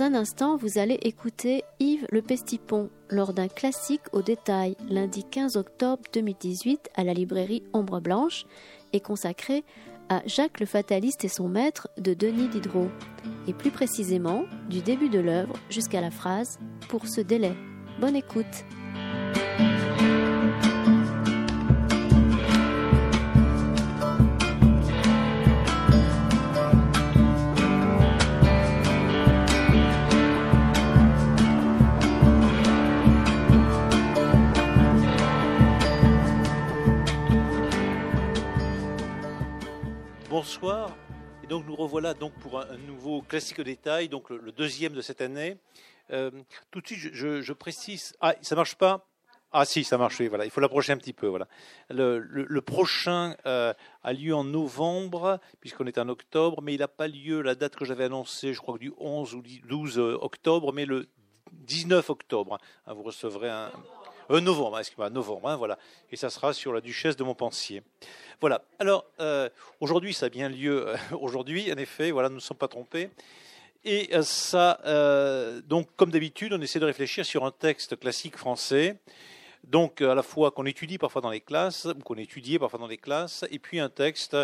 Un instant, vous allez écouter Yves Le Pestipon lors d'un classique au détail lundi 15 octobre 2018 à la librairie Ombre Blanche et consacré à Jacques le Fataliste et son maître de Denis Diderot, et plus précisément du début de l'œuvre jusqu'à la phrase Pour ce délai. Bonne écoute! Nouveau classique au détail, donc le, deuxième de cette année. Euh, tout de suite, je, précise. Ah, ça marche pas? Ah si, ça marche. voilà, il faut l'approcher un petit peu. Voilà. Le, prochain euh, a lieu en novembre, puisqu'on est en octobre, mais il n'a pas lieu la date que j'avais annoncée, je crois du 11 ou 12 euh, octobre, mais le 19 octobre. Hein, vous recevrez un, euh, novembre, excusez-moi, novembre, hein, voilà. Et ça sera sur la duchesse de Montpensier. Voilà. Alors, euh, aujourd'hui, ça a bien lieu. Euh, aujourd'hui, en effet, voilà, nous ne sommes pas trompés. Et ça, donc, comme d'habitude, on essaie de réfléchir sur un texte classique français. Donc, à la fois qu'on étudie parfois dans les classes, ou qu'on étudiait parfois dans les classes, et puis un texte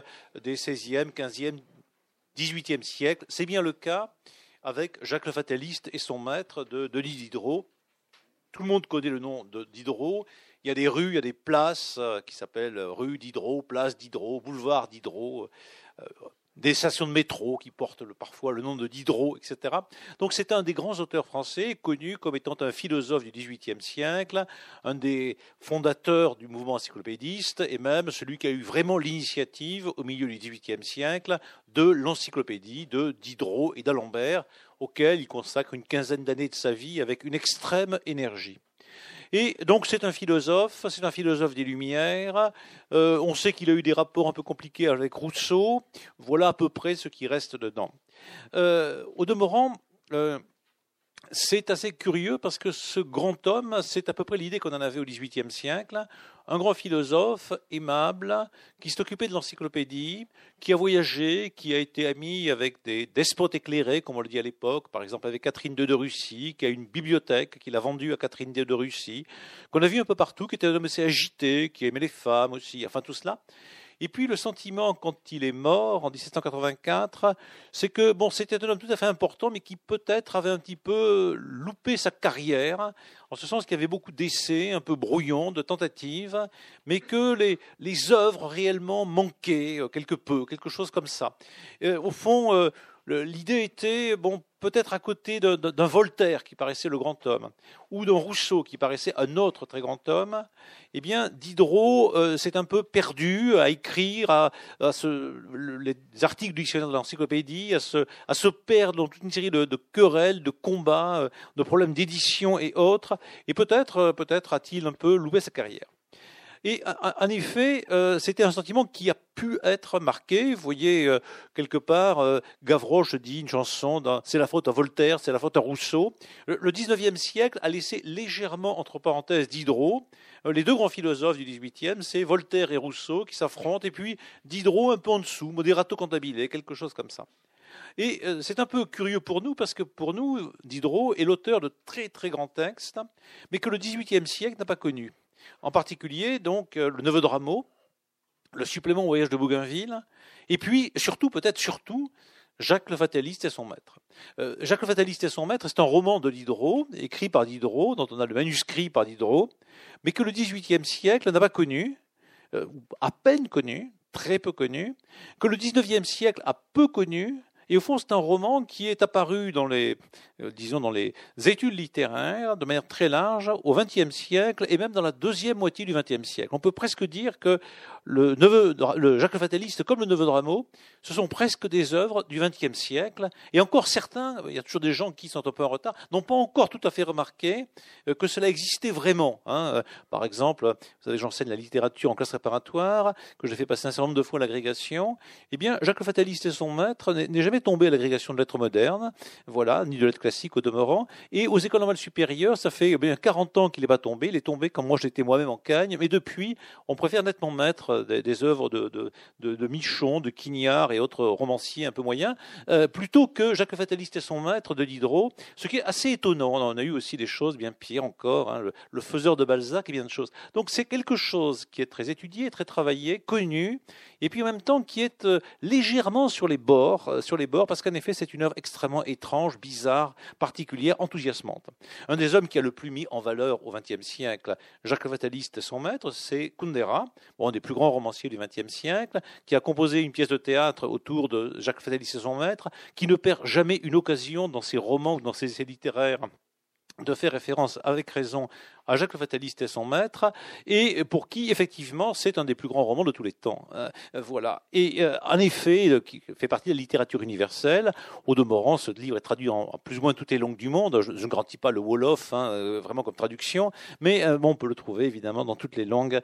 des 16e, 15e, 18e siècles. C'est bien le cas avec Jacques le Fataliste et son maître de Denis Diderot, tout le monde connaît le nom de Diderot. Il y a des rues, il y a des places euh, qui s'appellent rue Diderot, place Diderot, boulevard Diderot, euh, des stations de métro qui portent parfois le nom de Diderot, etc. Donc c'est un des grands auteurs français, connu comme étant un philosophe du XVIIIe siècle, un des fondateurs du mouvement encyclopédiste, et même celui qui a eu vraiment l'initiative au milieu du XVIIIe siècle de l'encyclopédie de Diderot et d'Alembert, auquel il consacre une quinzaine d'années de sa vie avec une extrême énergie. Et donc c'est un philosophe, c'est un philosophe des Lumières. Euh, on sait qu'il a eu des rapports un peu compliqués avec Rousseau. Voilà à peu près ce qui reste dedans. Euh, au demeurant, euh, c'est assez curieux parce que ce grand homme, c'est à peu près l'idée qu'on en avait au XVIIIe siècle, un grand philosophe aimable qui s'est occupé de l'encyclopédie, qui a voyagé, qui a été ami avec des despotes éclairés, comme on le dit à l'époque, par exemple avec Catherine II de Russie, qui a une bibliothèque qu'il a vendue à Catherine II de Russie, qu'on a vu un peu partout, qui était un homme assez agité, qui aimait les femmes aussi, enfin tout cela. Et puis le sentiment, quand il est mort en 1784, c'est que bon, c'était un homme tout à fait important, mais qui peut-être avait un petit peu loupé sa carrière, en ce sens qu'il y avait beaucoup d'essais, un peu brouillons, de tentatives, mais que les, les œuvres réellement manquaient euh, quelque peu, quelque chose comme ça. Euh, au fond, euh, l'idée était, bon, peut-être à côté d'un Voltaire qui paraissait le grand homme, ou d'un Rousseau qui paraissait un autre très grand homme, eh bien, Diderot euh, s'est un peu perdu à écrire à, les articles du dictionnaire de l'encyclopédie, à se, perdre dans toute une série de, querelles, de combats, euh, de problèmes d'édition et autres, et peut-être euh, peut-être a-t-il un peu loupé sa carrière. Et en effet, euh, c'était un sentiment qui a pu être marqué. Vous voyez, euh, quelque part, euh, Gavroche dit une chanson, c'est la faute à Voltaire, c'est la faute à Rousseau. Le, 19e siècle a laissé légèrement, entre parenthèses, Diderot. Les deux grands philosophes du 18e, c'est Voltaire et Rousseau qui s'affrontent, et puis Diderot un peu en dessous, moderato cantabile, quelque chose comme ça. Et c'est un peu curieux pour nous parce que pour nous, Diderot est l'auteur de très très grands textes, mais que le XVIIIe siècle n'a pas connus en particulier donc euh, le Neveu de Rameau, le supplément au voyage de Bougainville, et puis surtout, peut-être surtout, Jacques le Fataliste et son maître. Euh, Jacques le Fataliste et son maître, c'est un roman de Diderot, écrit par Diderot, dont on a le manuscrit par Diderot, mais que le XVIIIe siècle n'a pas connu, euh, à peine connu, très peu connu, que le XIXe siècle a peu connu, et au fond, c'est un roman qui est apparu dans les, euh, disons, dans les études littéraires de manière très large au XXe siècle et même dans la deuxième moitié du XXe siècle. On peut presque dire que le, neveu, le Jacques le Fataliste, comme le Neveu de Rameau, ce sont presque des œuvres du XXe siècle. Et encore certains, il y a toujours des gens qui sont un peu en retard, n'ont pas encore tout à fait remarqué euh, que cela existait vraiment. Hein. Euh, par exemple, vous savez, j'enseigne la littérature en classe préparatoire, que j'ai fait passer un certain nombre de fois l'agrégation. Eh bien, Jacques le Fataliste et son maître n'est jamais tombé à l'agrégation de lettres modernes, voilà, ni de lettres classiques au demeurant. Et aux écoles normales supérieures, ça fait eh bien 40 ans qu'il n'est pas tombé. Il est tombé quand moi j'étais moi-même en Cagne, mais depuis, on préfère nettement mettre des, œuvres de, de, de, Michon, de Quignard et autres romanciers un peu moyens, plutôt que Jacques le Fataliste et son maître de Diderot, ce qui est assez étonnant. On a eu aussi des choses bien pires encore, hein, le, le, faiseur de Balzac et bien de choses. Donc c'est quelque chose qui est très étudié, très travaillé, connu, et puis en même temps qui est légèrement sur les bords, sur les bords, parce qu'en effet c'est une œuvre extrêmement étrange, bizarre, particulière, enthousiasmante. Un des hommes qui a le plus mis en valeur au XXe siècle Jacques le Fataliste, son maître, c'est Kundera, un des plus grands romanciers du XXe siècle, qui a composé une pièce de théâtre autour de Jacques Fataliste et son maître, qui ne perd jamais une occasion dans ses romans ou dans ses essais littéraires de faire référence avec raison à Jacques le Fataliste et son maître, et pour qui, effectivement, c'est un des plus grands romans de tous les temps. Euh, voilà. Et euh, en effet, qui fait partie de la littérature universelle. Au demeurant, ce livre est traduit en, plus ou moins toutes les langues du monde. Je, ne garantis pas le Wolof, hein, euh, vraiment comme traduction, mais bon, on peut le trouver évidemment dans toutes les langues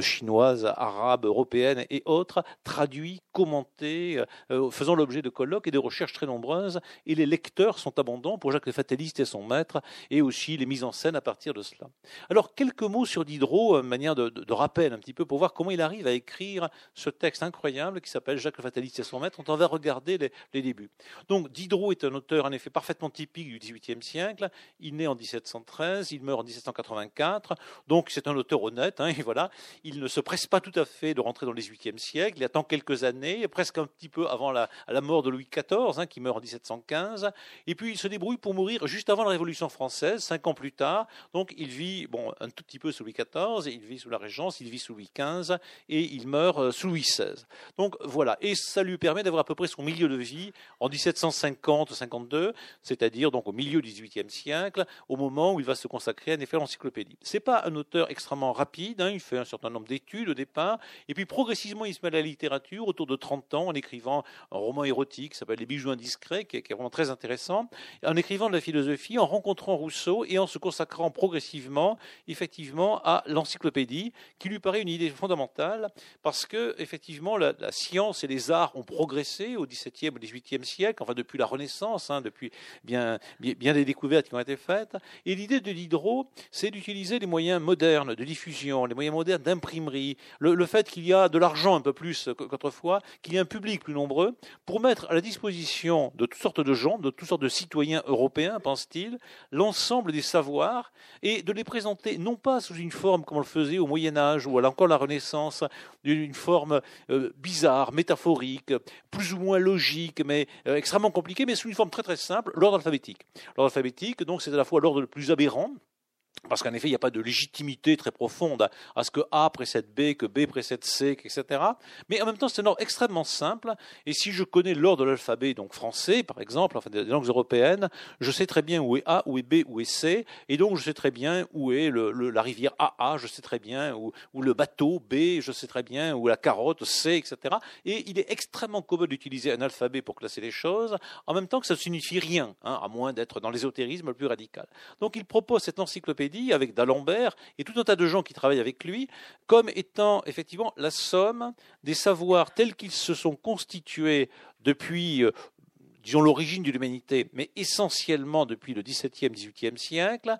chinoises, arabes, européennes et autres, traduit, commenté, faisant l'objet de colloques et de recherches très nombreuses. Et les lecteurs sont abondants pour Jacques le Fataliste et son maître, et aussi les mises en scène à partir de cela. Alors, quelques mots sur Diderot, euh, manière de, rappel un petit peu, pour voir comment il arrive à écrire ce texte incroyable qui s'appelle Jacques le Fataliste et son maître. On va regarder les, débuts. Donc, Diderot est un auteur, en effet, parfaitement typique du XVIIIe siècle. Il naît en 1713, il meurt en 1784. Donc, c'est un auteur honnête, hein, et voilà. Il ne se presse pas tout à fait de rentrer dans le XVIIIe siècle. Il attend quelques années, presque un petit peu avant la, la mort de Louis XIV, hein, qui meurt en 1715. Et puis, il se débrouille pour mourir juste avant la Révolution française, cinq ans plus tard. Donc, il vit bon, un tout petit peu sous Louis XIV, il vit sous la Régence, il vit sous Louis XV et il meurt euh, sous Louis XVI. Donc voilà, et ça lui permet d'avoir à peu près son milieu de vie en 1750-52, c'est-à-dire donc au milieu du XVIIIe siècle, au moment où il va se consacrer à effet à l'encyclopédie. C'est pas un auteur extrêmement rapide, hein, il fait un certain nombre d'études au départ, et puis progressivement il se met à la littérature autour de 30 ans en écrivant un roman érotique qui s'appelle Les bijoux indiscrets, qui est vraiment très intéressant, en écrivant de la philosophie, en rencontrant Rousseau et en se consacrant progressivement effectivement, à l'encyclopédie, qui lui paraît une idée fondamentale, parce que, effectivement, la, science et les arts ont progressé au XVIIe, au XVIIIe siècle, enfin depuis la Renaissance, hein, depuis bien, bien, des découvertes qui ont été faites. Et l'idée de Diderot, c'est d'utiliser les moyens modernes de diffusion, les moyens modernes d'imprimerie, le, fait qu'il y a de l'argent un peu plus qu'autrefois, qu'il y a un public plus nombreux, pour mettre à la disposition de toutes sortes de gens, de toutes sortes de citoyens européens, pense-t-il, l'ensemble des savoirs et de les présenter non pas sous une forme comme on le faisait au Moyen Âge ou encore la Renaissance, d'une forme euh, bizarre, métaphorique, plus ou moins logique, mais euh, extrêmement compliquée, mais sous une forme très très simple, l'ordre alphabétique. L'ordre alphabétique, donc, c'est à la fois l'ordre le plus aberrant, parce qu'en effet, il n'y a pas de légitimité très profonde à ce que A précède B, que B précède C, etc. Mais en même temps, c'est un ordre extrêmement simple. Et si je connais l'ordre de l'alphabet, donc français, par exemple, enfin des langues européennes, je sais très bien où est A, où est B, où est C. Et donc, je sais très bien où est la rivière AA, je sais très bien où, le bateau B, je sais très bien où la carotte C, etc. Et il est extrêmement commode d'utiliser un alphabet pour classer les choses, en même temps que ça ne signifie rien, hein, à moins d'être dans l'ésotérisme le plus radical. Donc, il propose cette encyclopédie avec d'Alembert et tout un tas de gens qui travaillent avec lui, comme étant effectivement la somme des savoirs tels qu'ils se sont constitués depuis euh, disons l'origine de l'humanité, mais essentiellement depuis le XVIIe, XVIIIe siècle,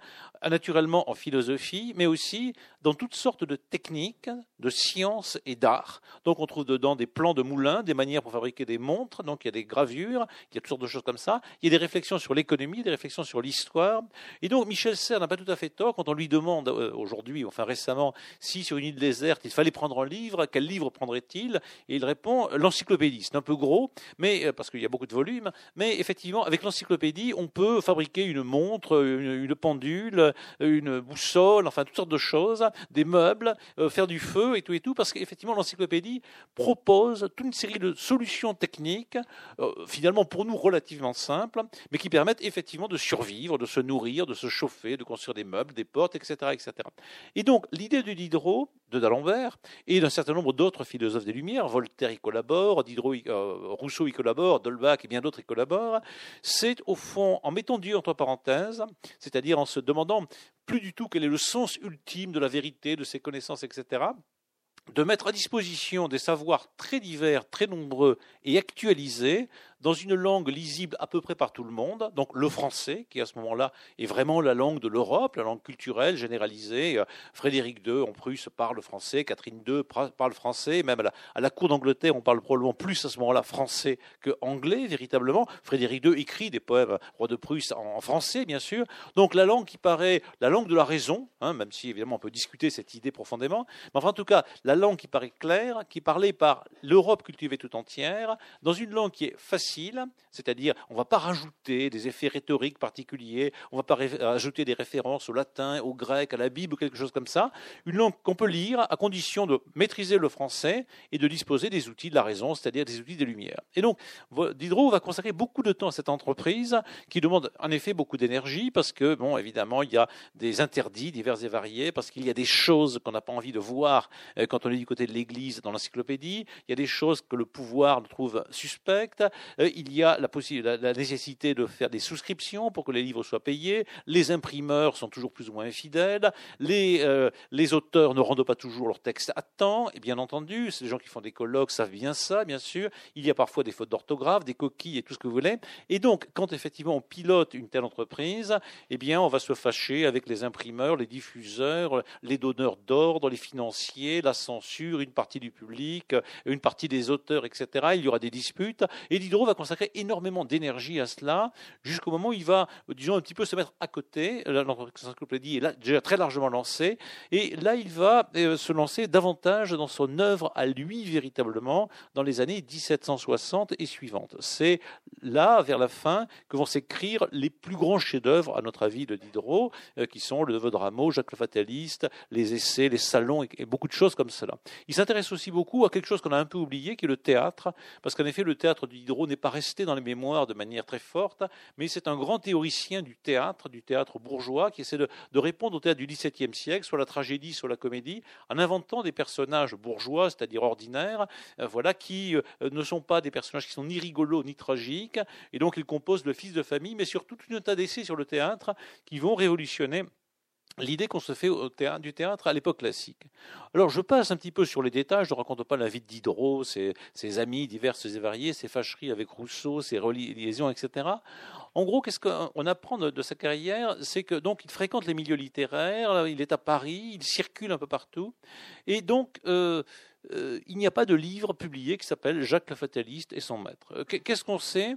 naturellement en philosophie, mais aussi dans toutes sortes de techniques, de sciences et d'art. Donc on trouve dedans des plans de moulins, des manières pour fabriquer des montres, donc il y a des gravures, il y a toutes sortes de choses comme ça. Il y a des réflexions sur l'économie, des réflexions sur l'histoire. Et donc Michel Serres n'a pas tout à fait tort quand on lui demande euh, aujourd'hui, enfin récemment, si sur une île déserte il fallait prendre un livre, quel livre prendrait-il? Et il répond l'encyclopédie. C'est un peu gros, mais euh, parce qu'il y a beaucoup de volumes, mais effectivement avec l'encyclopédie on peut fabriquer une montre, une pendule, une boussole, enfin toutes sortes de choses des meubles, euh, faire du feu et tout et tout, parce qu'effectivement l'encyclopédie propose toute une série de solutions techniques, euh, finalement pour nous relativement simples, mais qui permettent effectivement de survivre, de se nourrir, de se chauffer, de construire des meubles, des portes, etc. etc. Et donc l'idée de Diderot, de D'Alembert, et d'un certain nombre d'autres philosophes des Lumières, Voltaire y collabore, Diderot euh, Rousseau y collabore, Dolbach et bien d'autres y collaborent, c'est au fond, en mettant Dieu entre parenthèses, c'est-à-dire en se demandant plus du tout quel est le sens ultime de la vérité, de ses connaissances, etc., de mettre à disposition des savoirs très divers, très nombreux et actualisés dans une langue lisible à peu près par tout le monde, donc le français, qui à ce moment-là est vraiment la langue de l'Europe, la langue culturelle généralisée. Euh, Frédéric II en Prusse parle français, Catherine II parle français, même à la, cour d'Angleterre, on parle probablement plus à ce moment-là français que anglais, véritablement. Frédéric II écrit des poèmes, roi de Prusse, en, français, bien sûr. Donc la langue qui paraît la langue de la raison, hein, même si évidemment on peut discuter cette idée profondément, mais enfin en tout cas, la langue qui paraît claire, qui est parlée par l'Europe cultivée tout entière, dans une langue qui est facile, c'est-à-dire on ne va pas rajouter des effets rhétoriques particuliers, on ne va pas rajouter des références au latin, au grec, à la Bible, quelque chose comme ça, une langue qu'on peut lire à condition de maîtriser le français et de disposer des outils de la raison, c'est-à-dire des outils des Lumières. Et donc, Diderot va consacrer beaucoup de temps à cette entreprise qui demande en effet beaucoup d'énergie parce que, bon, évidemment, il y a des interdits divers et variés, parce qu'il y a des choses qu'on n'a pas envie de voir euh, quand on est du côté de l'Église dans l'encyclopédie, il y a des choses que le pouvoir trouve suspectes, euh, il y a la, nécessité de faire des souscriptions pour que les livres soient payés, les imprimeurs sont toujours plus ou moins infidèles, les, euh, les auteurs ne rendent pas toujours leur texte à temps, et bien entendu, les gens qui font des colloques savent bien ça, bien sûr, il y a parfois des fautes d'orthographe, des coquilles et tout ce que vous voulez, et donc quand effectivement on pilote une telle entreprise, eh bien on va se fâcher avec les imprimeurs, les diffuseurs, les donneurs d'ordre, les financiers, la censure, une partie du public, une partie des auteurs, etc. Il y aura des disputes, et Diderot va consacrer énormément d'énergie à cela, jusqu'au moment où il va, disons, un petit peu se mettre à côté, l'encyclopédie est là, déjà très largement lancée, et là il va euh, se lancer davantage dans son œuvre à lui véritablement dans les années 1760 et suivantes. C'est là, vers la fin, que vont s'écrire les plus grands chefs-d'œuvre, à notre avis, de Diderot, euh, qui sont le Neveu de Rameau, Jacques le Fataliste, les essais, les salons et, beaucoup de choses comme cela. Il s'intéresse aussi beaucoup à quelque chose qu'on a un peu oublié, qui est le théâtre, parce qu'en effet, le théâtre de Diderot n'est pas resté dans les mémoires de manière très forte, mais c'est un grand théoricien du théâtre, du théâtre bourgeois, qui essaie de, répondre au théâtre du XVIIe siècle, soit la tragédie, soit la comédie, en inventant des personnages bourgeois, c'est-à-dire ordinaires, euh, voilà, qui euh, ne sont pas des personnages qui sont ni rigolos ni tragiques, et donc ils composent le fils de famille, mais surtout tout un tas d'essais sur le théâtre qui vont révolutionner l'idée qu'on se fait du théâtre à l'époque classique. Alors je passe un petit peu sur les détails, je ne raconte pas la vie de Diderot, ses, amis diverses et variés, ses fâcheries avec Rousseau, ses reliaisons, etc. En gros, qu'est-ce qu'on apprend de, sa carrière C'est que donc il fréquente les milieux littéraires, il est à Paris, il circule un peu partout, et donc euh, euh, il n'y a pas de livre publié qui s'appelle Jacques le Fataliste et son maître. Qu'est-ce qu'on sait?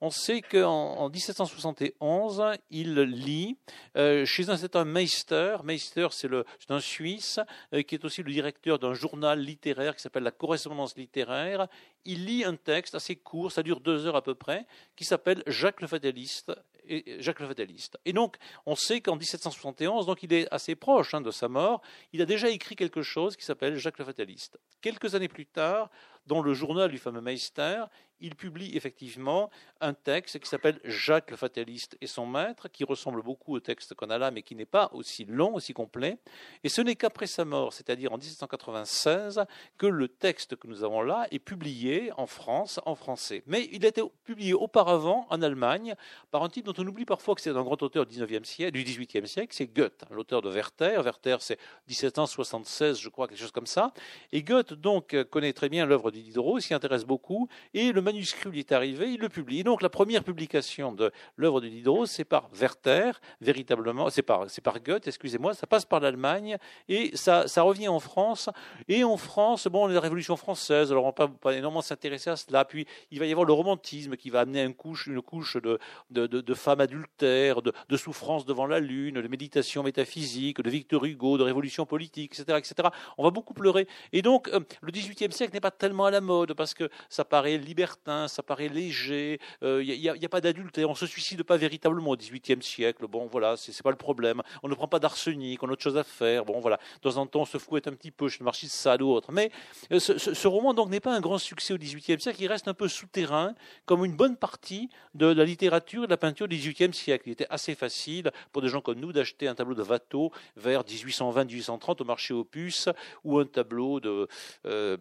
On sait qu'en 1771, il lit euh, chez un certain Meister. Meister, c'est un Suisse qui est aussi le directeur d'un journal littéraire qui s'appelle La Correspondance littéraire. Il lit un texte assez court, ça dure deux heures à peu près, qui s'appelle Jacques le Fataliste et Jacques le Fataliste. Et donc, on sait qu'en 1771, donc il est assez proche hein, de sa mort, il a déjà écrit quelque chose qui s'appelle Jacques le Fataliste. Quelques années plus tard, dans le journal du fameux Meister, il publie effectivement un texte qui s'appelle Jacques le Fataliste et son maître, qui ressemble beaucoup au texte qu'on a là, mais qui n'est pas aussi long, aussi complet. Et ce n'est qu'après sa mort, c'est-à-dire en 1796, que le texte que nous avons là est publié en France, en français. Mais il a été publié auparavant en Allemagne par un type dont on oublie parfois que c'est un grand auteur du, 19e siècle, du 18e siècle, c'est Goethe, l'auteur de Werther. Werther, c'est 1776, je crois, quelque chose comme ça. Et Goethe, donc, connaît très bien l'œuvre de Diderot, s'y intéresse beaucoup, et le manuscrit lui est arrivé, il le publie. donc la première publication de l'œuvre de Diderot, c'est par Werther, véritablement, c'est par, par Goethe, excusez-moi, ça passe par l'Allemagne et ça, ça revient en France. Et en France, bon, la Révolution française, alors on ne va pas, énormément s'intéresser à cela. Puis il va y avoir le romantisme qui va amener une couche, de, femmes adultères, de, de souffrance devant la lune, de méditation métaphysique, de Victor Hugo, de révolution politique, etc., etc. On va beaucoup pleurer. Et donc, euh, le XVIIIe siècle n'est pas tellement à la mode parce que ça paraît libertin ça paraît léger, il euh, n'y a, pas d'adultère, on se suicide pas véritablement au XVIIIe siècle. Bon, voilà, c'est pas le problème. On ne prend pas d'arsenic, on a autre chose à faire. Bon, voilà, de temps en temps, on se fouette un petit peu chez le marché de Sade ou autre. Mais euh, ce, roman donc n'est pas un grand succès au XVIIIe siècle, il reste un peu souterrain, comme une bonne partie de la littérature et de la peinture du XVIIIe siècle. Il était assez facile pour des gens comme nous d'acheter un tableau de Watteau vers 1820-1830 au marché puces, ou un tableau de, euh,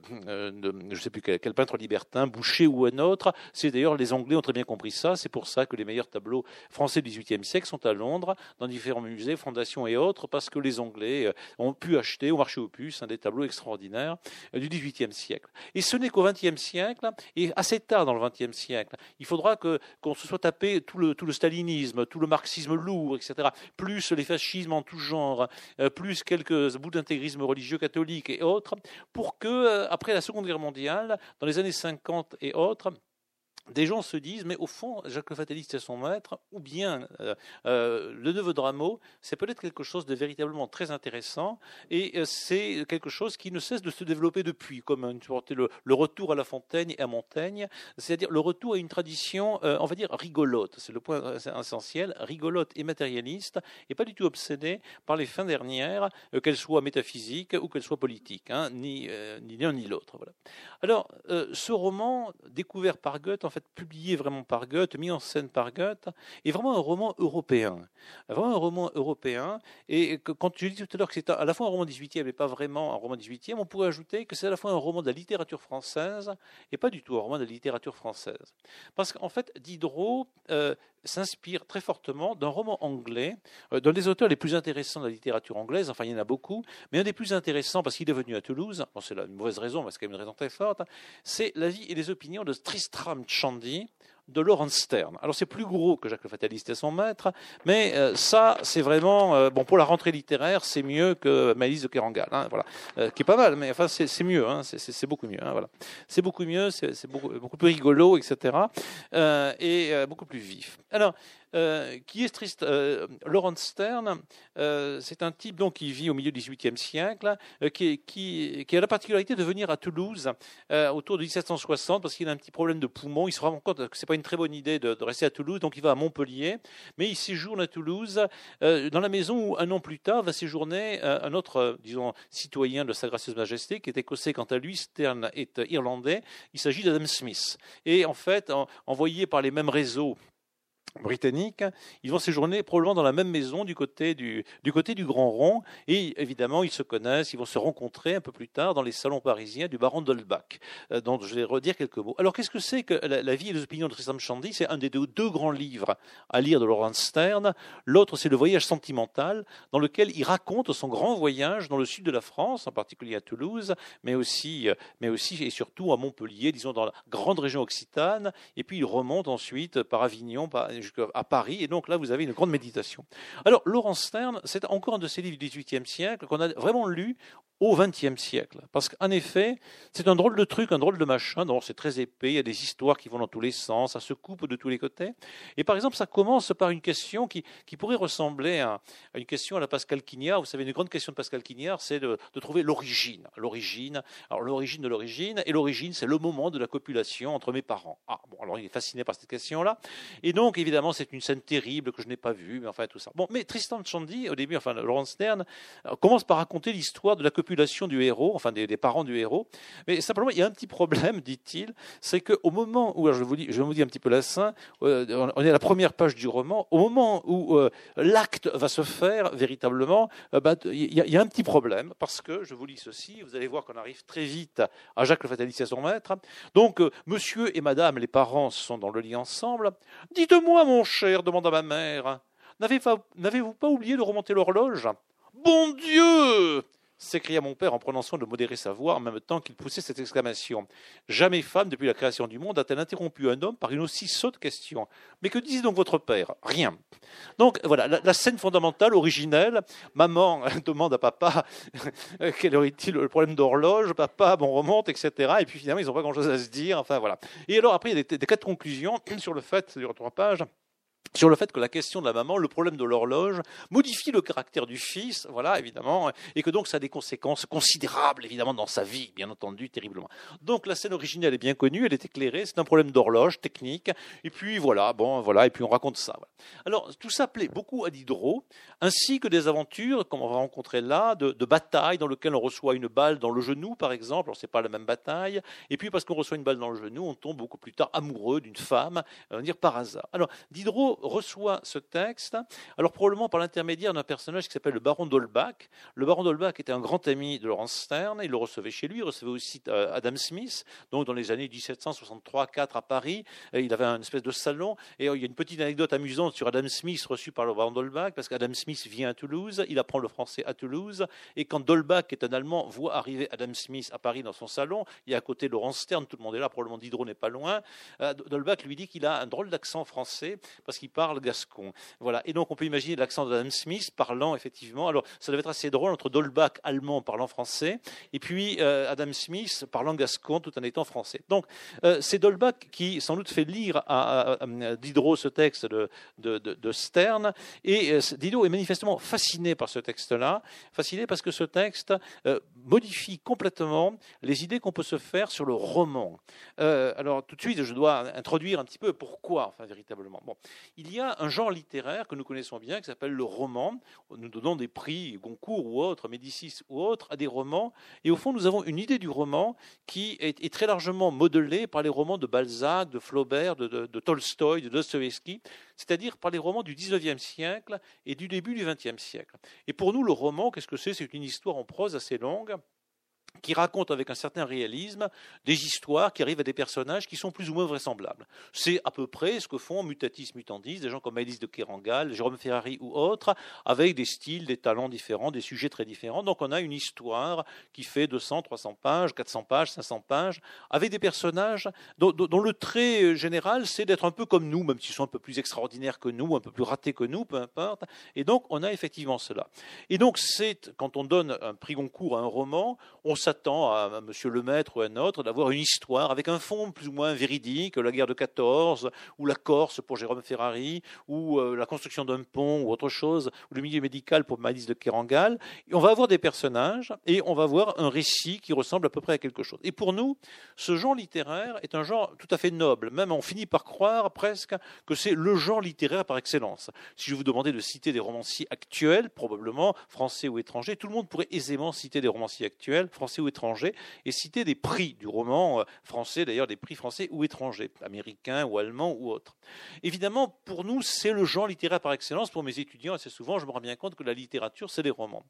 de je ne sais plus quel, peintre libertin, Boucher ou un autre. C'est d'ailleurs, les Anglais ont très bien compris ça. C'est pour ça que les meilleurs tableaux français du XVIIIe siècle sont à Londres, dans différents musées, fondations et autres, parce que les Anglais euh, ont pu acheter au marché aux puces des tableaux extraordinaires euh, du XVIIIe siècle. Et ce n'est qu'au XXe siècle et assez tard dans le XXe siècle. Il faudra que qu'on se soit tapé tout le tout le stalinisme, tout le marxisme lourd, etc. Plus les fascismes en tout genre, euh, plus quelques bouts d'intégrisme religieux catholique et autres, pour que après la Seconde Guerre mondiale, dans les années 50 et autres, des gens se disent, mais au fond, Jacques le Fataliste est son maître, ou bien euh, euh, le neveu de Rameau, c'est peut-être quelque chose de véritablement très intéressant, et euh, c'est quelque chose qui ne cesse de se développer depuis, comme le, le, retour à La Fontaine et à Montaigne, c'est-à-dire le retour à une tradition, on va dire, rigolote, c'est le point essentiel, rigolote et matérialiste, et pas du tout obsédée par les fins dernières, qu'elles soient métaphysiques ou qu'elles soient politiques, hein, ni, l'un ni l'autre. Voilà. Alors, ce roman, découvert par Goethe, en fait, publié vraiment par Goethe, mis en scène par Goethe, est vraiment un roman européen. Vraiment un roman européen. Et quand je dis tout à l'heure que c'est à la fois un roman 18e et pas vraiment un roman 18e, on pourrait ajouter que c'est à la fois un roman de la littérature française et pas du tout un roman de la littérature française. Parce qu'en fait, Diderot euh, s'inspire très fortement d'un roman anglais, euh, d'un des auteurs les plus intéressants de la littérature anglaise, enfin il y en a beaucoup, mais un des plus intéressants parce qu'il est venu à Toulouse, c'est une mauvaise raison, mais c'est quand même une raison très forte, c'est la vie et les opinions de Tristram Shandy, de Laurence Stern. Alors c'est plus gros que Jacques le Fataliste et son maître, mais euh, ça c'est vraiment euh, bon pour la rentrée littéraire, c'est mieux que Malice de Kerangal, hein, voilà, euh, qui est pas mal, mais enfin c'est mieux, hein, c'est beaucoup mieux, hein, voilà, c'est beaucoup mieux, c'est beaucoup, beaucoup plus rigolo, etc. et beaucoup plus vif. Alors euh, qui est triste. Euh, Laurent Stern, euh, c'est un type donc qui vit au milieu du XVIIIe siècle, qui, qui, a la particularité de venir à Toulouse autour de 1760 parce qu'il a un petit problème de poumon. Il se rend compte que c'est pas une très bonne idée de, de, rester à Toulouse, donc il va à Montpellier. Mais il séjourne à Toulouse dans la maison où un an plus tard va séjourner un autre, disons, citoyen de Sa Gracieuse Majesté, qui est écossais quant à lui. Stern est irlandais. Il s'agit d'Adam Smith. Et en fait, envoyé par les mêmes réseaux britanniques, ils vont séjourner probablement dans la même maison du côté du, du côté du Grand Rond, et évidemment ils se connaissent, ils vont se rencontrer un peu plus tard dans les salons parisiens du baron d'Holbach, euh, dont je vais redire quelques mots. Alors qu'est-ce que c'est que la, vie et les opinions de Tristan Shandy C'est un des deux, grands livres à lire de Laurence Stern. L'autre c'est le voyage sentimental, dans lequel il raconte son grand voyage dans le sud de la France, en particulier à Toulouse, mais aussi, euh, mais aussi et surtout à Montpellier, disons dans la grande région occitane, et puis il remonte ensuite par Avignon, jusqu'à Paris, et donc là, vous avez une grande méditation. Alors, Laurence Stern, c'est encore un de ces livres du XVIIIe siècle qu'on a vraiment lu au XXe siècle. Parce qu'en effet, c'est un drôle de truc, un drôle de machin. Donc c'est très épais, il y a des histoires qui vont dans tous les sens, ça se coupe de tous les côtés. Et par exemple, ça commence par une question qui, qui pourrait ressembler à, une question à la Pascal Quignard. Vous savez, une grande question de Pascal Quignard, c'est de, de, trouver l'origine. L'origine, alors l'origine de l'origine, et l'origine, c'est le moment de la copulation entre mes parents. Ah, bon, alors il est fasciné par cette question-là. Et donc, évidemment, c'est une scène terrible que je n'ai pas vue, mais enfin, tout ça. Bon, mais Tristan Chandy, au début, enfin, Laurent Stern, euh, commence par raconter l'histoire de la copulation du héros, enfin des, parents du héros. Mais simplement, il y a un petit problème, dit-il, c'est qu'au moment où, je, vous dis, je vous dis un petit peu la scène, euh, on est à la première page du roman, au moment où euh, l'acte va se faire véritablement, bah, il y, a un petit problème, parce que, je vous lis ceci, vous allez voir qu'on arrive très vite à Jacques le Fataliste et à son maître. Donc, monsieur et madame, les parents sont dans le lit ensemble. Dites-moi, mon cher, demanda ma mère, n'avez-vous pas oublié de remonter l'horloge? Bon Dieu s'écria mon père en prononçant de modérer sa voix en même temps qu'il poussait cette exclamation. Jamais femme, depuis la création du monde, a-t-elle interrompu un homme par une aussi sotte question. Mais que disait donc votre père? Rien. Donc voilà, la, scène fondamentale, originelle. Maman demande à papa quel aurait-il le problème d'horloge? Papa, bon, remonte, etc. Et puis finalement, ils n'ont pas grand-chose à se dire. Enfin voilà. Et alors après, il y a des, des quatre conclusions sur le fait, sur trois pages sur le fait que la question de la maman, le problème de l'horloge, modifie le caractère du fils, voilà, évidemment, et que donc ça a des conséquences considérables, évidemment, dans sa vie, bien entendu, terriblement. Donc la scène originelle est bien connue, elle est éclairée, c'est un problème d'horloge technique, et puis voilà, bon, voilà, et puis on raconte ça. Alors tout ça plaît beaucoup à Diderot, ainsi que des aventures, comme on va rencontrer là, de, de batailles dans lesquelles on reçoit une balle dans le genou, par exemple, alors c'est pas la même bataille, et puis parce qu'on reçoit une balle dans le genou, on tombe beaucoup plus tard amoureux d'une femme, on va dire par hasard. Alors Diderot Reçoit ce texte, alors probablement par l'intermédiaire d'un personnage qui s'appelle le baron d'Holbach. Le baron d'Holbach était un grand ami de Laurence Stern, il le recevait chez lui, il recevait aussi euh, Adam Smith, donc dans les années 1763-4 à Paris, il avait un espèce de salon, et il y a une petite anecdote amusante sur Adam Smith reçu par le baron d'Holbach, parce qu'Adam Smith vient à Toulouse, il apprend le français à Toulouse, et quand d'Holbach, qui est un Allemand, voit arriver Adam Smith à Paris dans son salon, il y a à côté Laurence Stern, tout le monde est là, probablement Diderot n'est pas loin, euh, d'Holbach lui dit qu'il a un drôle d'accent français, parce qu'il parle gascon. Voilà. Et donc on peut imaginer l'accent d'Adam Smith parlant effectivement. Alors ça devait être assez drôle entre Dolbach allemand parlant français et puis euh, Adam Smith parlant gascon tout en étant français. Donc euh, c'est Dolbach qui sans doute fait lire à, Diderot ce texte de, de, Stern et euh, Diderot est manifestement fasciné par ce texte-là, fasciné parce que ce texte modifie complètement les idées qu'on peut se faire sur le roman. alors tout de suite je dois introduire un petit peu pourquoi, enfin véritablement. Bon, il y a un genre littéraire que nous connaissons bien qui s'appelle le roman. Nous donnons des prix Goncourt ou autres, Médicis ou autres, à des romans. Et au fond, nous avons une idée du roman qui est, très largement modelée par les romans de Balzac, de Flaubert, de, de Tolstoï, de Dostoevsky, c'est-à-dire par les romans du XIXe siècle et du début du XXe siècle. Et pour nous, le roman, qu'est-ce que c'est? C'est une histoire en prose assez longue qui raconte avec un certain réalisme des histoires qui arrivent à des personnages qui sont plus ou moins vraisemblables. C'est à peu près ce que font Mutatis Mutandis, des gens comme Alice de Kerangal, Jérôme Ferrari ou autres, avec des styles, des talents différents, des sujets très différents. Donc on a une histoire qui fait 200, 300 pages, 400 pages, 500 pages, avec des personnages dont, dont le trait général, c'est d'être un peu comme nous, même s'ils sont un peu plus extraordinaires que nous, un peu plus ratés que nous, peu importe. Et donc on a effectivement cela. Et donc c'est, quand on donne un prix Goncourt à un roman, on s'attend à, Monsieur Lemaître ou à un autre d'avoir une histoire avec un fond plus ou moins véridique, la guerre de 14, ou la Corse pour Jérôme Ferrari, ou euh, la construction d'un pont, ou autre chose, ou le milieu médical pour Malice de Kerangal. On va avoir des personnages et on va avoir un récit qui ressemble à peu près à quelque chose. Et pour nous, ce genre littéraire est un genre tout à fait noble. Même on finit par croire presque que c'est le genre littéraire par excellence. Si je vous demandais de citer des romanciers actuels, probablement français ou étrangers, tout le monde pourrait aisément citer des romanciers actuels, français ou étrangers, et citer des prix du roman euh, français, d'ailleurs des prix français ou étrangers, américains ou allemands ou autres. Évidemment, pour nous, c'est le genre littéraire par excellence. Pour mes étudiants, assez souvent, je me rends bien compte que la littérature, c'est les romans.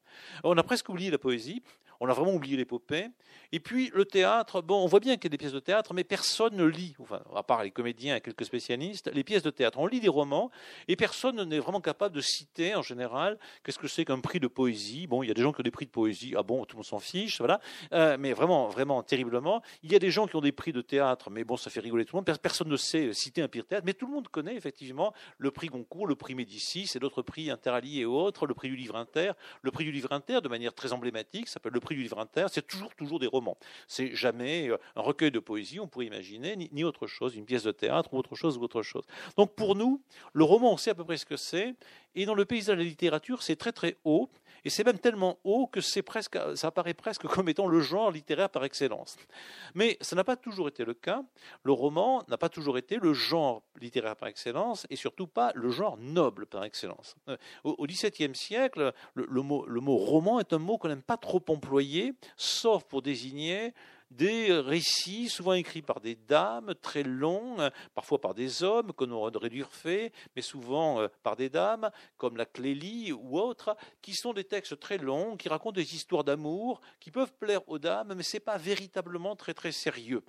On a presque oublié la poésie, on a vraiment oublié l'épopée. Et puis le théâtre, bon, on voit bien qu'il y a des pièces de théâtre, mais personne ne lit, enfin, à part les comédiens et quelques spécialistes, les pièces de théâtre. On lit des romans et personne n'est vraiment capable de citer en général qu'est-ce que c'est qu'un prix de poésie. Bon, il y a des gens qui ont des prix de poésie, ah bon, tout le monde s'en fiche, voilà. Euh, mais vraiment, vraiment terriblement. Il y a des gens qui ont des prix de théâtre, mais bon, ça fait rigoler tout le monde. Personne ne sait citer un prix de théâtre, mais tout le monde connaît effectivement le prix Goncourt, le prix Médicis et d'autres prix Interalliés et autres, le prix du livre inter. Le prix du livre inter, de manière très emblématique, s'appelle le prix du livre inter. C'est toujours, toujours des romans. C'est jamais euh, un recueil de poésie, on pourrait imaginer, ni, ni, autre chose, une pièce de théâtre ou autre chose ou autre chose. Donc pour nous, le roman, on sait à peu près ce que c'est. Et dans le paysage de la littérature, c'est très très haut. Et c'est même tellement haut que c'est presque, ça apparaît presque comme étant le genre littéraire par excellence. Mais ça n'a pas toujours été le cas. Le roman n'a pas toujours été le genre littéraire par excellence et surtout pas le genre noble par excellence. Euh, au XVIIe siècle, le, mot, le mot roman est un mot qu'on n'aime pas trop employer, sauf pour désigner des récits souvent écrits par des dames, très longs, parfois par des hommes, qu'on aurait dû refaire, mais souvent euh, par des dames, comme la Clélie ou autres, qui sont des textes très longs, qui racontent des histoires d'amour, qui peuvent plaire aux dames, mais ce n'est pas véritablement très très sérieux.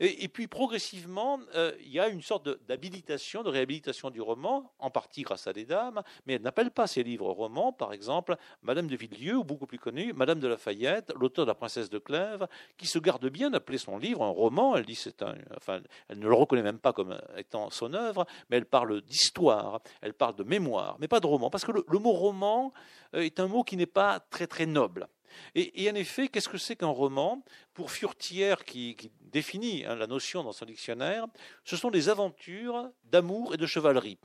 Et, puis progressivement, euh, il y a une sorte d'habilitation, de, réhabilitation du roman, en partie grâce à des dames, mais elle n'appelle pas ses livres romans, par exemple Madame de Villedieu, ou beaucoup plus connue, Madame de Lafayette, l'auteur de La Princesse de Clèves, qui se garde bien d'appeler son livre un roman. Elle dit c'est un, enfin, elle ne le reconnaît même pas comme étant son œuvre, mais elle parle d'histoire, elle parle de mémoire, mais pas de roman, parce que le, mot roman euh, est un mot qui n'est pas très très noble. Et, en effet, qu'est-ce que c'est qu'un roman? Pour Furtière, qui, définit hein, la notion dans son dictionnaire, ce sont des aventures d'amour et de chevalerie.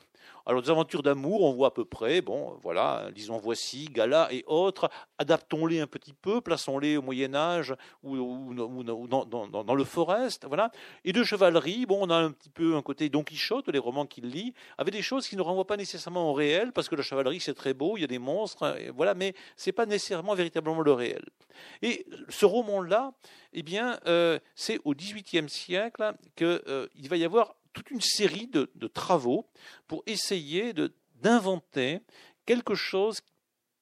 Alors, des aventures d'amour, on voit à peu près, bon, voilà, disons voici, Gala et autres, adaptons-les un petit peu, plaçons-les au Moyen-Âge ou, dans, le Forest, voilà. Et de chevalerie, bon, on a un petit peu un côté Don Quichotte, les romans qu'il lit, avec des choses qui ne renvoient pas nécessairement au réel, parce que la chevalerie, c'est très beau, il y a des monstres, voilà, mais c'est pas nécessairement véritablement le réel. Et ce roman-là, eh bien, euh, c'est au XVIIIe siècle qu'il euh, va y avoir toute une série de, travaux pour essayer d'inventer quelque chose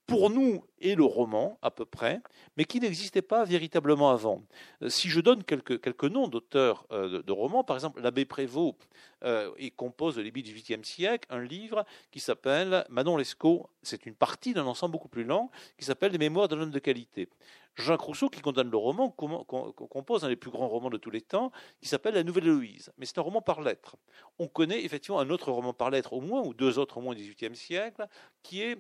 pour nous et le roman à peu près, mais qui n'existait pas véritablement avant. Euh, si je donne quelques, quelques noms d'auteurs euh, de, romans, par exemple l'abbé Prévost euh, et compose au début du XVIIIe siècle un livre qui s'appelle Manon Lescaut, c'est une partie d'un ensemble beaucoup plus long, qui s'appelle Les Mémoires d'un homme de qualité. Jacques Rousseau, qui condamne le roman, compose un des plus grands romans de tous les temps, qui s'appelle La Nouvelle Héloïse. Mais c'est un roman par lettres. On connaît effectivement un autre roman par lettres au moins, ou deux autres au moins du XVIIIe siècle, qui est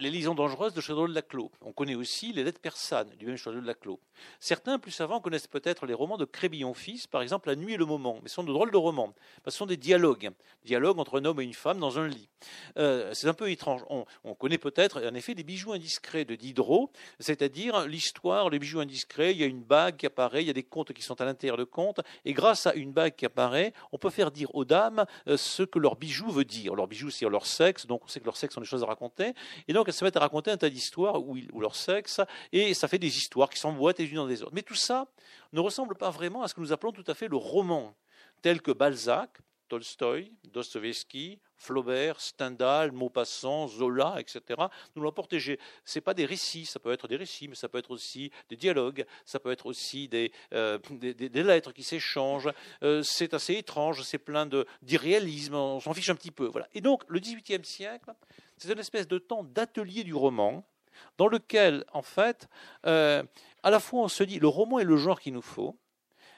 les liaisons dangereuses de Château de Laclos. On connaît aussi les lettres persanes du même Château de Laclos. Certains, plus savants, connaissent peut-être les romans de Crébillon-Fils, par exemple La nuit et le moment. Mais ce sont de drôles de romans. ce sont des dialogues. Dialogues entre un homme et une femme dans un lit. Euh, c'est un peu étrange. On, connaît peut-être, en effet, des bijoux indiscrets de Diderot, c'est-à-dire l'histoire, les bijoux indiscrets. Il y a une bague qui apparaît, il y a des contes qui sont à l'intérieur de contes. Et grâce à une bague qui apparaît, on peut faire dire aux dames euh, ce que leur bijou veut dire. Leur bijou, c'est leur sexe. Donc on sait que leur sexe ont des choses à raconter. Et donc elles se mettent à raconter un tas d'histoires ou, leur sexe. Et ça fait des histoires qui s'emboîtent les unes dans les autres. Mais tout ça ne ressemble pas vraiment à ce que nous appelons tout à fait le roman, tel que Balzac, Tolstoï, Dostoevsky, Flaubert, Stendhal, Maupassant, Zola, etc. nous l'ont Ce n'est pas des récits, ça peut être des récits, mais ça peut être aussi des dialogues, ça peut être aussi des, euh, des, lettres qui s'échangent. Euh, c'est assez étrange, c'est plein d'irréalisme, on s'en fiche un petit peu. Voilà. Et donc, le XVIIIe siècle, c'est une espèce de temps d'atelier du roman, dans lequel, en fait, euh, à la fois on se dit, le roman est le genre qu'il nous faut.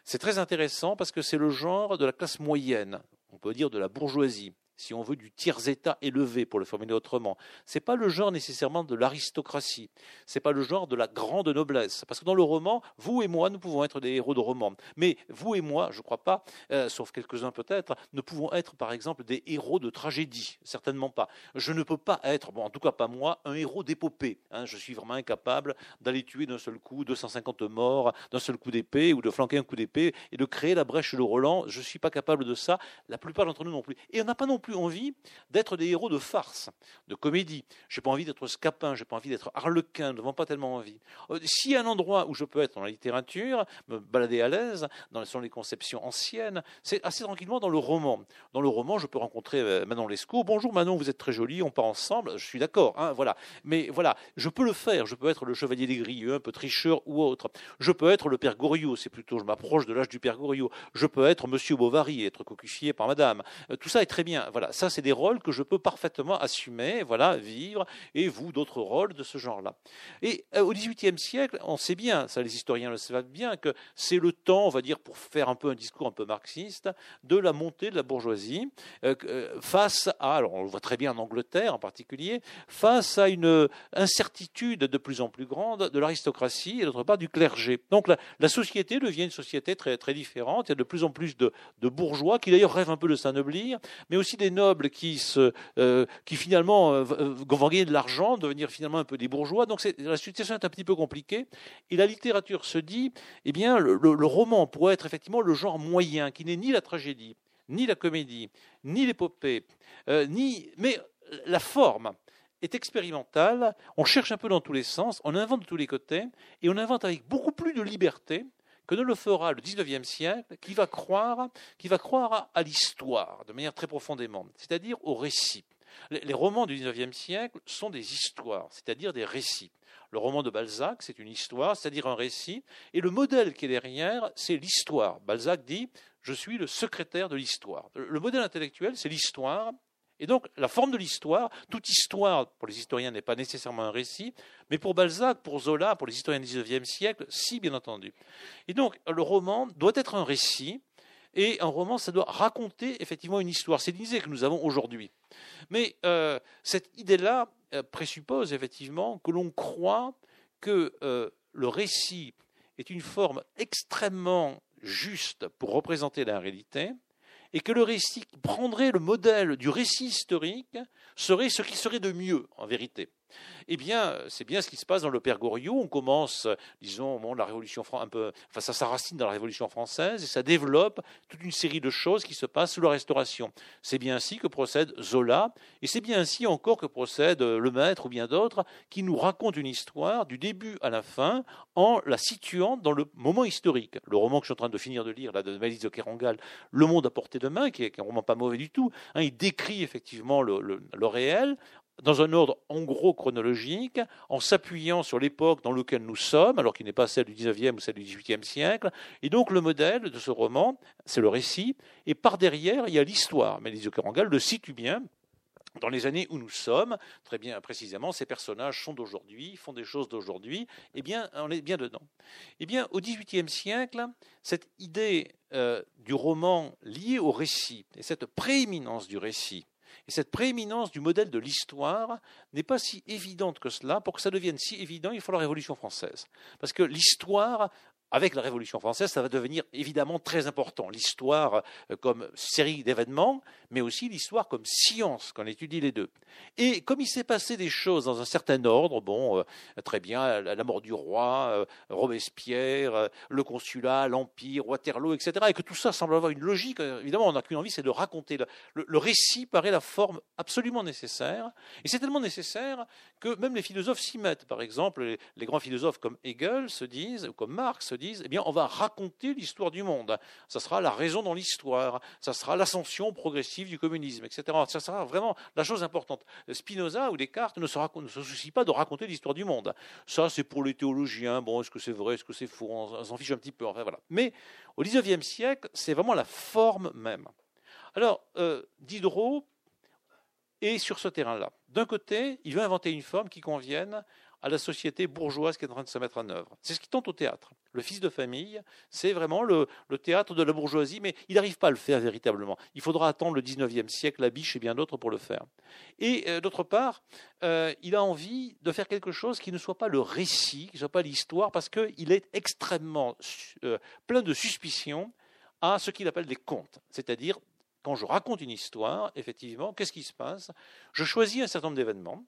C'est très intéressant parce que c'est le genre de la classe moyenne, on peut dire de la bourgeoisie si on veut, du tiers-état élevé, pour le formuler autrement. Ce n'est pas le genre nécessairement de l'aristocratie. Ce n'est pas le genre de la grande noblesse. Parce que dans le roman, vous et moi, nous pouvons être des héros de roman. Mais vous et moi, je ne crois pas, euh, sauf quelques-uns peut-être, ne pouvons être, par exemple, des héros de tragédie. Certainement pas. Je ne peux pas être, bon, en tout cas pas moi, un héros d'épopée. Hein. je suis vraiment incapable d'aller tuer d'un seul coup 250 morts, d'un seul coup d'épée, ou de flanquer un coup d'épée, et de créer la brèche de Roland. Je ne suis pas capable de ça. La plupart d'entre nous non plus. Et on n'a pas non plus plus envie d'être des héros de farce, de comédie. J'ai pas envie d'être scapin, j'ai pas envie d'être harlequin, nous n'avons pas tellement envie. Euh, s'il y a un endroit où je peux être dans la littérature, me balader à l'aise, dans les conceptions anciennes, c'est assez tranquillement dans le roman. Dans le roman, je peux rencontrer euh, Manon Lescaut. Bonjour Manon, vous êtes très jolie, on part ensemble. Je suis d'accord, hein, voilà. Mais voilà, je peux le faire. Je peux être le chevalier des Grieux, un peu tricheur ou autre. Je peux être le père Goriot, c'est plutôt, je m'approche de l'âge du père Goriot. Je peux être Monsieur Bovary, être cocufié par Madame. Euh, tout ça est très bien voilà, ça c'est des rôles que je peux parfaitement assumer, voilà, vivre, et vous d'autres rôles de ce genre-là. Et euh, au XVIIIe siècle, on sait bien, ça les historiens le savent bien, que c'est le temps, on va dire, pour faire un peu un discours un peu marxiste, de la montée de la bourgeoisie euh, euh, face à, alors on le voit très bien en Angleterre en particulier, face à une incertitude de plus en plus grande de l'aristocratie et d'autre part du clergé. Donc la, société devient une société très très différente. Il y a de plus en plus de, bourgeois qui d'ailleurs rêvent un peu de s'anoblir, mais aussi des nobles qui, se, euh, qui finalement euh, euh, vont gagner de l'argent, devenir finalement un peu des bourgeois. Donc la situation est un petit peu compliquée. Et la littérature se dit, eh bien, le, roman pourrait être effectivement le genre moyen, qui n'est ni la tragédie, ni la comédie, ni l'épopée, ni, mais la forme est expérimentale, on cherche un peu dans tous les sens, on invente de tous les côtés, et on invente avec beaucoup plus de liberté que ne le fera le XIXe siècle, qui va croire, qui va croire à l'histoire de manière très profondément, c'est-à-dire au récit. Les romans du XIXe siècle sont des histoires, c'est-à-dire des récits. Le roman de Balzac, c'est une histoire, c'est-à-dire un récit, et le modèle qui est derrière, c'est l'histoire. Balzac dit Je suis le secrétaire de l'histoire. Le modèle intellectuel, c'est l'histoire, et donc, la forme de l'histoire, toute histoire, pour les historiens, n'est pas nécessairement un récit, mais pour Balzac, pour Zola, pour les historiens du XIXe siècle, si, bien entendu. Et donc, le roman doit être un récit, et un roman, ça doit raconter effectivement une histoire. C'est l'idée que nous avons aujourd'hui. Mais euh, cette idée-là euh, présuppose effectivement que l'on croit que euh, le récit est une forme extrêmement juste pour représenter la réalité, et que le récit prendrait le modèle du récit historique serait ce qui serait de mieux, en vérité. Eh bien, c'est bien ce qui se passe dans le Père Goriot. On commence, disons, de la Révolution un peu, enfin, ça s'enracine dans la Révolution française et ça développe toute une série de choses qui se passent sous la Restauration. C'est bien ainsi que procède Zola, et c'est bien ainsi encore que procède Le Maître ou bien d'autres, qui nous racontent une histoire du début à la fin en la situant dans le moment historique. Le roman que je suis en train de finir de lire, là, de Mélisse de Kerangal, Le Monde à portée de main, qui est, un roman pas mauvais du tout, hein, il décrit effectivement le réel dans un ordre en gros chronologique, en s'appuyant sur l'époque dans laquelle nous sommes, alors qu'il n'est pas celle du 19e ou celle du 18e siècle. Et donc le modèle de ce roman, c'est le récit, et par derrière, il y a l'histoire. Mais Lise Kerangal le situe bien. Dans les années où nous sommes, très bien précisément, ces personnages sont d'aujourd'hui, font des choses d'aujourd'hui, eh bien, on est bien dedans. Eh bien, au XVIIIe siècle, cette idée euh, du roman liée au récit, et cette prééminence du récit, et cette prééminence du modèle de l'histoire n'est pas si évidente que cela. Pour que ça devienne si évident, il faut la Révolution française. Parce que l'histoire avec la Révolution française, ça va devenir évidemment très important. L'histoire euh, comme série d'événements, mais aussi l'histoire comme science, quand on étudie les deux. Et comme il s'est passé des choses dans un certain ordre, bon, euh, très bien, la mort du roi, euh, Robespierre, le consulat, l'Empire, Waterloo, etc., et que tout ça semble avoir une logique, évidemment, on n'a qu'une envie, c'est de raconter. Le, récit paraît la forme absolument nécessaire, et c'est tellement nécessaire que même les philosophes s'y mettent. Par exemple, les, les, grands philosophes comme Hegel se disent, ou comme Marx disent, eh bien, on va raconter l'histoire du monde. Ça sera la raison dans l'histoire. Ça sera l'ascension progressive du communisme, etc. Ça sera vraiment la chose importante. Spinoza ou Descartes ne se, soucient pas de raconter l'histoire du monde. Ça, c'est pour les théologiens. Bon, est-ce que c'est vrai, est-ce que c'est faux? On s'en fiche un petit peu. Enfin, voilà. Mais au XIXe siècle, c'est vraiment la forme même. Alors, euh, Diderot est sur ce terrain-là. D'un côté, il veut inventer une forme qui convienne à la société bourgeoise qui est en train de se mettre en œuvre. C'est ce qui tente au théâtre. Le fils de famille, c'est vraiment le, théâtre de la bourgeoisie, mais il n'arrive pas à le faire véritablement. Il faudra attendre le 19e siècle, la biche et bien d'autres pour le faire. Et euh, d'autre part, euh, il a envie de faire quelque chose qui ne soit pas le récit, qui ne soit pas l'histoire, parce qu'il est extrêmement euh, plein de suspicions à ce qu'il appelle des contes, c'est-à-dire quand je raconte une histoire, effectivement, qu'est-ce qui se passe? Je choisis un certain nombre d'événements,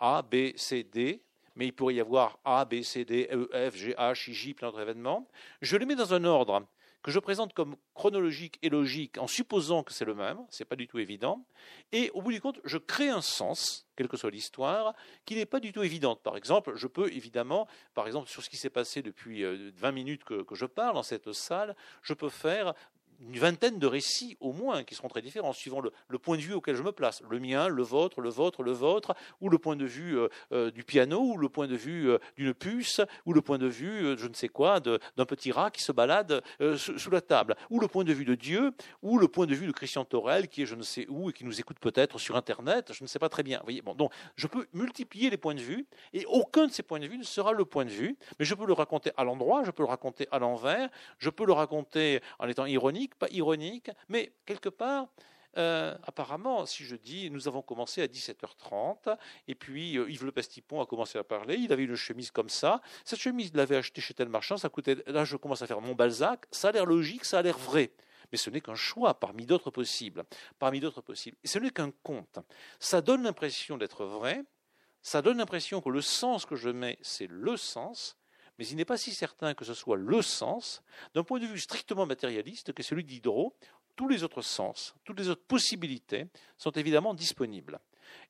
A, B, C, D, mais il pourrait y avoir A, B, C, D, E, F, G, H, I, J, plein d'autres événements. Je les mets dans un ordre que je présente comme chronologique et logique en supposant que c'est le même, ce n'est pas du tout évident, et au bout du compte, je crée un sens, quelle que soit l'histoire, qui n'est pas du tout évident. Par exemple, je peux évidemment, par exemple, sur ce qui s'est passé depuis 20 euh, minutes que, que je parle dans cette salle, je peux faire une vingtaine de récits au moins qui seront très différents suivant le, point de vue auquel je me place. Le mien, le vôtre, le vôtre, le vôtre, ou le point de vue euh, euh, du piano, ou le point de vue euh, d'une puce, ou le point de vue, je ne sais quoi, d'un petit rat qui se balade sous, la table, ou le point de vue de Dieu, ou le point de vue de Christian Torel qui est je ne sais où et qui nous écoute peut-être sur Internet, je ne sais pas très bien. Vous voyez bon, donc je peux multiplier les points de vue, et aucun de ces points de vue ne sera le point de vue, mais je peux le raconter à l'endroit, je peux le raconter à l'envers, je peux le raconter en étant ironique, pas ironique, mais quelque part, euh, apparemment, si je dis, nous avons commencé à 17h30, et puis euh, Yves Le Pestipon a commencé à parler, il avait une chemise comme ça, cette chemise, il l'avait achetée chez tel marchand, ça coûtait, là je commence à faire mon Balzac, ça a l'air logique, ça a l'air vrai. Mais ce n'est qu'un choix parmi d'autres possibles. Parmi d'autres possibles. Et ce n'est qu'un conte. Ça donne l'impression d'être vrai, ça donne l'impression que le sens que je mets, c'est le sens, mais il n'est pas si certain que ce soit le sens, d'un point de vue strictement matérialiste, que celui d'Hydro, tous les autres sens, toutes les autres possibilités sont évidemment disponibles.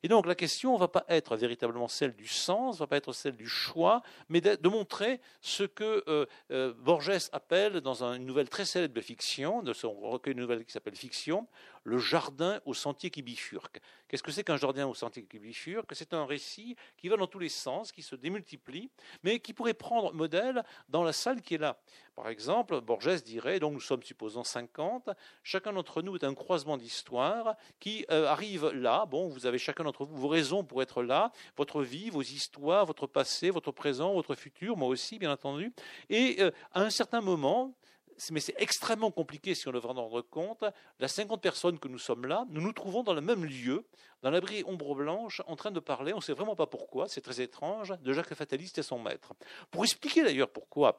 Et donc la question ne va pas être véritablement celle du sens, ne va pas être celle du choix, mais de, montrer ce que euh, euh, Borges appelle dans une nouvelle très célèbre de fiction, de son recueil de nouvelles qui s'appelle Fiction, le jardin au sentier qui bifurque. Qu'est-ce que c'est qu'un jardin au sentier qui bifurque? C'est un récit qui va dans tous les sens, qui se démultiplie, mais qui pourrait prendre modèle dans la salle qui est là. Par exemple, Borges dirait, donc nous sommes supposons 50, chacun d'entre nous est un croisement d'histoire qui euh, arrive là, bon, vous avez chacun d'entre vous vos raisons pour être là, votre vie, vos histoires, votre passé, votre présent, votre futur, moi aussi, bien entendu, et euh, à un certain moment, mais c'est extrêmement compliqué si on devrait en rendre compte. La 50 personnes que nous sommes là, nous nous trouvons dans le même lieu, dans l'abri ombre blanche, en train de parler, on ne sait vraiment pas pourquoi, c'est très étrange, de Jacques le Fataliste et son maître. Pour expliquer d'ailleurs pourquoi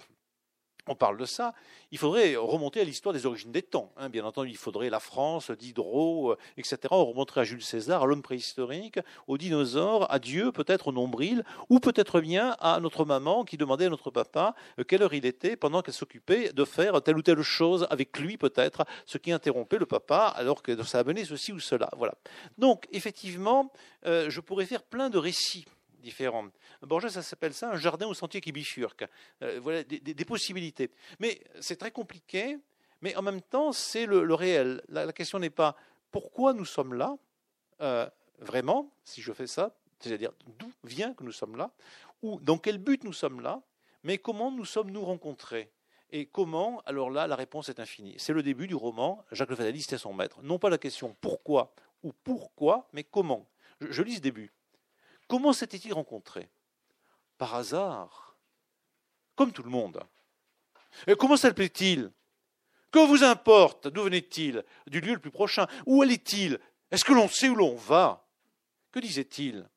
on parle de ça, il faudrait remonter à l'histoire des origines des temps. Hein. Bien entendu, il faudrait la France, Diderot, euh, etc. On remonterait à Jules César, à l'homme préhistorique, aux dinosaures, à Dieu, peut-être au nombril, ou peut-être bien à notre maman qui demandait à notre papa euh, quelle heure il était pendant qu'elle s'occupait de faire telle ou telle chose avec lui, peut-être, ce qui interrompait le papa alors que ça amenait ceci ou cela. Voilà. Donc, effectivement, euh, je pourrais faire plein de récits différents. Borges, ça s'appelle ça un jardin au sentier qui bifurque. Euh, voilà des, possibilités. Mais c'est très compliqué, mais en même temps, c'est le, réel. La, question n'est pas pourquoi nous sommes là, euh, vraiment, si je fais ça, c'est-à-dire d'où vient que nous sommes là, ou dans quel but nous sommes là, mais comment nous sommes-nous rencontrés et comment Alors là, la réponse est infinie. C'est le début du roman, Jacques le Fataliste et son maître. Non pas la question pourquoi ou pourquoi, mais comment. Je, je lis ce début. Comment s'était-il rencontré? Par hasard, comme tout le monde. Et comment s'appelait-il Que vous importe D'où venait-il? Du lieu le plus prochain? Où allait-il? Est-ce que l'on sait où l'on va? Que disait-il?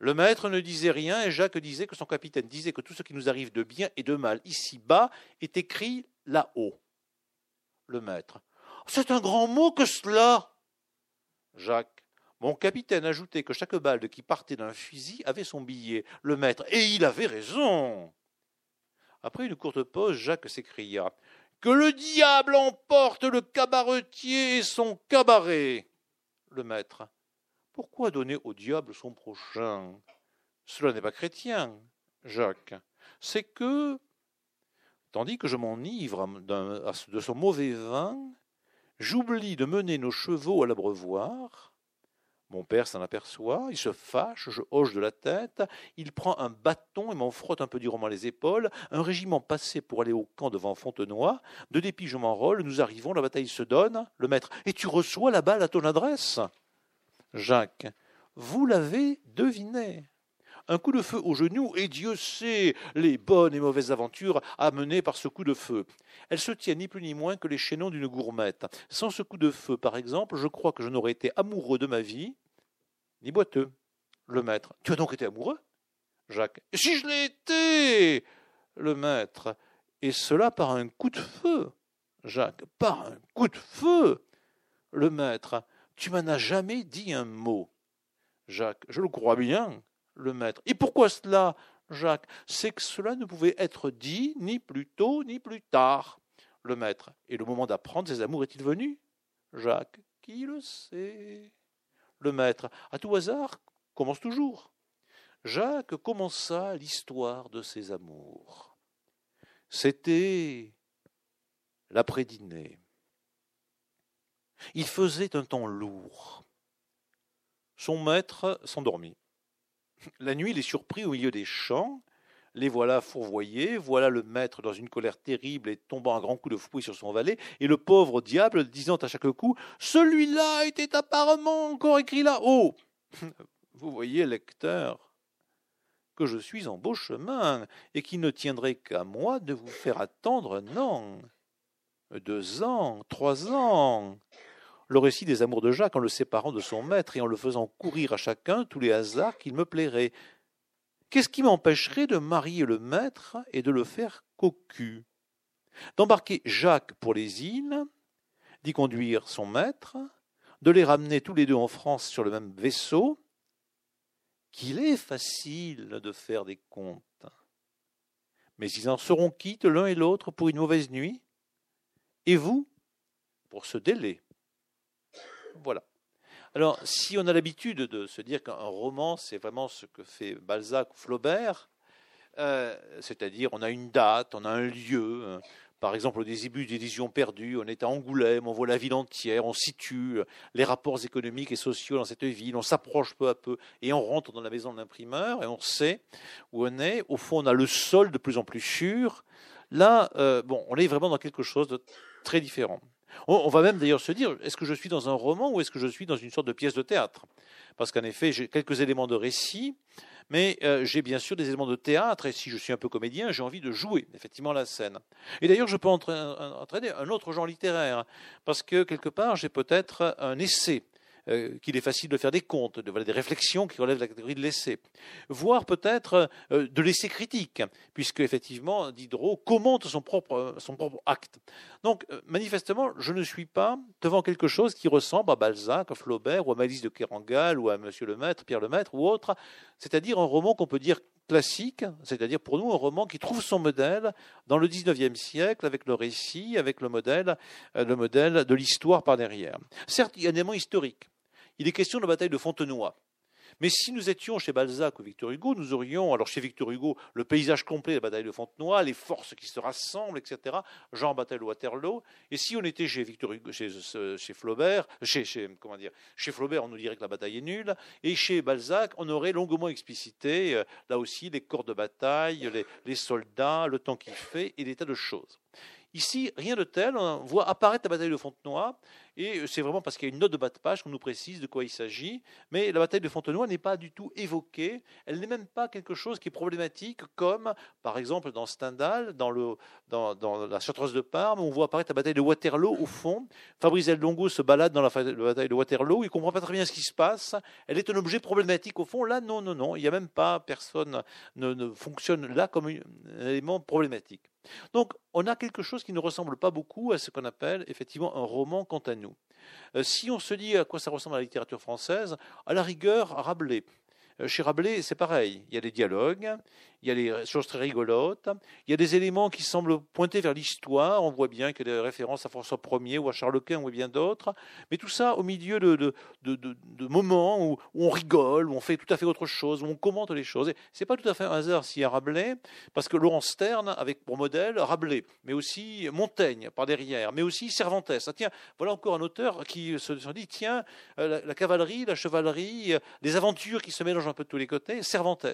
Le maître ne disait rien et Jacques disait que son capitaine disait que tout ce qui nous arrive de bien et de mal ici-bas est écrit là-haut. Le maître. C'est un grand mot que cela Jacques. Mon capitaine ajoutait que chaque balle qui partait d'un fusil avait son billet. Le maître. Et il avait raison. Après une courte pause, Jacques s'écria. Que le diable emporte le cabaretier et son cabaret. Le maître. Pourquoi donner au diable son prochain? Cela n'est pas chrétien, Jacques. C'est que, tandis que je m'enivre de son mauvais vin, j'oublie de mener nos chevaux à l'abreuvoir, mon père s'en aperçoit, il se fâche, je hoche de la tête, il prend un bâton et m'en frotte un peu durement les épaules. Un régiment passé pour aller au camp devant Fontenoy. De dépit, je m'enrôle, nous arrivons, la bataille se donne. Le maître, et tu reçois la balle à ton adresse? Jacques, vous l'avez deviné. Un coup de feu au genou, et Dieu sait les bonnes et mauvaises aventures amenées par ce coup de feu. Elles se tiennent ni plus ni moins que les chaînons d'une gourmette. Sans ce coup de feu, par exemple, je crois que je n'aurais été amoureux de ma vie, ni boiteux. Le maître. Tu as donc été amoureux? Jacques. Si je l'ai été Le maître. Et cela par un coup de feu. Jacques. Par un coup de feu Le maître. Tu m'en as jamais dit un mot. Jacques. Je le crois bien. Le maître. Et pourquoi cela Jacques, c'est que cela ne pouvait être dit ni plus tôt ni plus tard. Le maître, et le moment d'apprendre ses amours est-il venu? Jacques, qui le sait? Le maître, à tout hasard, commence toujours. Jacques commença l'histoire de ses amours. C'était l'après-dîner. Il faisait un temps lourd. Son maître s'endormit. La nuit, il est surpris au milieu des champs. Les voilà fourvoyés, voilà le maître dans une colère terrible et tombant un grand coup de fouet sur son valet, et le pauvre diable disant à chaque coup Celui-là était apparemment encore écrit là-haut. Vous voyez, lecteur, que je suis en beau chemin, et qu'il ne tiendrait qu'à moi de vous faire attendre, non. Deux ans, trois ans, le récit des amours de Jacques en le séparant de son maître et en le faisant courir à chacun tous les hasards qu'il me plairait. Qu'est-ce qui m'empêcherait de marier le maître et de le faire cocu D'embarquer Jacques pour les îles, d'y conduire son maître, de les ramener tous les deux en France sur le même vaisseau, qu'il est facile de faire des comptes. Mais ils en seront quittes l'un et l'autre pour une mauvaise nuit, et vous? Pour ce délai. Voilà. Alors, si on a l'habitude de se dire qu'un roman, c'est vraiment ce que fait Balzac ou Flaubert, euh, c'est-à-dire on a une date, on a un lieu. Hein. Par exemple, au début d'Éditions perdues, on est à Angoulême, on voit la ville entière, on situe les rapports économiques et sociaux dans cette ville, on s'approche peu à peu et on rentre dans la maison de l'imprimeur et on sait où on est. Au fond, on a le sol de plus en plus sûr. Là, euh, on est vraiment dans quelque chose de très différent. On, va même d'ailleurs se dire, est-ce que je suis dans un roman ou est-ce que je suis dans une sorte de pièce de théâtre? Parce qu'en effet, j'ai quelques éléments de récit, mais euh, j'ai bien sûr des éléments de théâtre, et si je suis un peu comédien, j'ai envie de jouer effectivement la scène. Et d'ailleurs, je peux entraîner un autre genre littéraire, parce que quelque part, j'ai peut-être un essai euh, qu'il est facile de faire des comptes, de, voilà, des réflexions qui relèvent de la catégorie de l'essai, voire peut-être euh, de l'essai critique, puisque effectivement Diderot commente son propre, son propre acte. Donc manifestement, je ne suis pas devant quelque chose qui ressemble à Balzac, à Flaubert ou à Malice de Kerangal ou à Monsieur le Maître, Pierre le Maître ou autre, c'est-à-dire un roman qu'on peut dire classique, c'est-à-dire pour nous un roman qui trouve son modèle dans le XIXe siècle avec le récit, avec le modèle, euh, le modèle de l'histoire par derrière. Certes, il y a un élément historique. Il est question de la bataille de Fontenoy. Mais si nous étions chez Balzac ou Victor Hugo, nous aurions, alors chez Victor Hugo, le paysage complet de la bataille de Fontenoy, les forces qui se rassemblent, etc. Jean bataille Waterloo. Et si on était chez chez, Flaubert, chez Flaubert, on nous dirait que la bataille est nulle. Et chez Balzac, on aurait longuement explicité, euh, là aussi, les corps de bataille, les, les soldats, le temps qu'il fait et des tas de choses. Ici, rien de tel. On voit apparaître la bataille de Fontenoy, et c'est vraiment parce qu'il y a une note de bas de page qu'on nous précise de quoi il s'agit. Mais la bataille de Fontenoy n'est pas du tout évoquée. Elle n'est même pas quelque chose qui est problématique, comme par exemple dans Stendhal, dans, la Chartreuse de Parme, où on voit apparaître la bataille de Waterloo au fond. Fabrice Longo se balade dans la, bataille de Waterloo, il comprend pas très bien ce qui se passe. Elle est un objet problématique au fond. Là, non, non, non. Il n'y a même pas, personne ne, ne fonctionne là comme un élément problématique. Donc, on a quelque chose qui ne ressemble pas beaucoup à ce qu'on appelle effectivement un roman quant à nous. Euh, si on se dit à quoi ça ressemble à la littérature française, à la rigueur, Rabelais. Euh, chez Rabelais, c'est pareil. Il y a des dialogues, il y a des choses très rigolotes, il y a des éléments qui semblent pointer vers l'histoire. On voit bien qu'il y a des références à François Ier ou à Charles Quint ou bien d'autres. Mais tout ça au milieu de, de, de, moments où, on rigole, où on fait tout à fait autre chose, où on commente les choses. Ce n'est pas tout à fait un hasard s'il y a Rabelais, parce que Laurent Stern avec pour modèle Rabelais, mais aussi Montaigne par derrière, mais aussi Cervantes. Ah, tiens, voilà encore un auteur qui se, dit tiens, euh, la, cavalerie, la chevalerie, euh, les aventures qui se mélangent un peu de tous les côtés, Cervantes.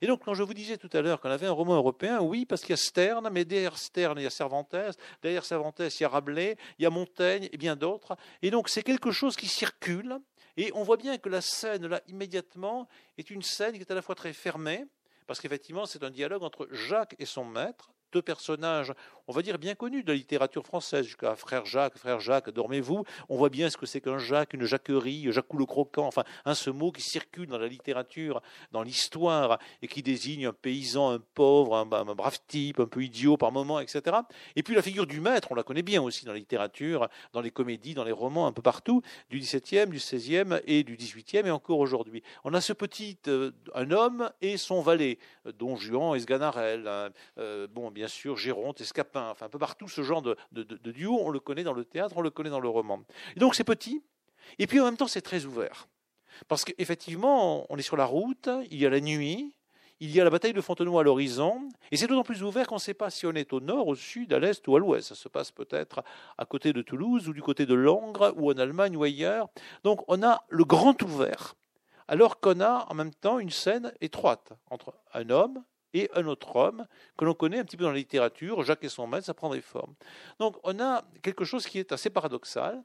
Et donc, quand je vous disais tout à l'heure qu'on avait un roman européen, oui, parce qu'il y a Stern, mais derrière Stern, il y a Cervantes, derrière Cervantes, il y a Rabelais, il y a Montaigne et bien d'autres. Et donc, c'est quelque chose qui circule. Et on voit bien que la scène, là, immédiatement, est une scène qui est à la fois très fermée, parce qu'effectivement, c'est un dialogue entre Jacques et son maître, deux personnages, on va dire bien connus de la littérature française, jusqu'à Frère Jacques, Frère Jacques, dormez-vous. On voit bien ce que c'est qu'un Jacques, une Jacquerie, Jacques le croquant, enfin, un ce mot qui circule dans la littérature, dans l'histoire, et qui désigne un paysan, un pauvre, un, brave type, un peu idiot par moment, etc. Et puis la figure du maître, on la connaît bien aussi dans la littérature, dans les comédies, dans les romans, un peu partout, du XVIIe, du XVIe et du XVIIIe, et encore aujourd'hui. On a ce petit, euh, un homme et son valet, Don Juan et hein, euh, bon, bien sûr, Géronte et Enfin un peu partout ce genre de, duo, on le connaît dans le théâtre, on le connaît dans le roman. Et donc c'est petit, et puis en même temps c'est très ouvert. Parce qu'effectivement, on est sur la route, il y a la nuit, il y a la bataille de Fontenoy à l'horizon, et c'est d'autant plus ouvert qu'on ne sait pas si on est au nord, au sud, à l'est ou à l'ouest. Ça se passe peut-être à côté de Toulouse, ou du côté de Langres, ou en Allemagne, ou ailleurs. Donc on a le grand ouvert, alors qu'on a en même temps une scène étroite entre un homme et un autre homme que l'on connaît un petit peu dans la littérature, Jacques et son maître, ça prend des formes. Donc on a quelque chose qui est assez paradoxal,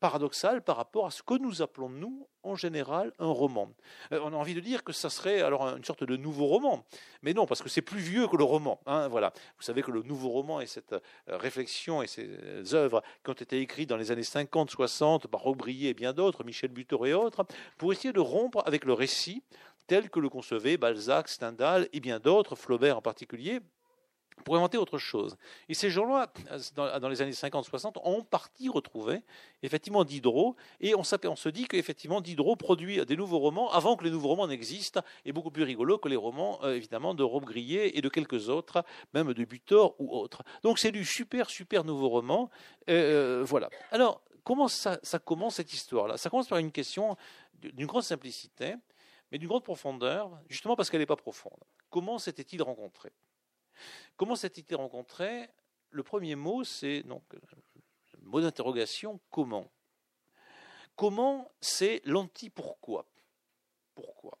paradoxal par rapport à ce que nous appelons, nous, en général, un roman. Euh, on a envie de dire que ça serait alors une sorte de nouveau roman, mais non, parce que c'est plus vieux que le roman. Hein, voilà. Vous savez que le nouveau roman et cette euh, réflexion et ces œuvres qui ont été écrites dans les années 50, 60 par Aubrier et bien d'autres, Michel Butor et autres, pour essayer de rompre avec le récit tel que le concevaient Balzac, Stendhal et bien d'autres, Flaubert en particulier, pour inventer autre chose. Et ces gens-là, dans, les années 50-60, ont en partie retrouvé effectivement Diderot, et on, on se dit qu'effectivement Diderot produit des nouveaux romans avant que les nouveaux romans n'existent, et beaucoup plus rigolo que les romans euh, évidemment de Robe Grillet et de quelques autres, même de Butor ou autres. Donc c'est du super super nouveau roman. Euh, voilà. Alors comment ça, ça commence cette histoire-là? Ça commence par une question d'une grande simplicité mais d'une grande profondeur, justement parce qu'elle n'est pas profonde. Comment s'était-il rencontré? Comment s'était-il rencontré? Le premier mot, c'est donc le mot d'interrogation comment? Comment, c'est l'anti-pourquoi. Pourquoi?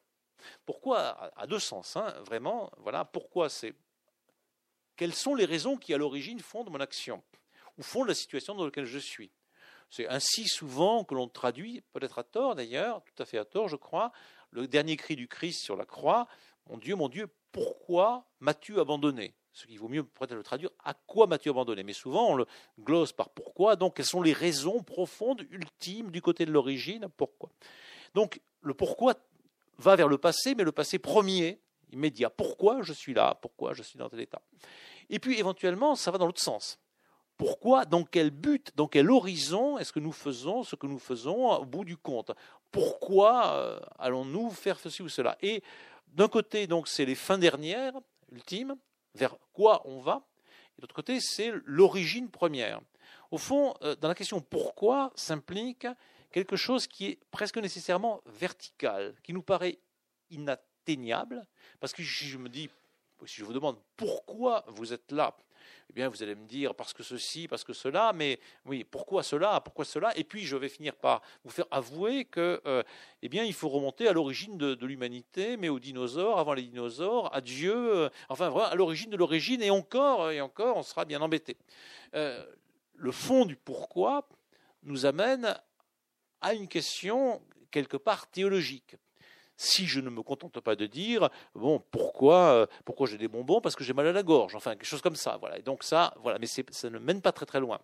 Pourquoi à deux sens, hein, vraiment. Voilà, pourquoi c'est quelles sont les raisons qui à l'origine fondent mon action ou fondent la situation dans laquelle je suis? C'est ainsi souvent que l'on traduit, peut-être à tort d'ailleurs, tout à fait à tort je crois, le dernier cri du Christ sur la croix, Mon Dieu, mon Dieu, pourquoi m'as-tu abandonné? Ce qui vaut mieux peut-être le traduire, à quoi m'as-tu abandonné? Mais souvent, on le glosse par pourquoi. Donc, quelles sont les raisons profondes, ultimes, du côté de l'origine Pourquoi? Donc, le pourquoi va vers le passé, mais le passé premier, immédiat. Pourquoi je suis là? Pourquoi je suis dans tel état? Et puis, éventuellement, ça va dans l'autre sens. Pourquoi Dans quel but Dans quel horizon est-ce que nous faisons ce que nous faisons au bout du compte? Pourquoi euh, allons-nous faire ceci ou cela? Et d'un côté, donc, c'est les fins dernières, ultimes, vers quoi on va, et de l'autre côté, c'est l'origine première. Au fond, euh, dans la question pourquoi s'implique quelque chose qui est presque nécessairement vertical, qui nous paraît inatteignable, parce que si je me dis, si je vous demande pourquoi vous êtes là, eh bien, vous allez me dire parce que ceci, parce que cela, mais oui, pourquoi cela, pourquoi cela? Et puis, je vais finir par vous faire avouer que, euh, eh bien, il faut remonter à l'origine de, l'humanité, mais aux dinosaures, avant les dinosaures, à Dieu, euh, enfin, vraiment, à l'origine de l'origine, et encore, et encore, on sera bien embêté. Euh, le fond du pourquoi nous amène à une question quelque part théologique si je ne me contente pas de dire bon pourquoi euh, pourquoi j'ai des bonbons parce que j'ai mal à la gorge enfin quelque chose comme ça voilà. Et donc ça voilà mais ça ne mène pas très très loin.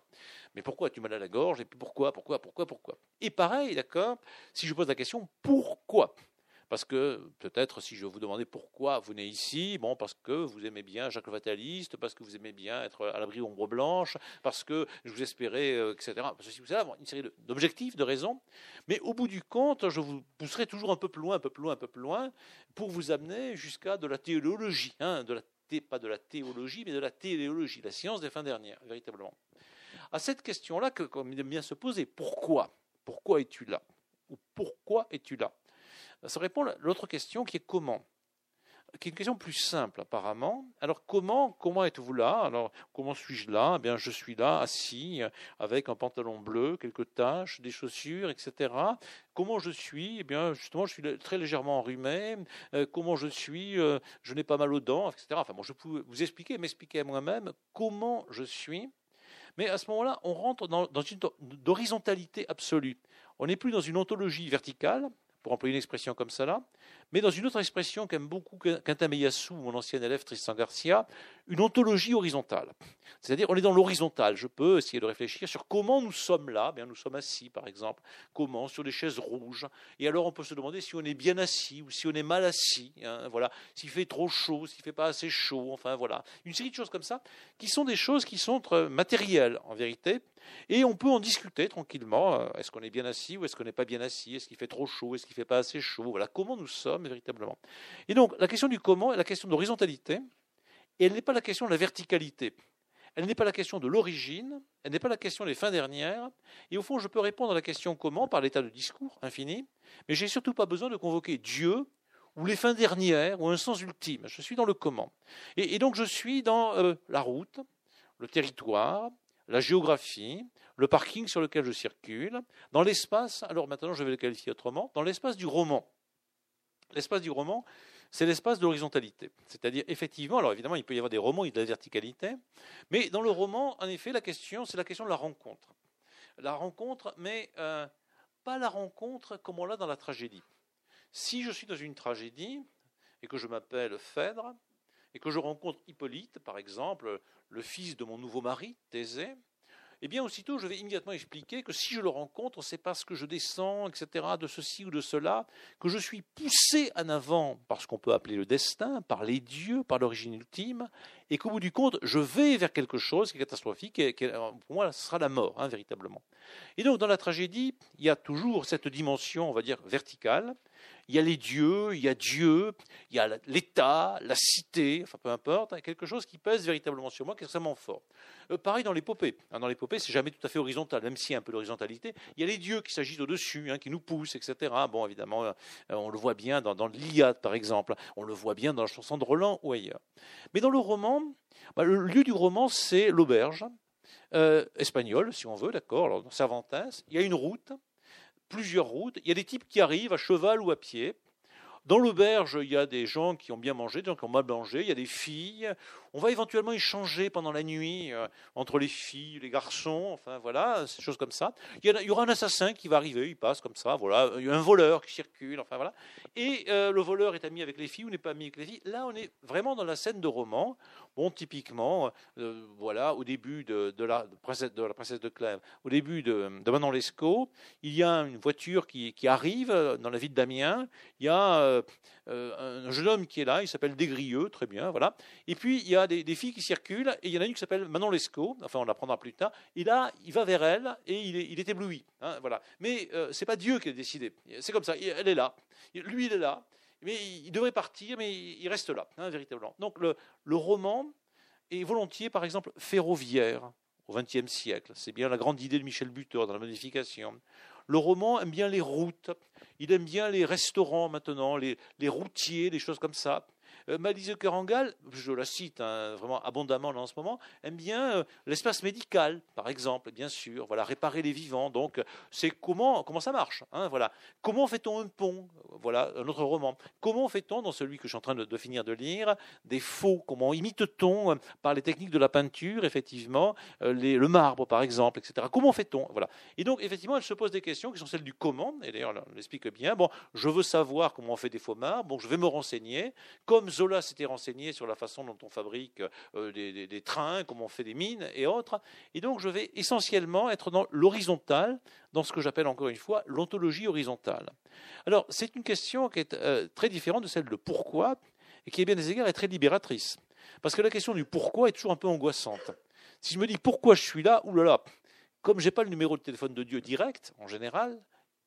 Mais pourquoi as-tu mal à la gorge et puis pourquoi pourquoi pourquoi pourquoi? Et pareil d'accord? Si je pose la question pourquoi? Parce que peut-être si je vous demandais pourquoi vous venez ici, bon, parce que vous aimez bien Jacques le Fataliste, parce que vous aimez bien être à l'abri ombre blanche, parce que je vous espérais, euh, etc. Ceci vous savez, une série d'objectifs, de raisons. Mais au bout du compte, je vous pousserai toujours un peu plus loin, un peu plus loin, un peu plus loin, pour vous amener jusqu'à de la théologie, hein, de la pas de la théologie, mais de la téléologie, la science des fins dernières, véritablement. À cette question-là, il aime bien se poser, pourquoi? Pourquoi es-tu là? Ou pourquoi es-tu là? Ça répond à l'autre question qui est comment qui est une question plus simple apparemment. Alors comment comment êtes-vous là? Alors comment suis-je là? Eh bien je suis là assis avec un pantalon bleu, quelques taches, des chaussures, etc. Comment je suis? Eh bien justement je suis très légèrement enrhumé. Euh, comment je suis? Euh, Je n'ai pas mal aux dents, etc. Enfin bon je peux vous expliquer, m'expliquer à moi-même comment je suis. Mais à ce moment-là, on rentre dans, dans une horizontalité absolue. On n'est plus dans une ontologie verticale, pour employer une expression comme cela, mais dans une autre expression qu'aime beaucoup Quentin Meyassou, mon ancien élève Tristan Garcia, une ontologie horizontale. C'est-à-dire, on est dans l'horizontale. Je peux essayer de réfléchir sur comment nous sommes là. Bien, nous sommes assis, par exemple. Comment? Sur des chaises rouges. Et alors, on peut se demander si on est bien assis ou si on est mal assis. Hein, voilà. S'il fait trop chaud, s'il fait pas assez chaud. Enfin, voilà. Une série de choses comme ça, qui sont des choses qui sont matérielles, en vérité, et on peut en discuter tranquillement. Euh, est-ce qu'on est bien assis ou est-ce qu'on n'est pas bien assis? Est-ce qu'il fait trop chaud? Est-ce qu'il fait pas assez chaud? Voilà, comment nous sommes véritablement. Et donc, la question du comment est la question d'horizontalité, et elle n'est pas la question de la verticalité. Elle n'est pas la question de l'origine, elle n'est pas la question des fins dernières. Et au fond, je peux répondre à la question comment par l'état de discours infini, mais j'ai surtout pas besoin de convoquer Dieu ou les fins dernières ou un sens ultime. Je suis dans le comment. Et, donc je suis dans euh, la route, le territoire, la géographie, le parking sur lequel je circule, dans l'espace, alors maintenant je vais le qualifier autrement, dans l'espace du roman. L'espace du roman, c'est l'espace de l'horizontalité. C'est-à-dire, effectivement, alors évidemment, il peut y avoir des romans et de la verticalité, mais dans le roman, en effet, la question, c'est la question de la rencontre. La rencontre, mais euh, pas la rencontre comme on l'a dans la tragédie. Si je suis dans une tragédie et que je m'appelle Phèdre, et que je rencontre Hippolyte, par exemple, le fils de mon nouveau mari, Thésée, eh bien aussitôt je vais immédiatement expliquer que si je le rencontre, c'est parce que je descends, etc., de ceci ou de cela, que je suis poussé en avant par ce qu'on peut appeler le destin, par les dieux, par l'origine ultime, et qu'au bout du compte, je vais vers quelque chose qui est catastrophique, et qui, pour moi, ce sera la mort, hein, véritablement. Et donc dans la tragédie, il y a toujours cette dimension, on va dire, verticale, il y a les dieux, il y a Dieu, il y a l'État, la cité, enfin peu importe, quelque chose qui pèse véritablement sur moi, qui est extrêmement fort. Euh, pareil dans l'épopée. Hein, dans l'épopée, c'est jamais tout à fait horizontal, même s'il y a un peu d'horizontalité. Il y a les dieux qui s'agitent au-dessus, hein, qui nous poussent, etc. Bon, évidemment, euh, on le voit bien dans, l'Iliade, par exemple. On le voit bien dans la chanson de Roland ou ailleurs. Mais dans le roman, bah, le lieu du roman, c'est l'auberge. Euh, espagnole, si on veut, d'accord, dans Cervantes, il y a une route, plusieurs routes. Il y a des types qui arrivent à cheval ou à pied. Dans l'auberge, il y a des gens qui ont bien mangé, des gens qui ont mal mangé, il y a des filles. On va éventuellement échanger pendant la nuit euh, entre les filles, les garçons, enfin voilà, ces choses comme ça. Il y, aura un assassin qui va arriver, il passe comme ça, voilà. Il y a un voleur qui circule, enfin voilà. Et euh, le voleur est ami avec les filles ou n'est pas ami avec les filles. Là, on est vraiment dans la scène de roman. Bon, typiquement, euh, voilà, au début de, la, princesse, de Clèves, au début de, Manon Lescaut, il y a une voiture qui, arrive dans la ville d'Amiens. Il y a euh, un jeune homme qui est là, il s'appelle Desgrieux, très bien, voilà. Et puis, il y a des, filles qui circulent, et il y en a une qui s'appelle Manon Lescaut, enfin, on l'apprendra plus tard. Et là, il va vers elle, et il est, ébloui. Hein, voilà. Mais ce c'est pas Dieu qui a décidé. C'est comme ça, elle est là. Lui, il est là. Mais il devrait partir, mais il reste là, hein, véritablement. Donc le, roman est volontiers, par exemple, ferroviaire au XXe siècle. C'est bien la grande idée de Michel Butor dans la modification. Le roman aime bien les routes, il aime bien les restaurants maintenant, les, les routiers, des choses comme ça. Euh, Malise Kerangal, je la cite hein, vraiment abondamment en ce moment, aime bien euh, l'espace médical, par exemple, bien sûr. Voilà, réparer les vivants. Donc, c'est comment comment ça marche. Hein, voilà, comment fait-on un pont Voilà, un autre roman. Comment fait-on dans celui que je suis en train de, finir de lire des faux Comment imite-t-on euh, par les techniques de la peinture, effectivement, le marbre, par exemple, etc. Comment fait-on Voilà. Et donc, effectivement, elle se pose des questions qui sont celles du comment. Et d'ailleurs, elle l'explique bien. Bon, je veux savoir comment on fait des faux marbres. Bon, je vais me renseigner. Comme Zola s'était renseigné sur la façon dont on fabrique euh, des, trains, comment on fait des mines et autres. Et donc, je vais essentiellement être dans l'horizontal, dans ce que j'appelle encore une fois l'ontologie horizontale. Alors, c'est une question qui est euh, très différente de celle de pourquoi et qui, est bien des égards, est très libératrice. Parce que la question du pourquoi est toujours un peu angoissante. Si je me dis pourquoi je suis là, oulala, comme je n'ai pas le numéro de téléphone de Dieu direct, en général,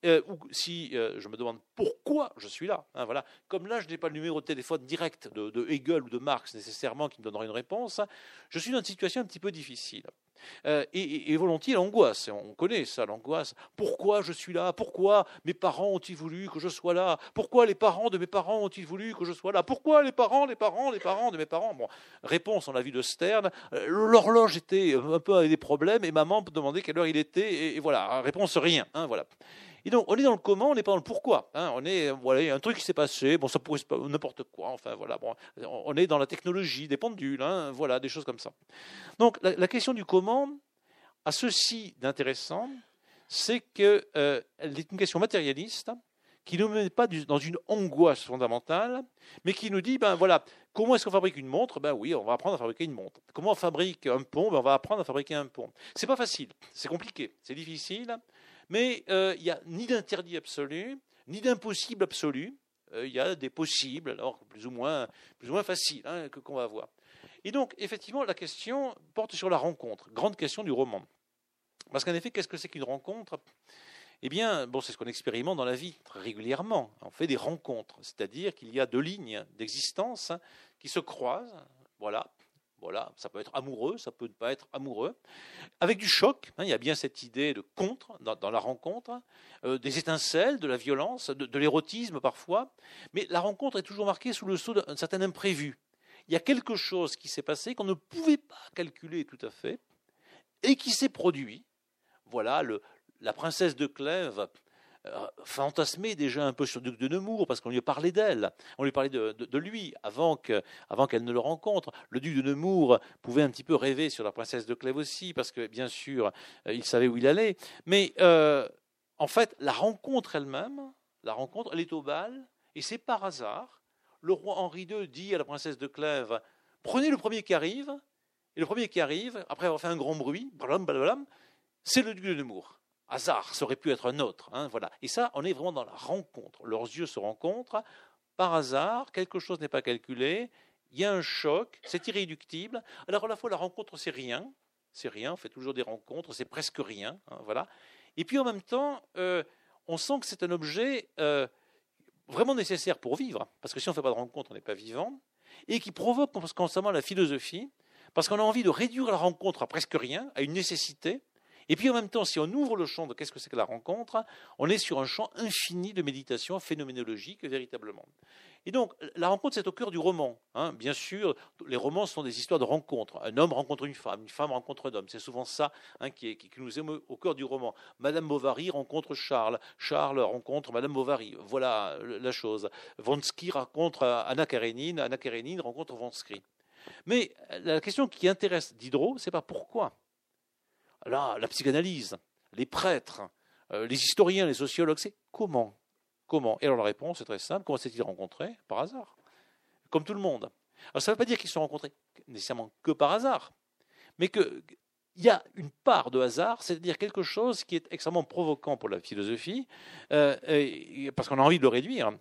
euh, ou si euh, je me demande pourquoi je suis là. Hein, voilà. Comme là, je n'ai pas le numéro de téléphone direct de, Hegel ou de Marx nécessairement qui me donnera une réponse, je suis dans une situation un petit peu difficile. Euh, et, volontiers l'angoisse, on connaît ça, l'angoisse. Pourquoi je suis là? Pourquoi mes parents ont-ils voulu que je sois là? Pourquoi les parents de mes parents ont-ils voulu que je sois là? Pourquoi les parents, les parents, les parents de mes parents? Bon, réponse, on l'a vu de Stern. L'horloge était un peu avec des problèmes et maman demandait quelle heure il était et, voilà, réponse rien. Hein, voilà. Et donc, on est dans le comment, on n'est pas dans le pourquoi. Hein. On est, voilà, un truc qui s'est passé, bon, ça pourrait être n'importe quoi, enfin, voilà, bon, on est dans la technologie des pendules, hein, voilà, des choses comme ça. Donc, la, question du comment a ceci d'intéressant, c'est qu'elle euh, est une question matérialiste, qui ne nous met pas dans une angoisse fondamentale, mais qui nous dit, ben voilà, comment est-ce qu'on fabrique une montre? Ben oui, on va apprendre à fabriquer une montre. Comment on fabrique un pont? Ben On va apprendre à fabriquer un pont. C'est pas facile, c'est compliqué, c'est difficile, mais euh, il n'y a ni d'interdit absolu, ni d'impossible absolu. Euh, il y a des possibles, alors plus ou moins, faciles, hein, qu'on va voir. Et donc, effectivement, la question porte sur la rencontre, grande question du roman. Parce qu'en effet, qu'est-ce que c'est qu'une rencontre? Eh bien, bon, c'est ce qu'on expérimente dans la vie très régulièrement. On fait des rencontres, c'est-à-dire qu'il y a deux lignes d'existence hein, qui se croisent, voilà, voilà, ça peut être amoureux, ça peut ne pas être amoureux. Avec du choc, hein, il y a bien cette idée de contre dans, la rencontre, euh, des étincelles, de la violence, de, l'érotisme parfois. Mais la rencontre est toujours marquée sous le sceau d'un certain imprévu. Il y a quelque chose qui s'est passé qu'on ne pouvait pas calculer tout à fait et qui s'est produit. Voilà, la princesse de Clèves euh, fantasmé déjà un peu sur Duc de Nemours, parce qu'on lui parlait d'elle, on lui parlait de, lui avant qu'elle avant ne le rencontre. Le duc de Nemours pouvait un petit peu rêver sur la princesse de Clèves aussi, parce que bien sûr, euh, il savait où il allait. Mais euh, en fait, la rencontre elle-même, la rencontre, elle est au bal, et c'est par hasard. Le roi Henri II dit à la princesse de Clèves Prenez le premier qui arrive, et le premier qui arrive, après avoir fait un grand bruit, c'est le duc de Nemours hasard, ça aurait pu être un autre. Hein, voilà. Et ça, on est vraiment dans la rencontre. Leurs yeux se rencontrent. Par hasard, quelque chose n'est pas calculé. Il y a un choc, c'est irréductible. Alors à la fois, la rencontre, c'est rien. C'est rien, on fait toujours des rencontres, c'est presque rien. Hein, voilà. Et puis en même temps, euh, on sent que c'est un objet euh, vraiment nécessaire pour vivre. Parce que si on ne fait pas de rencontre, on n'est pas vivant. Et qui provoque constamment la philosophie. Parce qu'on a envie de réduire la rencontre à presque rien, à une nécessité, et puis en même temps, si on ouvre le champ de qu'est-ce que c'est que la rencontre, on est sur un champ infini de méditation phénoménologique véritablement. Et donc, la rencontre, c'est au cœur du roman. Hein. Bien sûr, les romans sont des histoires de rencontres. Un homme rencontre une femme, une femme rencontre un homme. C'est souvent ça hein, qui, nous émeut au cœur du roman. Madame Bovary rencontre Charles. Charles rencontre Madame Bovary. Voilà la chose. Vonsky rencontre Anna Karenine. Anna Karenine rencontre Vonsky. Mais la question qui intéresse Diderot, c'est pas pourquoi la psychanalyse, les prêtres, euh, les historiens, les sociologues, c'est comment? Comment? Et alors la réponse est très simple. Comment s'est-il rencontré? Par hasard. Comme tout le monde. Alors ça ne veut pas dire qu'ils se sont rencontrés nécessairement que par hasard, mais qu'il y a une part de hasard, c'est-à-dire quelque chose qui est extrêmement provoquant pour la philosophie, euh, parce qu'on a envie de le réduire,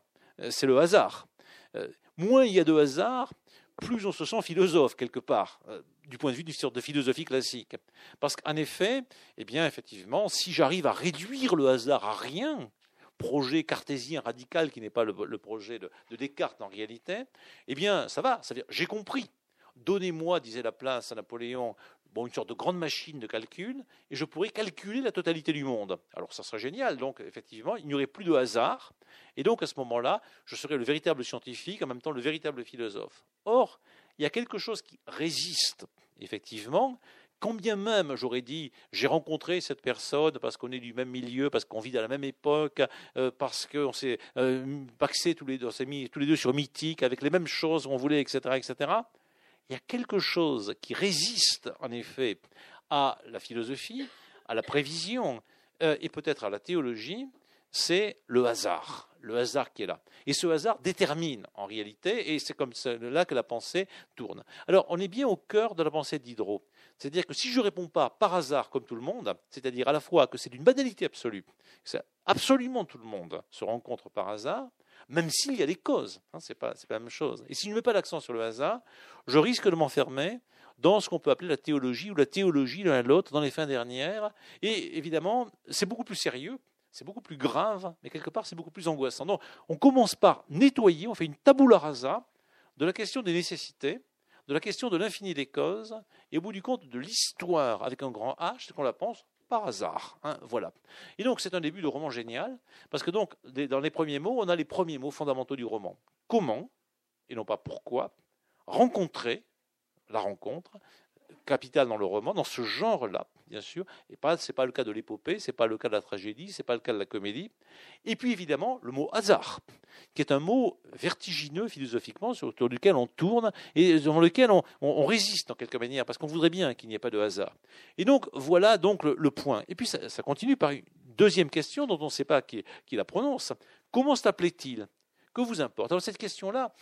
c'est le hasard. Euh, moins il y a de hasard, plus on se sent philosophe quelque part, euh, du point de vue d'une sorte de philosophie classique. Parce qu'en effet, eh bien, effectivement, si j'arrive à réduire le hasard à rien, projet cartésien radical qui n'est pas le, projet de, Descartes en réalité, eh bien, ça va. j'ai compris. Donnez-moi, disait Laplace à Napoléon, bon, une sorte de grande machine de calcul, et je pourrais calculer la totalité du monde. Alors ça serait génial. Donc, effectivement, il n'y aurait plus de hasard. Et donc, à ce moment-là, je serais le véritable scientifique, en même temps le véritable philosophe. Or, il y a quelque chose qui résiste, effectivement, quand bien même j'aurais dit j'ai rencontré cette personne parce qu'on est du même milieu, parce qu'on vit dans la même époque, euh, parce qu'on s'est euh, paxé tous les, deux, mis tous les deux sur mythique, avec les mêmes choses qu'on voulait, etc., etc., il y a quelque chose qui résiste en effet à la philosophie, à la prévision euh, et peut-être à la théologie, c'est le hasard, le hasard qui est là. Et ce hasard détermine en réalité, et c'est comme cela que la pensée tourne. Alors on est bien au cœur de la pensée d'Hydro. C'est-à-dire que si je ne réponds pas par hasard comme tout le monde, c'est-à-dire à la fois que c'est d'une banalité absolue, que absolument tout le monde se rencontre par hasard, même s'il y a des causes, hein, ce n'est pas, la même chose. Et si je ne mets pas l'accent sur le hasard, je risque de m'enfermer dans ce qu'on peut appeler la théologie ou la théologie l'un à l'autre dans les fins dernières. Et évidemment, c'est beaucoup plus sérieux, c'est beaucoup plus grave, mais quelque part, c'est beaucoup plus angoissant. Donc, on commence par nettoyer, on fait une tabula rasa de la question des nécessités, de la question de l'infini des causes, et au bout du compte de l'histoire avec un grand H, qu'on la pense par hasard. Hein, voilà. Et donc c'est un début de roman génial, parce que donc dans les premiers mots, on a les premiers mots fondamentaux du roman. Comment, et non pas pourquoi, rencontrer la rencontre, capitale dans le roman, dans ce genre-là, bien sûr. Et pas, c'est pas le cas de l'épopée, c'est pas le cas de la tragédie, c'est pas le cas de la comédie. Et puis évidemment le mot hasard, qui est un mot vertigineux philosophiquement, autour duquel on tourne et dans lequel on, résiste en quelque manière, parce qu'on voudrait bien qu'il n'y ait pas de hasard. Et donc voilà donc le, point. Et puis ça, continue par une deuxième question dont on ne sait pas qui, qui la prononce. Comment s'appelait-il? Que vous importe? Alors cette question-là,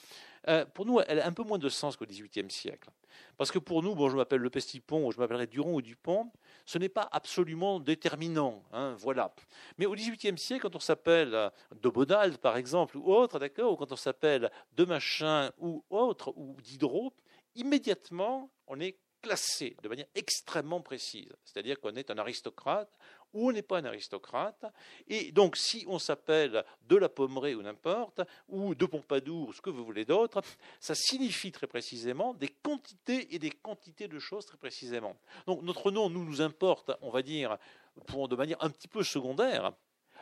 euh, pour nous, elle a un peu moins de sens qu'au XVIIIe siècle. Parce que pour nous, bon, je m'appelle Le Pestipon, ou je m'appellerai Duron ou Dupont, ce n'est pas absolument déterminant. Hein, voilà. Mais au XVIIIe siècle, quand on s'appelle euh, de Bonald, par exemple, ou autre, d'accord, ou quand on s'appelle de Machin ou autre, ou Diderot, immédiatement, on est classé de manière extrêmement précise. C'est-à-dire qu'on est un aristocrate ou on n'est pas un aristocrate. Et donc, si on s'appelle de la Pommeraye ou n'importe, ou de Pompadour, ou ce que vous voulez d'autre, ça signifie très précisément des quantités et des quantités de choses très précisément. Donc, notre nom nous nous importe, on va dire, pour, de manière un petit peu secondaire.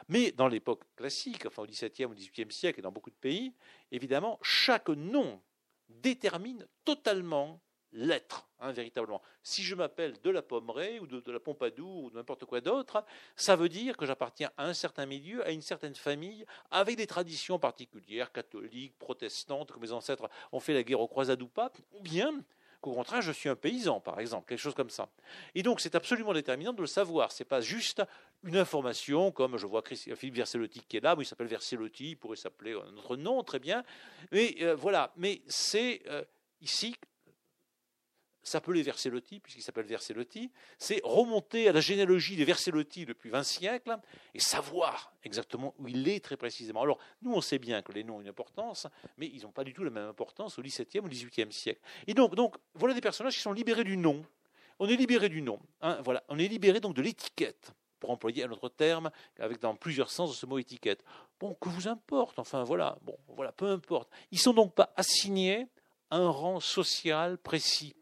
Mais dans l'époque classique, enfin au XVIIe ou XVIIIe siècle et dans beaucoup de pays, évidemment, chaque nom détermine totalement l'être, hein, véritablement. Si je m'appelle de la Pommeraye ou de, la Pompadour ou n'importe quoi d'autre, ça veut dire que j'appartiens à un certain milieu, à une certaine famille, avec des traditions particulières, catholiques, protestantes, que mes ancêtres ont fait la guerre aux croisades ou pas, ou bien qu'au contraire, je suis un paysan, par exemple, quelque chose comme ça. Et donc, c'est absolument déterminant de le savoir. Ce n'est pas juste une information, comme je vois Philippe Verselotti qui est là, il s'appelle Verselotti, il pourrait s'appeler un autre nom, très bien. Mais euh, voilà, mais c'est euh, ici s'appeler Verselotti, puisqu'il s'appelle Verselotti, c'est remonter à la généalogie des Verselotti depuis 20 siècles et savoir exactement où il est très précisément. Alors, nous, on sait bien que les noms ont une importance, mais ils n'ont pas du tout la même importance au XVIIe ou XVIIIe siècle. Et donc, donc, voilà des personnages qui sont libérés du nom. On est libéré du nom. Hein, voilà. On est libéré donc de l'étiquette, pour employer un autre terme, avec dans plusieurs sens ce mot étiquette. Bon, que vous importe, enfin voilà, bon, voilà, peu importe. Ils sont donc pas assignés à un rang social précis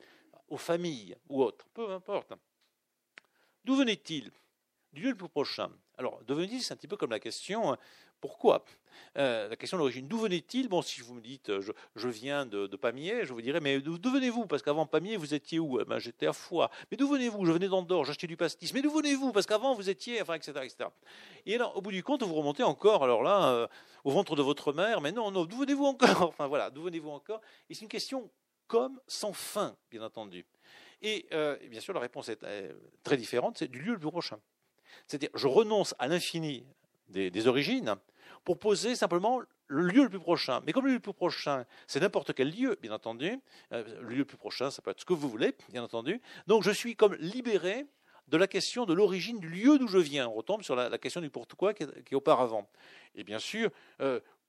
aux familles ou autres, peu importe. D'où venait-il? Du lieu le plus prochain. Alors, d'où venait-il? C'est un petit peu comme la question pourquoi? Euh, La question d'origine. D'où venait-il? Bon, si vous me dites je, viens de, Pamiers, je vous dirais mais d'où venez-vous? Parce qu'avant Pamiers, vous étiez où? Eh ben, J'étais à Foix. Mais d'où venez-vous? Je venais d'Andorre, j'achetais du pastis. Mais d'où venez-vous? Parce qu'avant, vous étiez. Enfin, etc., etc. Et alors, au bout du compte, vous remontez encore, alors là, euh, au ventre de votre mère. Mais non, non, d'où venez-vous encore? Enfin, voilà, d'où venez-vous encore? Et c'est une question comme sans fin, bien entendu. Et, euh, bien sûr, la réponse est euh, très différente, c'est du lieu le plus prochain. C'est-à-dire, je renonce à l'infini des, origines pour poser simplement le lieu le plus prochain. Mais comme le lieu le plus prochain, c'est n'importe quel lieu, bien entendu, euh, le lieu le plus prochain, ça peut être ce que vous voulez, bien entendu. Donc je suis comme libéré de la question de l'origine du lieu d'où je viens. On retombe sur la, question du pourquoi qui est, qui est, auparavant. Et bien sûr,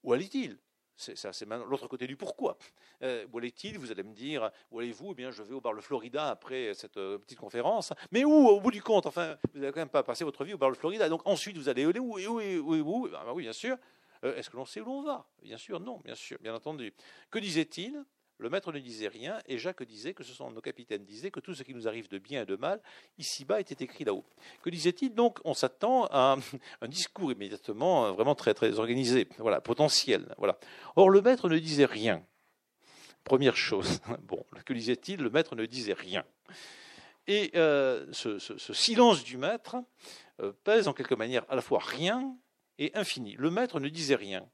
où allait-il? C'est l'autre côté du pourquoi. Euh, où allait-il? Vous allez me dire, où allez-vous? Eh bien, je vais au bar le Florida après cette euh, petite conférence. Mais où, au bout du compte Enfin, vous n'avez quand même pas passé votre vie au bar le Florida. Donc ensuite, vous allez où? Et où, et où, où? Ah, bah Oui, bien sûr. Est-ce que l'on sait où l'on va? Bien sûr, non, bien sûr, bien entendu. Que disait-il? Le maître ne disait rien, et Jacques disait que ce sont nos capitaines disaient que tout ce qui nous arrive de bien et de mal, ici-bas, était écrit là-haut. Que disait-il Donc, on s'attend à un, discours immédiatement euh, vraiment très très organisé, voilà, potentiel, voilà. Or, le maître ne disait rien. Première chose. Bon, que disait-il? Le maître ne disait rien. Et euh, ce, silence du maître euh, pèse en quelque manière à la fois rien et infini. Le maître ne disait rien.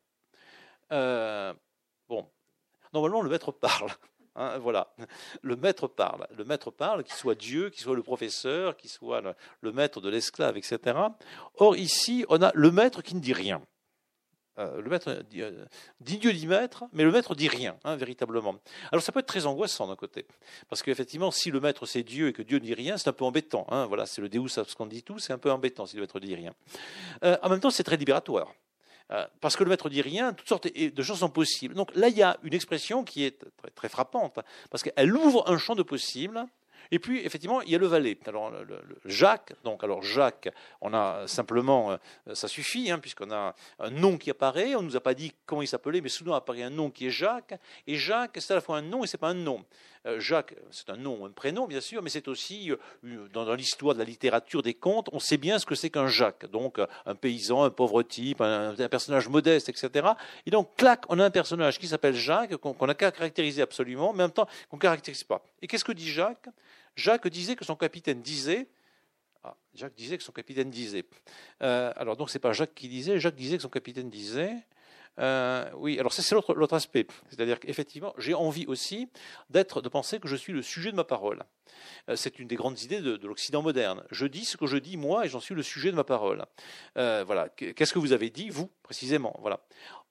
Normalement le maître parle. Hein, voilà, le maître parle. Le maître parle, qu'il soit Dieu, qu'il soit le professeur, qu'il soit le, maître de l'esclave, etc. Or ici, on a le maître qui ne dit rien. Euh, le maître dit, euh, dit, Dieu dit maître, mais le maître dit rien, hein, véritablement. Alors ça peut être très angoissant d'un côté, parce qu'effectivement, si le maître c'est Dieu et que Dieu ne dit rien, c'est un peu embêtant. Hein, voilà, c'est le Deus tout, c'est un peu embêtant si le maître dit rien. Euh, en même temps, c'est très libératoire. Euh, parce que le maître dit rien, toutes sortes de choses sont possibles. Donc là, il y a une expression qui est très, frappante, parce qu'elle ouvre un champ de possibles. Et puis, effectivement, il y a le valet. Alors, Jacques, donc, alors Jacques, on a simplement, euh, ça suffit, hein, puisqu'on a un nom qui apparaît. On ne nous a pas dit comment il s'appelait, mais soudain apparaît un nom qui est Jacques. Et Jacques, c'est à la fois un nom et c'est pas un nom. Euh, Jacques, c'est un nom, un prénom, bien sûr, mais c'est aussi, euh, dans, l'histoire de la littérature des contes, on sait bien ce que c'est qu'un Jacques. Donc, euh, un paysan, un pauvre type, un, personnage modeste, etc. Et donc, clac, on a un personnage qui s'appelle Jacques, qu'on n'a qu'à caractériser absolument, mais en même temps, qu'on ne caractérise pas. Et qu'est-ce que dit Jacques? Jacques disait que son capitaine disait, ah, Jacques disait que son capitaine disait. alors donc c'est pas Jacques qui disait, Jacques disait que son capitaine disait. Euh, oui, alors c'est l'autre aspect. C'est-à-dire qu'effectivement, j'ai envie aussi d'être, de penser que je suis le sujet de ma parole. Euh, c'est une des grandes idées de, l'Occident moderne. Je dis ce que je dis moi et j'en suis le sujet de ma parole. Euh, voilà. Qu'est-ce que vous avez dit, vous, précisément? Voilà.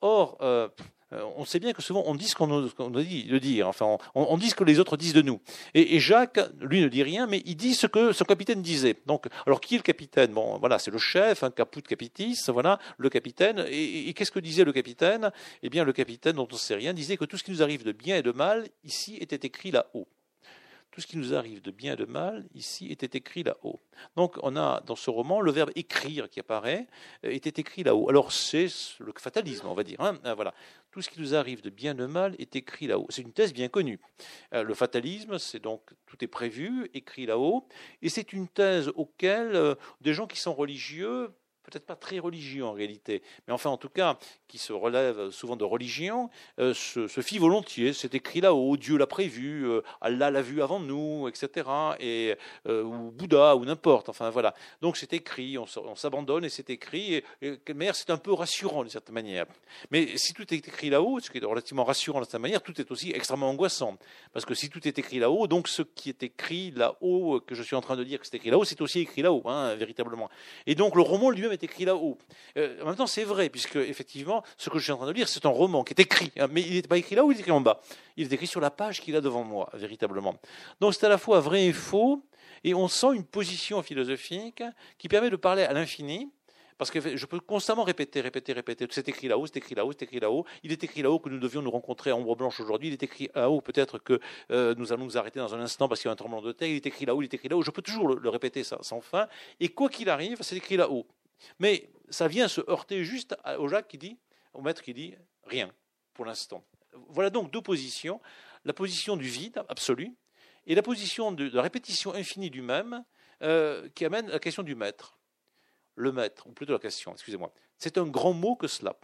Or, on sait bien que souvent on dit ce qu'on a dit de dire, enfin on, dit ce que les autres disent de nous. Et, Jacques, lui, ne dit rien, mais il dit ce que son capitaine disait. Donc, alors qui est le capitaine? Bon, voilà, c'est le chef, un caput de capitis, voilà, le capitaine. Et, qu'est-ce que disait le capitaine? Eh bien, le capitaine, dont on ne sait rien, disait que tout ce qui nous arrive de bien et de mal, ici, était écrit là-haut tout ce qui nous arrive de bien et de mal, ici, était écrit là-haut. Donc, on a dans ce roman le verbe écrire qui apparaît, euh, était écrit là-haut. Alors, c'est le fatalisme, on va dire. Hein. voilà. Tout ce qui nous arrive de bien de mal est écrit là-haut. C'est une thèse bien connue. Euh, le fatalisme, c'est donc tout est prévu, écrit là-haut, et c'est une thèse auquel euh, des gens qui sont religieux peut-être pas très religieux en réalité, mais enfin en tout cas qui se relève souvent de religion, euh, se, se, fit volontiers. C'est écrit là-haut, Dieu l'a prévu, euh, Allah l'a vu avant nous, etc. Et, euh, ou Bouddha, ou n'importe. Enfin voilà. Donc c'est écrit, on, s'abandonne et c'est écrit. Et, mais c'est un peu rassurant d'une certaine manière. Mais si tout est écrit là-haut, ce qui est relativement rassurant d'une certaine manière, tout est aussi extrêmement angoissant. Parce que si tout est écrit là-haut, donc ce qui est écrit là-haut, que je suis en train de dire que c'est écrit là-haut, c'est aussi écrit là-haut, hein, véritablement. Et donc le roman lui-même est écrit là-haut. Euh, en même temps, c'est vrai, puisque effectivement, ce que je suis en train de lire, c'est un roman qui est écrit, hein, mais il n'est pas écrit là-haut, il est écrit en bas. Il est écrit sur la page qu'il a devant moi, véritablement. Donc c'est à la fois vrai et faux, et on sent une position philosophique qui permet de parler à l'infini, parce que je peux constamment répéter, répéter, répéter. C'est écrit là-haut, c'est écrit là-haut, c'est écrit là-haut. Il est écrit là-haut que nous devions nous rencontrer à Ombre Blanche aujourd'hui. Il est écrit là-haut peut-être que euh, nous allons nous arrêter dans un instant parce qu'il y a un tremblement de terre. Il est écrit là-haut, il est écrit là-haut. Je peux toujours le, répéter sans fin. Et quoi qu'il arrive, c'est écrit là-haut. Mais ça vient se heurter juste au Jacques qui dit, au maître qui dit rien pour l'instant. Voilà donc deux positions la position du vide absolu et la position de, la répétition infinie du même euh, qui amène la question du maître. Le maître, ou plutôt la question, excusez-moi. C'est un grand mot que cela.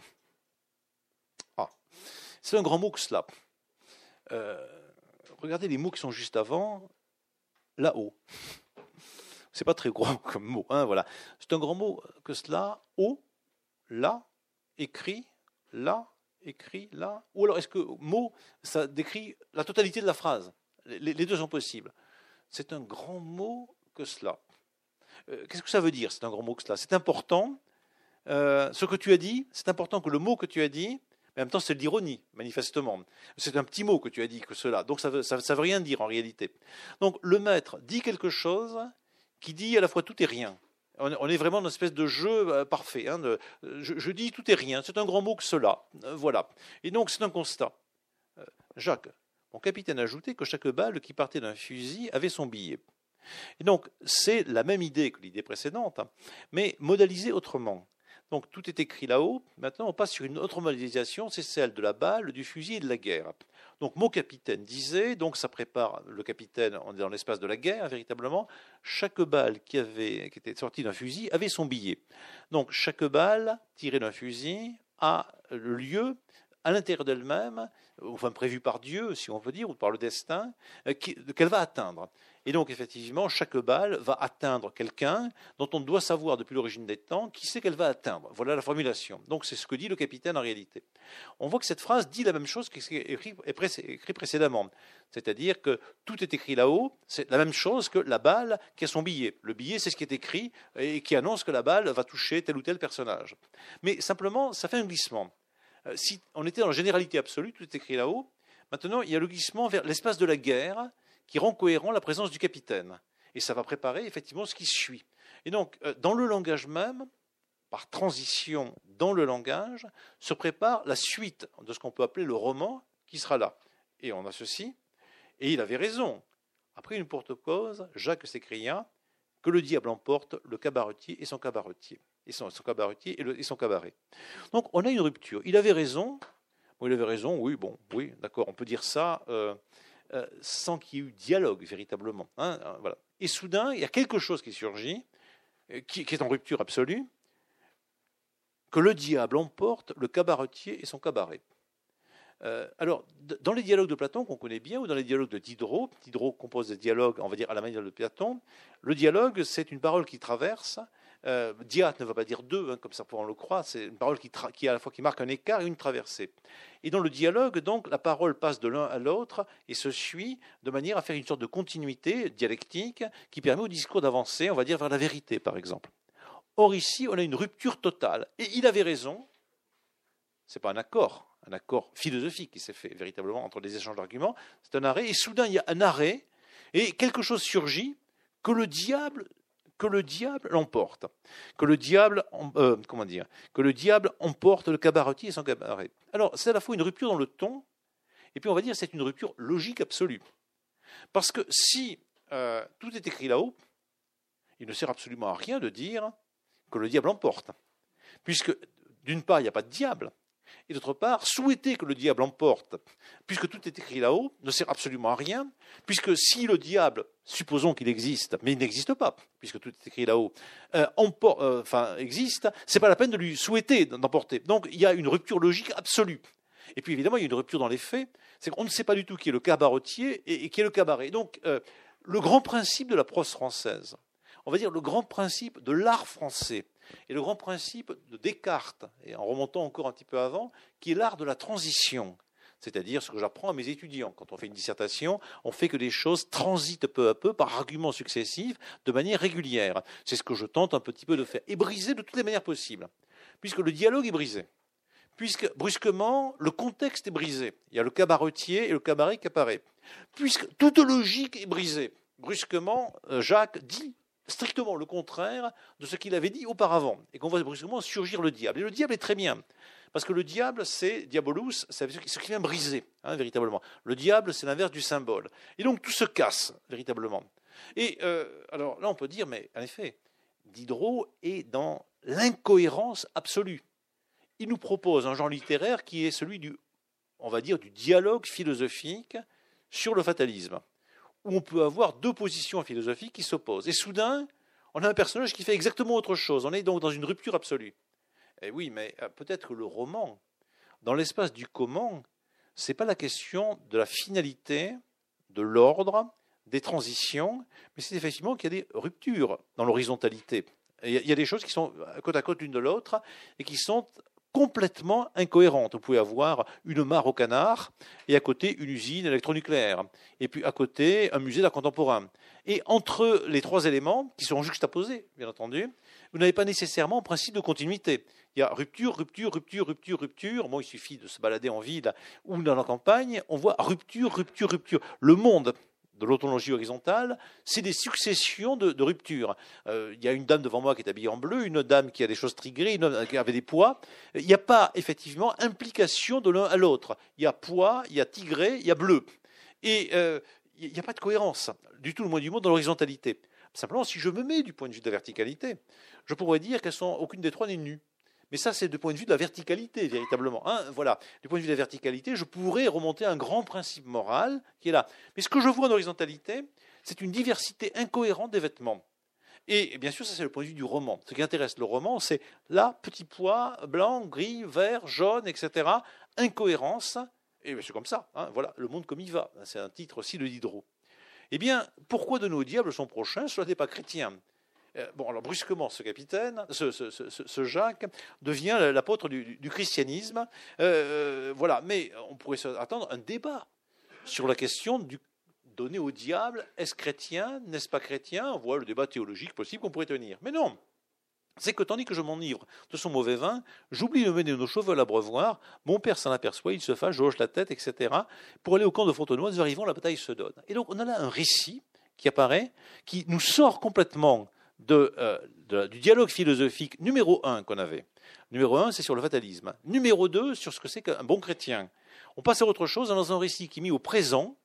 Ah, c'est un grand mot que cela. Euh, regardez les mots qui sont juste avant, là-haut. C'est pas très gros comme mot, hein, voilà. C'est un grand mot que cela, au, là, écrit, là, écrit, là. Ou alors est-ce que mot, ça décrit la totalité de la phrase? Les, deux sont possibles. C'est un grand mot que cela. Euh, qu'est-ce que ça veut dire, c'est un grand mot que cela? C'est important. Euh, ce que tu as dit, c'est important que le mot que tu as dit Mais en même temps, c'est l'ironie, manifestement. C'est un petit mot que tu as dit que cela. Donc ça ne veut rien dire en réalité. Donc le maître dit quelque chose qui dit à la fois tout et rien. On est vraiment dans une espèce de jeu euh, parfait. Hein, je, dis tout et rien. C'est un grand mot que cela. Euh, voilà. Et donc c'est un constat. Euh, Jacques, mon capitaine a ajouté que chaque balle qui partait d'un fusil avait son billet. Et donc c'est la même idée que l'idée précédente, hein, mais modalisée autrement. Donc tout est écrit là-haut. Maintenant, on passe sur une autre modélisation, c'est celle de la balle, du fusil et de la guerre. Donc mon capitaine disait, donc ça prépare le capitaine, on est dans l'espace de la guerre véritablement, chaque balle qui, avait, qui était sortie d'un fusil avait son billet. Donc chaque balle tirée d'un fusil a le lieu à l'intérieur d'elle-même, enfin prévu par Dieu, si on veut dire, ou par le destin, euh, qu'elle va atteindre. Et donc, effectivement, chaque balle va atteindre quelqu'un dont on doit savoir depuis l'origine des temps qui sait qu'elle va atteindre. Voilà la formulation. Donc, c'est ce que dit le capitaine en réalité. On voit que cette phrase dit la même chose qui est écrit, précédemment. C'est-à-dire que tout est écrit là-haut, c'est la même chose que la balle qui a son billet. Le billet, c'est ce qui est écrit et qui annonce que la balle va toucher tel ou tel personnage. Mais simplement, ça fait un glissement. Euh, si on était dans la généralité absolue, tout est écrit là-haut, maintenant, il y a le glissement vers l'espace de la guerre qui rend cohérent la présence du capitaine. Et ça va préparer effectivement ce qui suit. Et donc, euh, dans le langage même, par transition dans le langage, se prépare la suite de ce qu'on peut appeler le roman qui sera là. Et on a ceci, et il avait raison. Après une porte cause, Jacques s'écria que le diable emporte le cabaretier et son cabaretier, et son, cabaretier et, son cabaret. Donc on a une rupture. Il avait raison. Il avait raison, oui, bon, oui, d'accord, on peut dire ça. Euh, euh, sans qu'il y ait eu dialogue véritablement. Hein, euh, voilà. Et soudain, il y a quelque chose qui surgit, euh, qui, est en rupture absolue, que le diable emporte le cabaretier et son cabaret. alors, dans les dialogues de Platon qu'on connaît bien, ou dans les dialogues de Diderot, Diderot compose des dialogues, on va dire, à la manière de Platon, le dialogue, c'est une parole qui traverse, euh, diat ne va pas dire deux, hein, comme ça on le croit, c'est une parole qui, qui, à la fois qui marque un écart et une traversée. Et dans le dialogue, donc, la parole passe de l'un à l'autre et se suit de manière à faire une sorte de continuité dialectique qui permet au discours d'avancer, on va dire, vers la vérité, par exemple. Or, ici, on a une rupture totale. Et il avait raison, ce n'est pas un accord, un accord philosophique qui s'est fait véritablement entre les échanges d'arguments, c'est un arrêt, et soudain il y a un arrêt, et quelque chose surgit que le diable que le diable l'emporte, que le diable, euh, comment dire, que le diable emporte le cabaretier et son cabaret. Alors c'est à la fois une rupture dans le ton, et puis on va dire c'est une rupture logique absolue, parce que si euh, tout est écrit là-haut, il ne sert absolument à rien de dire que le diable emporte, puisque d'une part il n'y a pas de diable, d'autre part, souhaiter que le diable emporte, puisque tout est écrit là-haut, ne sert absolument à rien, puisque si le diable, supposons qu'il existe, mais il n'existe pas, puisque tout est écrit là-haut, euh, euh, enfin, existe, c'est pas la peine de lui souhaiter d'emporter. Donc il y a une rupture logique absolue. Et puis évidemment, il y a une rupture dans les faits, c'est qu'on ne sait pas du tout qui est le cabaretier et, qui est le cabaret. Donc euh, le grand principe de la prose française, on va dire le grand principe de l'art français, et le grand principe de Descartes, et en remontant encore un petit peu avant, qui est l'art de la transition. C'est-à-dire ce que j'apprends à mes étudiants. Quand on fait une dissertation, on fait que les choses transitent peu à peu par arguments successifs de manière régulière. C'est ce que je tente un petit peu de faire. Et briser de toutes les manières possibles. Puisque le dialogue est brisé. Puisque brusquement, le contexte est brisé. Il y a le cabaretier et le cabaret qui apparaît. Puisque toute logique est brisée. Brusquement, euh, Jacques dit strictement le contraire de ce qu'il avait dit auparavant, et qu'on voit brusquement surgir le diable. Et le diable est très bien, parce que le diable, c'est diabolus, c'est ce qui vient briser, hein, véritablement. Le diable, c'est l'inverse du symbole. Et donc tout se casse, véritablement. Et euh, alors là, on peut dire, mais en effet, Diderot est dans l'incohérence absolue. Il nous propose un genre littéraire qui est celui du, on va dire, du dialogue philosophique sur le fatalisme où on peut avoir deux positions philosophiques qui s'opposent. Et soudain, on a un personnage qui fait exactement autre chose. On est donc dans une rupture absolue. Et oui, mais euh, peut-être que le roman, dans l'espace du comment, ce n'est pas la question de la finalité, de l'ordre, des transitions, mais c'est effectivement qu'il y a des ruptures dans l'horizontalité. Il y a des choses qui sont côte à côte l'une de l'autre et qui sont complètement incohérente. Vous pouvez avoir une mare au canard et à côté une usine électronucléaire, et puis à côté un musée d'art contemporain. Et entre les trois éléments, qui sont juxtaposés, bien entendu, vous n'avez pas nécessairement un principe de continuité. Il y a rupture, rupture, rupture, rupture, rupture. Bon, il suffit de se balader en ville ou dans la campagne. On voit rupture, rupture, rupture. Le monde de l'autologie horizontale, c'est des successions de, ruptures. Euh, il y a une dame devant moi qui est habillée en bleu, une dame qui a des choses trigrées, une qui avait des poids. Il n'y a pas effectivement implication de l'un à l'autre. Il y a poids, il y a tigré, il y a bleu. Et euh, il n'y a pas de cohérence du tout le moins du monde dans l'horizontalité. Simplement, si je me mets du point de vue de la verticalité, je pourrais dire qu'elles sont des trois n'est nue. Mais ça, c'est du point de vue de la verticalité, véritablement. Hein. voilà. Du point de vue de la verticalité, je pourrais remonter un grand principe moral qui est là. Mais ce que je vois en horizontalité, c'est une diversité incohérente des vêtements. Et bien sûr, ça c'est le point de vue du roman. Ce qui intéresse le roman, c'est là, petit pois, blanc, gris, vert, jaune, etc. Incohérence. Et c'est comme ça. Hein. voilà, le monde comme il va. C'est un titre aussi de Diderot. Eh bien, pourquoi de nos diables son prochain Cela n'est pas chrétien? Euh, bon, alors brusquement, ce capitaine, ce, Jacques, devient l'apôtre du, christianisme. Euh, euh, voilà, mais on pourrait attendre un débat sur la question du donner au diable, est-ce chrétien, n'est-ce pas chrétien? Voit le débat théologique possible qu'on pourrait tenir. Mais non, c'est que tandis que je m'enivre de son mauvais vin, j'oublie de mener nos cheveux à l'abreuvoir, mon père s'en aperçoit, il se fâche, je hoche la tête, etc. Pour aller au camp de Fontenoy, nous arrivons, la bataille se donne. Et donc on a là un récit qui apparaît, qui nous sort complètement euh, du dialogue philosophique numéro un qu'on avait. Numéro un, c'est sur le fatalisme. Numéro deux, sur ce que c'est qu'un bon chrétien. On passe à autre chose dans un récit qui est mis au présent,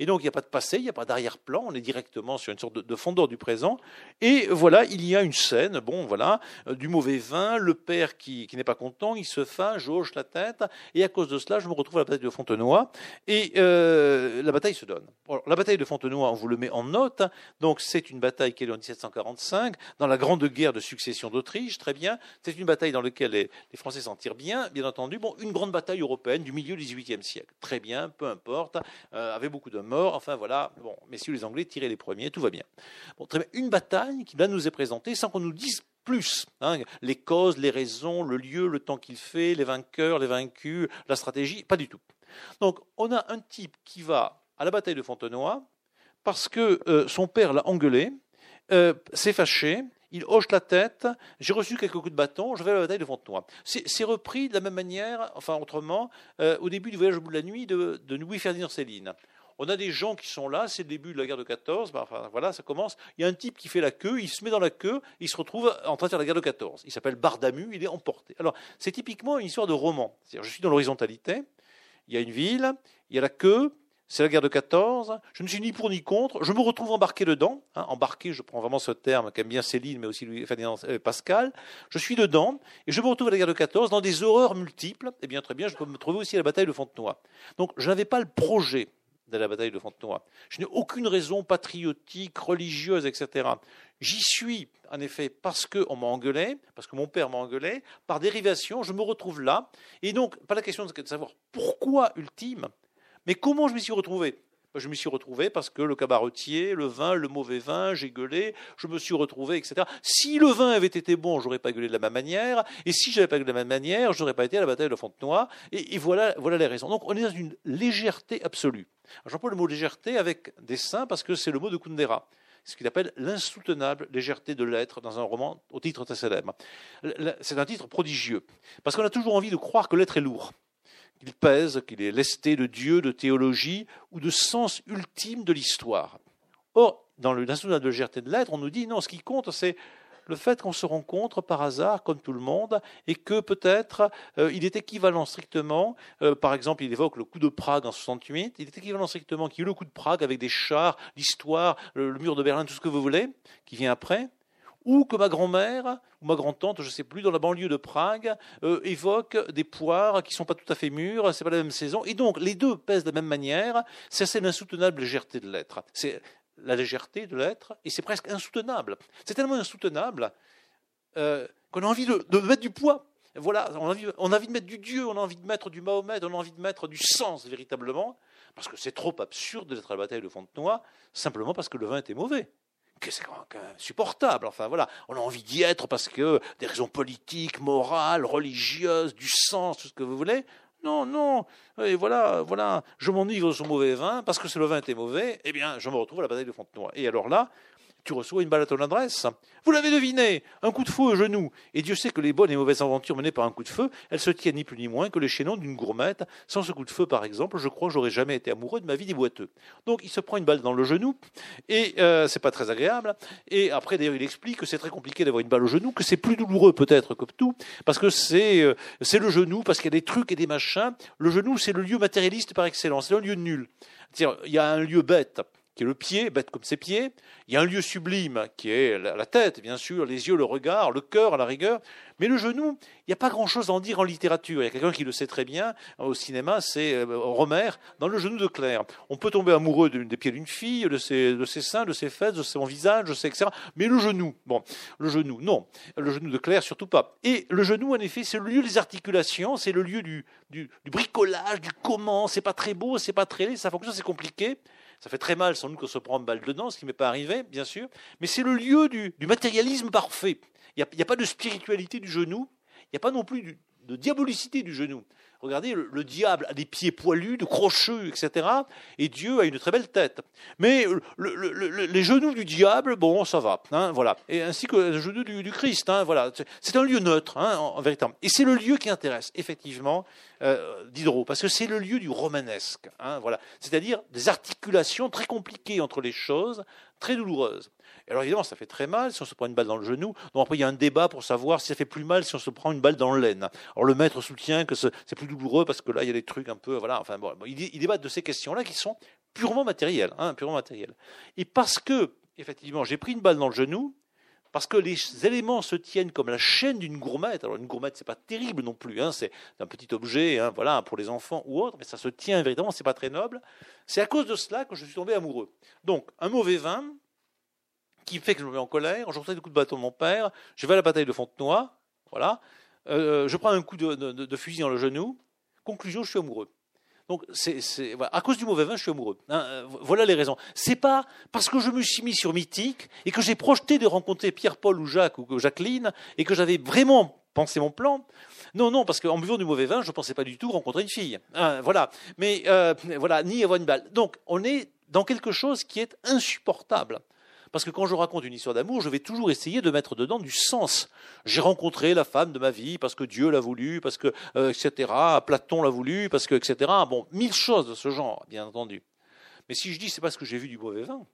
et donc, il n'y a pas de passé, il n'y a pas d'arrière-plan, on est directement sur une sorte de, fondeur du présent. Et voilà, il y a une scène, bon, voilà, euh, du mauvais vin, le père qui, n'est pas content, il se fâche, hoche la tête, et à cause de cela, je me retrouve à la bataille de Fontenoy, et euh, la bataille se donne. la bataille de Fontenoy, on vous le met en note, donc c'est une bataille qui est en 1745, dans la grande guerre de succession d'Autriche, très bien. C'est une bataille dans laquelle les, Français s'en tirent bien, bien entendu. Bon, une grande bataille européenne du milieu du XVIIIe siècle. Très bien, peu importe, euh, avec beaucoup de Enfin voilà, bon, messieurs les Anglais, tirez les premiers, tout va bien. Une bataille qui nous est présentée sans qu'on nous dise plus. Hein, les causes, les raisons, le lieu, le temps qu'il fait, les vainqueurs, les vaincus, la stratégie, pas du tout. Donc on a un type qui va à la bataille de Fontenoy parce que euh, son père l'a engueulé, euh, s'est fâché, il hoche la tête, j'ai reçu quelques coups de bâton, je vais à la bataille de Fontenoy. C'est repris de la même manière, enfin autrement, euh, au début du voyage au bout de la nuit de, de Louis-Ferdinand Céline. On a des gens qui sont là, c'est le début de la guerre de 14, ben, enfin, voilà, ça commence. Il y a un type qui fait la queue, il se met dans la queue, il se retrouve en train de faire la guerre de 14. Il s'appelle Bardamu, il est emporté. Alors, c'est typiquement une histoire de roman. Je suis dans l'horizontalité, il y a une ville, il y a la queue, c'est la guerre de 14, je ne suis ni pour ni contre, je me retrouve embarqué dedans, hein, embarqué, je prends vraiment ce terme qu'aime bien Céline, mais aussi Louis, euh, Pascal, je suis dedans, et je me retrouve à la guerre de 14 dans des horreurs multiples, eh bien très bien, je peux me trouver aussi à la bataille de Fontenoy. Donc je n'avais pas le projet de la bataille de Fontenoy. Je n'ai aucune raison patriotique, religieuse, etc. J'y suis, en effet, parce qu'on m'a engueulé, parce que mon père m'a engueulé. Par dérivation, je me retrouve là. Et donc, pas la question de savoir pourquoi ultime, mais comment je m'y suis retrouvé? Je m'y suis retrouvé parce que le cabaretier, le vin, le mauvais vin, j'ai gueulé, je me suis retrouvé, etc. Si le vin avait été bon, j'aurais pas gueulé de la même manière, et si j'avais pas gueulé de la même manière, je n'aurais pas été à la bataille de Fontenoy, et, et voilà, voilà les raisons. Donc on est dans une légèreté absolue. J'emploie le mot légèreté avec dessein parce que c'est le mot de Kundera ce qu'il appelle l'insoutenable légèreté de l'être dans un roman au titre très célèbre. C'est un titre prodigieux, parce qu'on a toujours envie de croire que l'être est lourd, qu'il pèse, qu'il est lesté de Dieu, de théologie ou de sens ultime de l'histoire. Or, dans l'insoutenable légèreté de l'être, on nous dit non, ce qui compte, c'est le fait qu'on se rencontre par hasard, comme tout le monde, et que peut-être euh, il est équivalent strictement, euh, par exemple, il évoque le coup de Prague en 68, il est équivalent strictement qu'il y a eu le coup de Prague avec des chars, l'histoire, le, mur de Berlin, tout ce que vous voulez, qui vient après, ou que ma grand-mère ou ma grand-tante, je ne sais plus, dans la banlieue de Prague, euh, évoque des poires qui ne sont pas tout à fait mûres, c'est pas la même saison, et donc les deux pèsent de la même manière, c'est assez l'insoutenable légèreté de l'être. C'est la légèreté de l'être, et c'est presque insoutenable. C'est tellement insoutenable euh, qu'on a envie de, mettre du poids. Voilà, on a, envie, de mettre du Dieu, on a envie de mettre du Mahomet, on a envie de mettre du sens véritablement, parce que c'est trop absurde d'être à la bataille de Fontenoy, simplement parce que le vin était mauvais. Que c'est insupportable. Enfin voilà, on a envie d'y être parce que des raisons politiques, morales, religieuses, du sens, tout ce que vous voulez. Non, non, et voilà, voilà, je m'enivre de son mauvais vin, parce que ce le vin était mauvais, eh bien, je me retrouve à la bataille de Fontenoy. Et alors là, tu reçois une balle à ton adresse. Vous l'avez deviné, un coup de feu au genou. Et Dieu sait que les bonnes et mauvaises aventures menées par un coup de feu, elles se tiennent ni plus ni moins que les chaînons d'une gourmette. Sans ce coup de feu, par exemple, je crois que j'aurais jamais été amoureux de ma vie des boiteux. Donc il se prend une balle dans le genou, et euh, c'est pas très agréable. Et après, d'ailleurs, il explique que c'est très compliqué d'avoir une balle au genou, que c'est plus douloureux peut-être que tout, parce que c'est euh, le genou, parce qu'il y a des trucs et des machins. Le genou, c'est le lieu matérialiste par excellence, c'est un lieu nul. Il y a un lieu bête qui est le pied, bête comme ses pieds. Il y a un lieu sublime qui est la tête, bien sûr, les yeux, le regard, le cœur à la rigueur. Mais le genou, il n'y a pas grand-chose à en dire en littérature. Il y a quelqu'un qui le sait très bien au cinéma, c'est euh, Romer, dans Le genou de Claire. On peut tomber amoureux des pieds d'une fille, de ses, de ses seins, de ses fesses, de son visage, de ses, etc. Mais le genou, bon, le genou, non. Le genou de Claire, surtout pas. Et le genou, en effet, c'est le lieu des articulations, c'est le lieu du, du, du bricolage, du comment. C'est pas très beau, c'est pas très laid, ça fonctionne, c'est compliqué. Ça fait très mal sans doute qu'on se prend une balle dedans, ce qui m'est pas arrivé, bien sûr. Mais c'est le lieu du, matérialisme parfait. Il n'y a, pas de spiritualité du genou. Il n'y a pas non plus de diabolicité du genou. Regardez, le, diable a des pieds poilus, de crochus, etc. Et Dieu a une très belle tête. Mais les genoux du diable, bon, ça va. Hein, voilà. Et ainsi que les genoux du, Christ. Hein, voilà. C'est un lieu neutre, hein, en, vérité. Et c'est le lieu qui intéresse, effectivement, euh, Diderot, parce que c'est le lieu du romanesque. voilà. C'est-à-dire des articulations très compliquées entre les choses, très douloureuses alors évidemment, ça fait très mal si on se prend une balle dans le genou. Donc après, il y a un débat pour savoir si ça fait plus mal si on se prend une balle dans l'aine. Alors le maître soutient que c'est plus douloureux parce que là, il y a des trucs un peu, voilà. Enfin bon, il, il débat de ces questions-là qui sont purement matérielles, hein, purement matérielles. Et parce que, effectivement, j'ai pris une balle dans le genou, parce que les éléments se tiennent comme la chaîne d'une gourmette. Alors une gourmette, c'est pas terrible non plus, hein, c'est un petit objet, hein, voilà, pour les enfants ou autre, mais ça se tient véritablement, c'est pas très noble. C'est à cause de cela que je suis tombé amoureux. Donc un mauvais vin, qui fait que je me mets en colère. Je reçois des coups de bâton de mon père. Je vais à la bataille de Fontenoy. Voilà. Euh, je prends un coup de, fusil dans le genou. Conclusion, je suis amoureux. Donc, à cause du mauvais vin, je suis amoureux. Hein. Euh, voilà les raisons. C'est pas parce que je me suis mis sur Mythique et que j'ai projeté de rencontrer Pierre-Paul ou Jacques ou Jacqueline et que j'avais vraiment pensé mon plan. Non, non, parce qu'en buvant du mauvais vin, je ne pensais pas du tout rencontrer une fille. Hein, voilà. Mais euh, voilà, ni avoir une balle. Donc, on est dans quelque chose qui est insupportable. Parce que quand je raconte une histoire d'amour, je vais toujours essayer de mettre dedans du sens. J'ai rencontré la femme de ma vie parce que Dieu l'a voulu, parce que, euh, etc., Platon l'a voulu, parce que, etc. Bon, mille choses de ce genre, bien entendu. Mais si je dis c'est parce que j'ai vu du mauvais vin,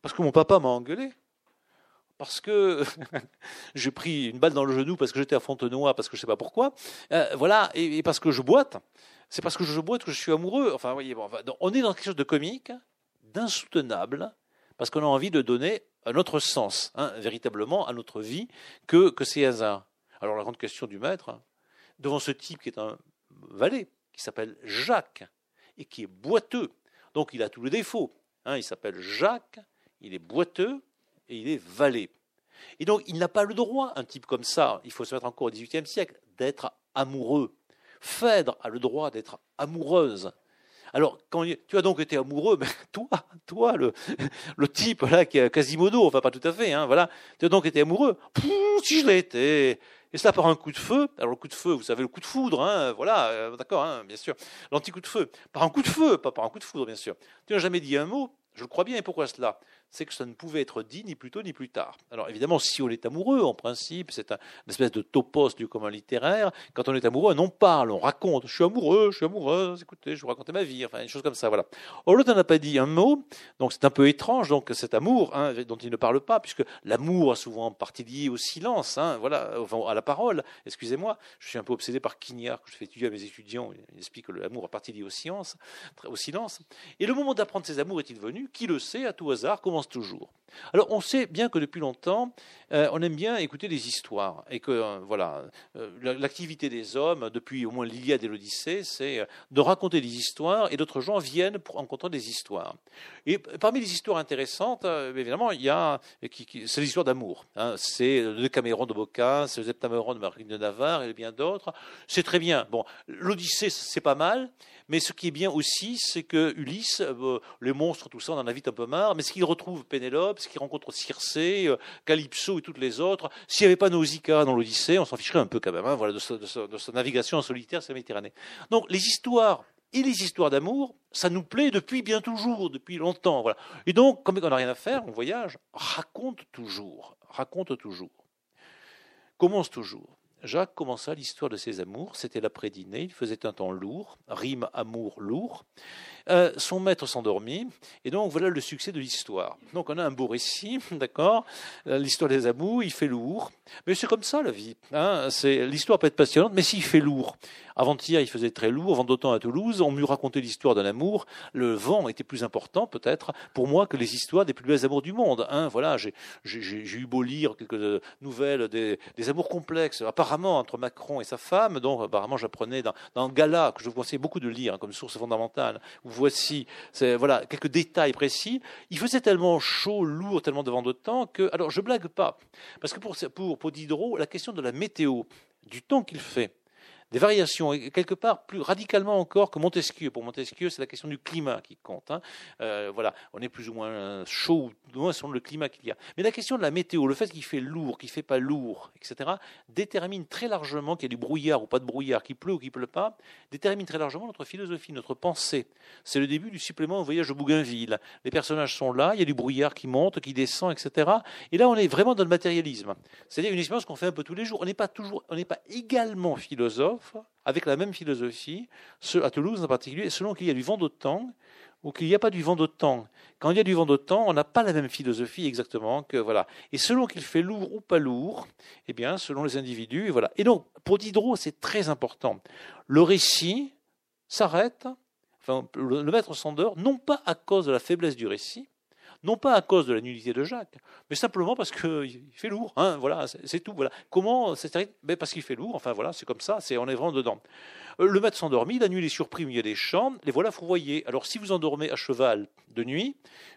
parce que mon papa m'a engueulé, parce que j'ai pris une balle dans le genou parce que j'étais à Fontenoy, parce que je ne sais pas pourquoi, euh, voilà, et, parce que je boite, c'est parce que je boite que je suis amoureux. Enfin, voyez, on est dans quelque chose de comique, d'insoutenable, parce qu'on a envie de donner un autre sens, hein, véritablement, à notre vie que, que ces hasards. Alors la grande question du maître, hein, devant ce type qui est un valet, qui s'appelle Jacques, et qui est boiteux, donc il a tous les défauts. Hein, il s'appelle Jacques, il est boiteux, et il est valet. Et donc il n'a pas le droit, un type comme ça, il faut se mettre encore au XVIIIe siècle, d'être amoureux. Phèdre a le droit d'être amoureuse. Alors, quand tu as donc été amoureux, ben, toi, toi, le, type là qui est Quasimodo, enfin pas tout à fait, hein, voilà, tu as donc été amoureux. si je l'ai été. Et cela par un coup de feu. Alors le coup de feu, vous savez, le coup de foudre, hein, voilà, euh, d'accord, hein, bien sûr. L'anti-coup de feu. Par un coup de feu, pas par un coup de foudre, bien sûr. Tu n'as jamais dit un mot, je le crois bien, et pourquoi cela? C'est que ça ne pouvait être dit ni plus tôt ni plus tard. Alors évidemment, si on est amoureux, en principe, c'est une espèce de topos du commun littéraire. Quand on est amoureux, on parle, on raconte. Je suis amoureux, je suis amoureuse, écoutez, je vous raconter ma vie, enfin, une chose comme ça, voilà. Or, n'a pas dit un mot, donc c'est un peu étrange, donc cet amour hein, dont il ne parle pas, puisque l'amour a souvent partie liée au silence, hein, voilà, à la parole. Excusez-moi, je suis un peu obsédé par Quignard, que je fais étudier à mes étudiants. Il explique que l'amour a partie liée au silence, au silence. Et le moment d'apprendre ses amours est-il venu? Qui le sait, à tout hasard, comment toujours. Alors on sait bien que depuis longtemps, euh, on aime bien écouter des histoires et que euh, voilà, euh, l'activité des hommes depuis au moins l'Iliade et l'Odyssée, c'est de raconter des histoires et d'autres gens viennent pour rencontrer des histoires. Et parmi les histoires intéressantes, évidemment, il y a c'est l'histoire d'amour. Hein. c'est le Caméron de Boccace, c'est le Septameron de Marine de Navarre et bien d'autres. C'est très bien. Bon, l'Odyssée c'est pas mal, mais ce qui est bien aussi, c'est que Ulysse, euh, les monstres, tout ça, on en a vite un peu marre, mais ce qu'il retrouve Pénélope, ce qu'il rencontre Circé, euh, Calypso et toutes les autres, s'il n'y avait pas Nausicaa dans l'Odyssée, on s'en ficherait un peu quand même, hein, voilà, de, sa, navigation en solitaire sur la Méditerranée. Donc les histoires Et les histoires d'amour, ça nous plaît depuis bien toujours, depuis longtemps. Voilà. Et donc, comme on n'a rien à faire, on voyage, raconte toujours, raconte toujours. Commence toujours. Jacques commença l'histoire de ses amours. C'était l'après-dîner, il faisait un temps lourd, rime amour lourd. Euh, son maître s'endormit, et donc voilà le succès de l'histoire. Donc on a un beau récit, d'accord? Euh, L'histoire des amours, il fait lourd. Mais c'est comme ça la vie. Hein l'histoire peut être passionnante, mais s'il fait lourd, avant-hier il faisait très lourd, avant d'autant à Toulouse, on m'eut raconté l'histoire d'un amour. Le vent était plus important peut-être pour moi que les histoires des plus belles amours du monde. Hein voilà, j'ai eu beau lire quelques nouvelles des, amours complexes, apparemment entre Macron et sa femme, dont apparemment j'apprenais dans, dans Gala, que je vous conseille beaucoup de lire hein, comme source fondamentale, voici voilà, quelques détails précis. Il faisait tellement chaud, lourd, tellement de vent de temps que. Alors, je blague pas. Parce que pour, pour, pour Diderot, la question de la météo, du temps qu'il fait, des variations, quelque part plus radicalement encore que Montesquieu. Pour Montesquieu, c'est la question du climat qui compte. Hein. Euh, voilà, on est plus ou moins chaud, moins selon le climat qu'il y a. Mais la question de la météo, le fait qu'il fait lourd, qu'il fait pas lourd, etc., détermine très largement qu'il y a du brouillard ou pas de brouillard, qu'il pleut ou qu'il pleut pas, détermine très largement notre philosophie, notre pensée. C'est le début du supplément au voyage au Bougainville. Les personnages sont là, il y a du brouillard qui monte, qui descend, etc. Et là, on est vraiment dans le matérialisme. C'est-à-dire une expérience qu'on fait un peu tous les jours. On n'est pas toujours, on n'est pas également philosophe avec la même philosophie, à Toulouse en particulier, selon qu'il y a du vent temps ou qu'il n'y a pas du vent temps. Quand il y a du vent temps, on n'a pas la même philosophie exactement que voilà. Et selon qu'il fait lourd ou pas lourd, eh bien, selon les individus, et voilà. Et donc, pour Diderot, c'est très important. Le récit s'arrête, le maître s'endort, non pas à cause de la faiblesse du récit, non pas à cause de la nullité de Jacques, mais simplement parce qu'il fait lourd. Hein, voilà, c'est tout. Voilà. Comment ben Parce qu'il fait lourd. Enfin voilà, c'est comme ça. C'est on est vraiment dedans. Euh, le maître s'endormit. La nuit, il est surpris il y a des champs. Les voilà fourvoyés. Alors si vous endormez à cheval de nuit,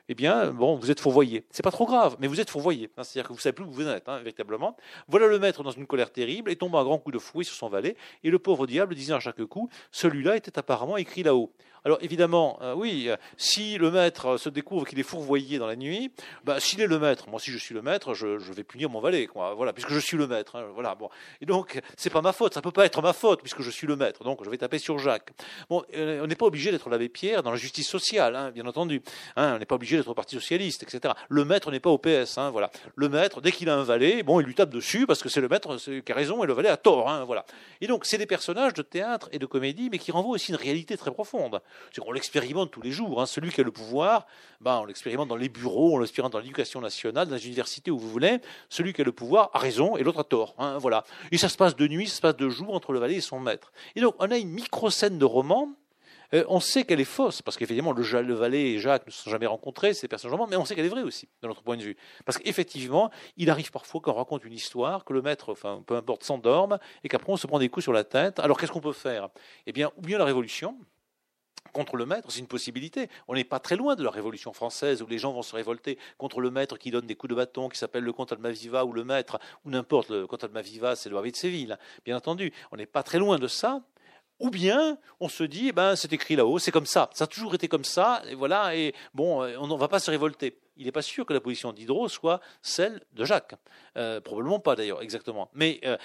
eh bien, bon, vous êtes fourvoyé. C'est pas trop grave, mais vous êtes fourvoyé. Hein, c'est-à-dire que vous savez plus où vous êtes, hein, véritablement. Voilà le maître dans une colère terrible et tombe un grand coup de fouet sur son valet. Et le pauvre diable disant à chaque coup, celui-là était apparemment écrit là-haut. Alors évidemment, euh, oui, euh, si le maître se découvre qu'il est fourvoyé dans la nuit, bah, s'il est le maître, moi si je suis le maître, je, vais punir mon valet, quoi. Voilà, puisque je suis le maître. Hein, voilà, bon. Et donc c'est pas ma faute, ça peut pas être ma faute puisque je suis le maître. Donc je vais taper sur Jacques. Bon, euh, on n'est pas obligé d'être l'abbé Pierre dans la justice sociale, hein, bien entendu. Hein, on n'est pas obligé d'être Parti socialiste, etc. Le maître n'est pas au PS. voilà. Le maître, dès qu'il a un valet, bon, il lui tape dessus parce que c'est le maître qui a raison et le valet a tort. voilà. Et donc c'est des personnages de théâtre et de comédie, mais qui renvoient aussi une réalité très profonde. C'est qu'on l'expérimente tous les jours. Hein. Celui qui a le pouvoir, ben, on l'expérimente dans les bureaux, on l'expérimente dans l'éducation nationale, dans les universités, où vous voulez. Celui qui a le pouvoir a raison et l'autre a tort. Hein, voilà. Et ça se passe de nuit, ça se passe de jour entre le valet et son maître. Et donc, on a une micro-scène de roman euh, on sait qu'elle est fausse, parce qu'effectivement, le, le, valet et Jacques ne se sont jamais rencontrés, ces personnages mais on sait qu'elle est vraie aussi, de notre point de vue. Parce qu'effectivement, il arrive parfois qu'on raconte une histoire, que le maître, enfin, peu importe, s'endorme, et qu'après on se prend des coups sur la tête. Alors qu'est-ce qu'on peut faire? Eh bien, ou bien la révolution, contre le maître, c'est une possibilité. On n'est pas très loin de la Révolution française où les gens vont se révolter contre le maître qui donne des coups de bâton, qui s'appelle le comte Almaviva ou le maître, ou n'importe, le comte Almaviva, c'est le roi de Séville, bien entendu. On n'est pas très loin de ça. Ou bien on se dit, eh ben, c'est écrit là-haut, c'est comme ça, ça a toujours été comme ça, et voilà, et bon, on ne va pas se révolter. Il n'est pas sûr que la position d'Hydro soit celle de Jacques. Euh, probablement pas d'ailleurs, exactement. Mais euh,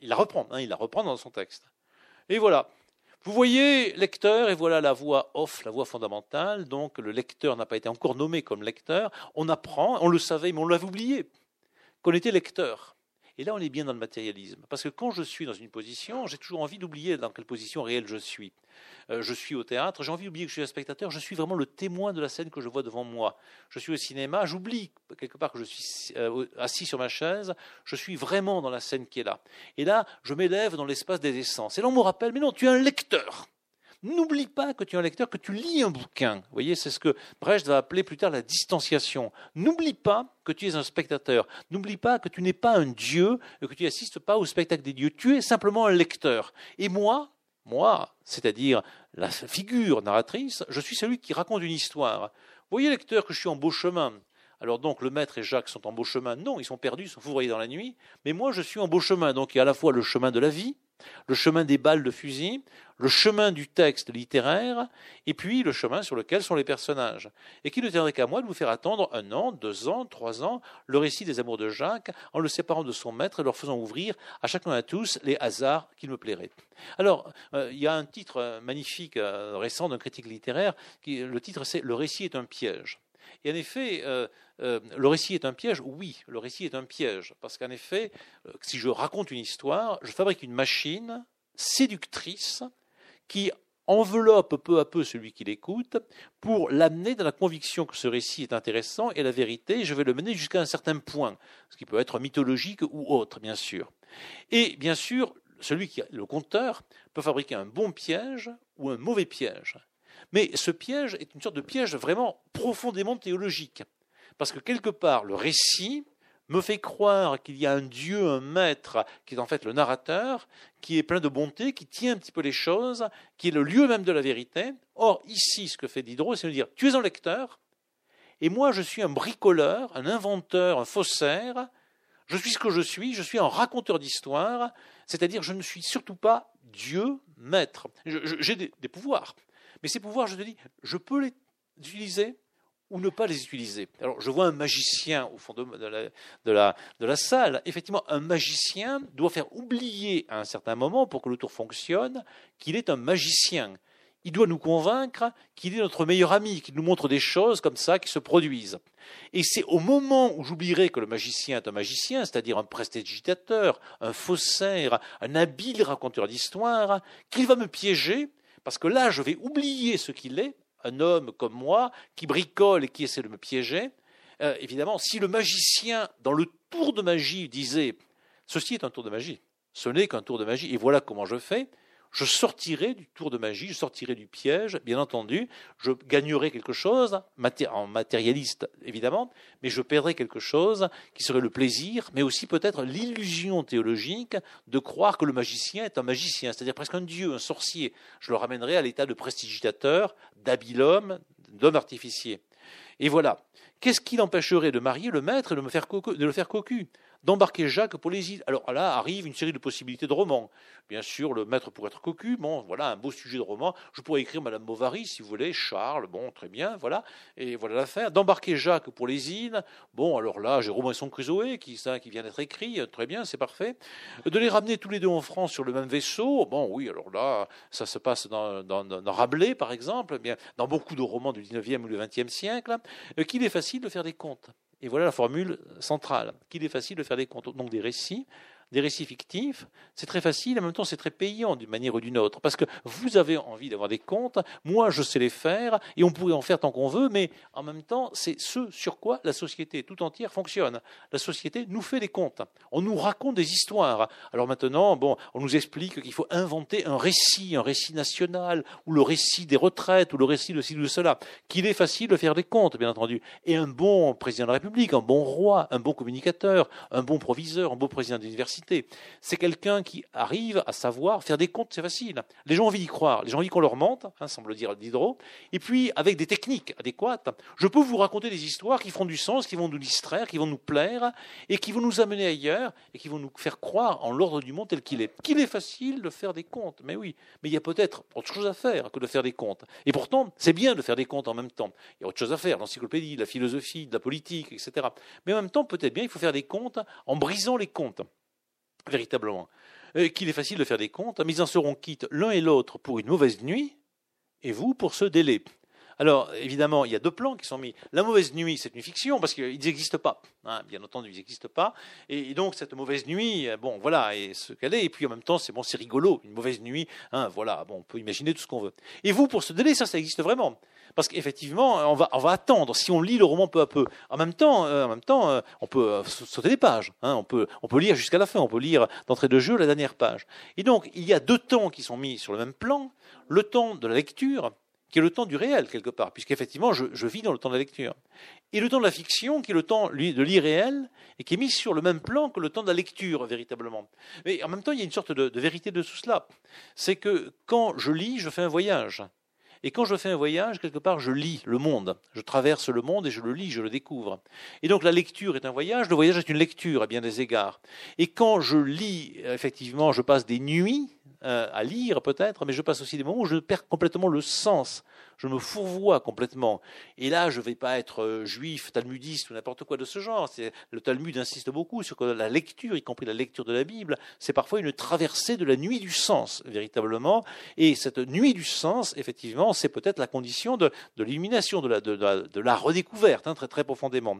il la reprend, hein, il la reprend dans son texte. Et voilà, vous voyez, lecteur, et voilà la voix off, la voix fondamentale. Donc le lecteur n'a pas été encore nommé comme lecteur. On apprend, on le savait, mais on l'avait oublié, qu'on était lecteur. Et là, on est bien dans le matérialisme. Parce que quand je suis dans une position, j'ai toujours envie d'oublier dans quelle position réelle je suis. Euh, je suis au théâtre, j'ai envie d'oublier que je suis un spectateur, je suis vraiment le témoin de la scène que je vois devant moi. Je suis au cinéma, j'oublie quelque part que je suis euh, assis sur ma chaise, je suis vraiment dans la scène qui est là. Et là, je m'élève dans l'espace des essences. Et là, on me rappelle, mais non, tu es un lecteur. N'oublie pas que tu es un lecteur, que tu lis un bouquin. Vous voyez, c'est ce que Brecht va appeler plus tard la distanciation. N'oublie pas que tu es un spectateur. N'oublie pas que tu n'es pas un dieu, et que tu n'assistes pas au spectacle des dieux. Tu es simplement un lecteur. Et moi, moi, c'est-à-dire la figure narratrice, je suis celui qui raconte une histoire. Voyez, lecteur, que je suis en beau chemin. Alors donc le maître et Jacques sont en beau chemin. Non, ils sont perdus, ils sont fourvoyés dans la nuit. Mais moi, je suis en beau chemin. Donc il y a à la fois le chemin de la vie, le chemin des balles de fusil, le chemin du texte littéraire, et puis le chemin sur lequel sont les personnages. Et qui ne tiendrait qu'à moi de vous faire attendre un an, deux ans, trois ans, le récit des amours de Jacques, en le séparant de son maître et leur faisant ouvrir à chacun à tous les hasards qu'il me plairait. Alors, euh, il y a un titre euh, magnifique euh, récent d'un critique littéraire, qui, le titre c'est Le récit est un piège. Et en effet, le récit est un piège Oui, le récit est un piège. Parce qu'en effet, si je raconte une histoire, je fabrique une machine séductrice qui enveloppe peu à peu celui qui l'écoute pour l'amener dans la conviction que ce récit est intéressant et la vérité, je vais le mener jusqu'à un certain point, ce qui peut être mythologique ou autre, bien sûr. Et bien sûr, celui qui le conteur peut fabriquer un bon piège ou un mauvais piège. Mais ce piège est une sorte de piège vraiment profondément théologique. Parce que quelque part, le récit me fait croire qu'il y a un Dieu, un maître, qui est en fait le narrateur, qui est plein de bonté, qui tient un petit peu les choses, qui est le lieu même de la vérité. Or, ici, ce que fait Diderot, c'est de dire, tu es un lecteur, et moi, je suis un bricoleur, un inventeur, un faussaire, je suis ce que je suis, je suis un raconteur d'histoire, c'est-à-dire je ne suis surtout pas Dieu, maître. J'ai des, des pouvoirs, mais ces pouvoirs, je te dis, je peux les utiliser ou ne pas les utiliser. Alors, je vois un magicien au fond de, la, salle. Effectivement, un magicien doit faire oublier à un certain moment, pour que le tour fonctionne, qu'il est un magicien. Il doit nous convaincre qu'il est notre meilleur ami, qu'il nous montre des choses comme ça qui se produisent. Et c'est au moment où j'oublierai que le magicien est un magicien, c'est-à-dire un prestidigitateur, un faussaire, un habile raconteur d'histoire, qu'il va me piéger, parce que là, je vais oublier ce qu'il est un homme comme moi qui bricole et qui essaie de me piéger, euh, évidemment, si le magicien, dans le tour de magie, disait Ceci est un tour de magie, ce n'est qu'un tour de magie, et voilà comment je fais, je sortirai du tour de magie, je sortirai du piège, bien entendu, je gagnerai quelque chose, en matérialiste évidemment, mais je perdrai quelque chose qui serait le plaisir, mais aussi peut-être l'illusion théologique de croire que le magicien est un magicien, c'est-à-dire presque un dieu, un sorcier. Je le ramènerai à l'état de prestigitateur, d'habile homme, d'homme artificier. Et voilà. Qu'est-ce qui l'empêcherait de marier le maître et de, me faire de le faire cocu? D'embarquer Jacques pour les îles. Alors là arrive une série de possibilités de romans. Bien sûr, le maître pourrait être cocu, bon, voilà un beau sujet de roman. Je pourrais écrire Madame Bovary, si vous voulez, Charles, bon, très bien, voilà. Et voilà l'affaire. D'embarquer Jacques pour les îles, bon, alors là, j'ai Robinson Crusoe qui, ça, qui vient d'être écrit, très bien, c'est parfait. De les ramener tous les deux en France sur le même vaisseau, bon, oui, alors là, ça se passe dans, dans, Rabelais, par exemple, bien, dans beaucoup de romans du 19e ou du 20e siècle, euh, qu'il est facile de faire des contes. Et voilà la formule centrale, qu'il est facile de faire des comptes. Donc des récits des récits fictifs, c'est très facile, en même temps c'est très payant d'une manière ou d'une autre, parce que vous avez envie d'avoir des comptes, moi je sais les faire, et on pourrait en faire tant qu'on veut, mais en même temps c'est ce sur quoi la société tout entière fonctionne. La société nous fait des comptes, on nous raconte des histoires. Alors maintenant, bon, on nous explique qu'il faut inventer un récit, un récit national, ou le récit des retraites, ou le récit de ci ou de cela, qu'il est facile de faire des comptes, bien entendu. Et un bon président de la République, un bon roi, un bon communicateur, un bon proviseur, un bon président d'université, c'est quelqu'un qui arrive à savoir faire des comptes, c'est facile. Les gens ont envie d'y croire, les gens ont envie qu'on leur mente, hein, semble dire Diderot, et puis avec des techniques adéquates, je peux vous raconter des histoires qui font du sens, qui vont nous distraire, qui vont nous plaire, et qui vont nous amener ailleurs, et qui vont nous faire croire en l'ordre du monde tel qu'il est. Qu'il est facile de faire des comptes, mais oui, mais il y a peut-être autre chose à faire que de faire des comptes. Et pourtant, c'est bien de faire des comptes en même temps. Il y a autre chose à faire, l'encyclopédie, la philosophie, la politique, etc. Mais en même temps, peut-être bien, il faut faire des comptes en brisant les comptes véritablement, euh, qu'il est facile de faire des comptes, mais ils en seront quittes l'un et l'autre pour une mauvaise nuit, et vous pour ce délai. Alors, évidemment, il y a deux plans qui sont mis. La mauvaise nuit, c'est une fiction, parce qu'ils n'existent pas. Hein, bien entendu, ils n'existent pas. Et, donc, cette mauvaise nuit, euh, bon, voilà, et ce qu'elle est. Et puis, en même temps, c'est bon, c'est rigolo. Une mauvaise nuit, hein, voilà, bon, on peut imaginer tout ce qu'on veut. Et vous, pour ce délai, ça, ça existe vraiment. Parce qu'effectivement, on va, on va attendre. Si on lit le roman peu à peu, en même temps, euh, en même temps, euh, on peut euh, sauter des pages. Hein, on peut, on peut lire jusqu'à la fin. On peut lire d'entrée de jeu la dernière page. Et donc, il y a deux temps qui sont mis sur le même plan. Le temps de la lecture, qui est le temps du réel quelque part, puisqu'effectivement, je, je vis dans le temps de la lecture. Et le temps de la fiction, qui est le temps de l'irréel, et qui est mis sur le même plan que le temps de la lecture, véritablement. Mais en même temps, il y a une sorte de, de vérité de tout cela. C'est que quand je lis, je fais un voyage. Et quand je fais un voyage, quelque part, je lis le monde. Je traverse le monde et je le lis, je le découvre. Et donc la lecture est un voyage, le voyage est une lecture à bien des égards. Et quand je lis, effectivement, je passe des nuits, euh, à lire peut-être, mais je passe aussi des moments où je perds complètement le sens je me fourvoie complètement. Et là, je ne vais pas être euh, juif, talmudiste ou n'importe quoi de ce genre. Le Talmud insiste beaucoup sur que la lecture, y compris la lecture de la Bible, c'est parfois une traversée de la nuit du sens, véritablement. Et cette nuit du sens, effectivement, c'est peut-être la condition de, l'illumination, de la, redécouverte, hein, très, très profondément.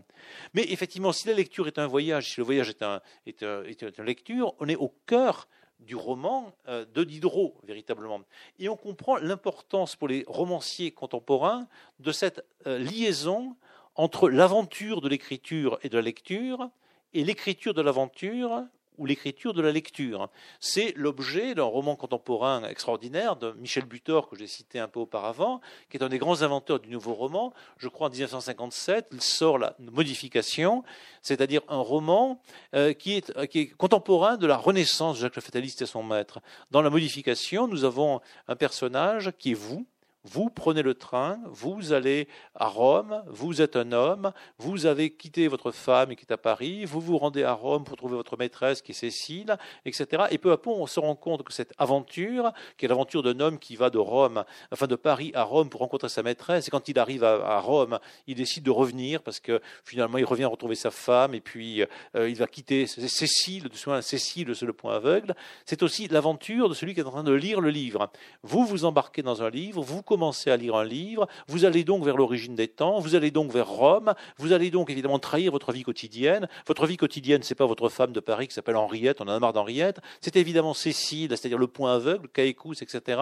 Mais effectivement, si la lecture est un voyage, si le voyage est, est une lecture, on est au cœur du roman euh, de Diderot, véritablement. Et on comprend l'importance pour les romanciers contemporains de cette euh, liaison entre l'aventure de l'écriture et de la lecture, et l'écriture de l'aventure ou l'écriture de la lecture. C'est l'objet d'un roman contemporain extraordinaire de Michel Butor, que j'ai cité un peu auparavant, qui est un des grands inventeurs du nouveau roman. Je crois en 1957, il sort la modification, c'est-à-dire un roman euh, qui, est, qui, est, contemporain de la Renaissance de Jacques le Fataliste et son maître. Dans la modification, nous avons un personnage qui est vous, vous prenez le train, vous allez à Rome, vous êtes un homme, vous avez quitté votre femme qui est à Paris, vous vous rendez à Rome pour trouver votre maîtresse qui est Cécile, etc. Et peu à peu, on se rend compte que cette aventure, qui est l'aventure d'un homme qui va de Rome, enfin de Paris à Rome pour rencontrer sa maîtresse, et quand il arrive à, Rome, il décide de revenir parce que finalement il revient retrouver sa femme et puis euh, il va quitter Cécile, de Cécile, c'est le point aveugle. C'est aussi l'aventure de celui qui est en train de lire le livre. Vous vous embarquez dans un livre, vous commencez à lire un livre, vous allez donc vers l'origine des temps, vous allez donc vers Rome, vous allez donc évidemment trahir votre vie quotidienne. Votre vie quotidienne, c'est pas votre femme de Paris qui s'appelle Henriette, on en a marre d'Henriette, c'est évidemment Cécile, c'est-à-dire le point aveugle, Caïcous, etc.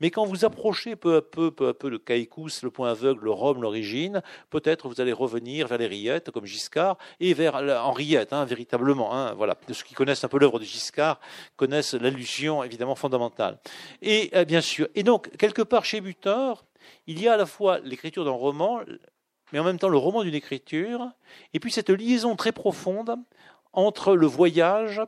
Mais quand vous approchez peu à peu, peu à peu le Caïcous, le point aveugle, le Rome, l'origine, peut-être vous allez revenir vers les rillettes, comme Giscard, et vers Henriette, hein, véritablement. Hein, voilà. De ceux qui connaissent un peu l'œuvre de Giscard connaissent l'allusion évidemment fondamentale. Et euh, bien sûr, et donc quelque part chez Butin, il y a à la fois l'écriture d'un roman, mais en même temps le roman d'une écriture, et puis cette liaison très profonde entre le voyage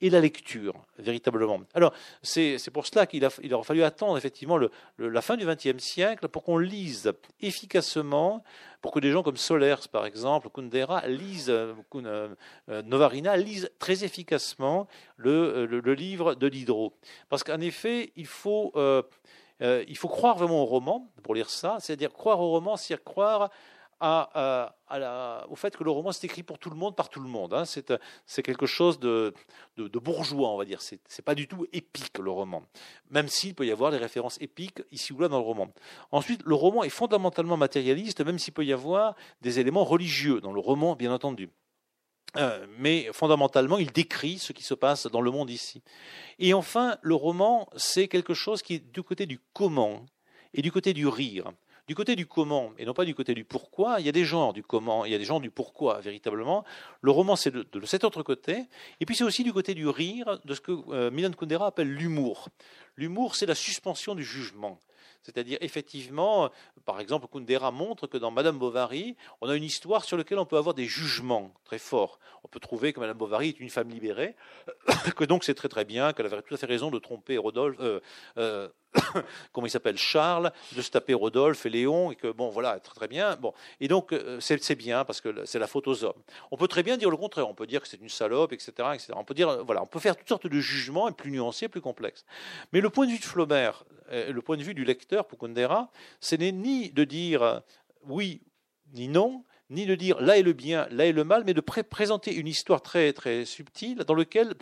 et la lecture, véritablement. Alors, c'est pour cela qu'il a, il aura fallu attendre effectivement la fin du XXe siècle pour qu'on lise efficacement, pour que des gens comme Solers, par exemple, Kundera, lisent, euh, euh, Novarina, lisent très efficacement le, livre de Diderot. Parce qu'en effet, il faut... Euh, euh, il faut croire vraiment au roman pour lire ça, c'est-à-dire croire au roman, c'est croire au fait que le roman c'est écrit pour tout le monde, par tout le monde. Hein. C'est quelque chose de, bourgeois, on va dire. C'est pas du tout épique le roman, même s'il peut y avoir des références épiques ici ou là dans le roman. Ensuite, le roman est fondamentalement matérialiste, même s'il peut y avoir des éléments religieux dans le roman, bien entendu. Euh, mais fondamentalement, il décrit ce qui se passe dans le monde ici. Et enfin, le roman, c'est quelque chose qui est du côté du comment et du côté du rire. Du côté du comment, et non pas du côté du pourquoi, il y a des genres du comment, il y a des genres du pourquoi, véritablement. Le roman, c'est de, cet autre côté. Et puis c'est aussi du côté du rire, de ce que euh, Milan Kundera appelle l'humour. L'humour, c'est la suspension du jugement. C'est-à-dire, effectivement, par exemple, Kundera montre que dans Madame Bovary, on a une histoire sur laquelle on peut avoir des jugements très forts. On peut trouver que Madame Bovary est une femme libérée, que donc c'est très très bien, qu'elle avait tout à fait raison de tromper Rodolphe, euh, euh, comment il s'appelle, Charles, de se taper Rodolphe et Léon, et que bon, voilà, très très bien. Bon, et donc euh, c'est bien parce que c'est la faute aux hommes. On peut très bien dire le contraire. On peut dire que c'est une salope, etc., etc. On peut dire, voilà, on peut faire toutes sortes de jugements, plus nuancés, plus complexes. Mais le point de vue de Flaubert, le point de vue du lecteur pour Kundera, ce n'est ni de dire oui ni non, ni de dire là est le bien, là est le mal, mais de présenter une histoire très très subtile dans laquelle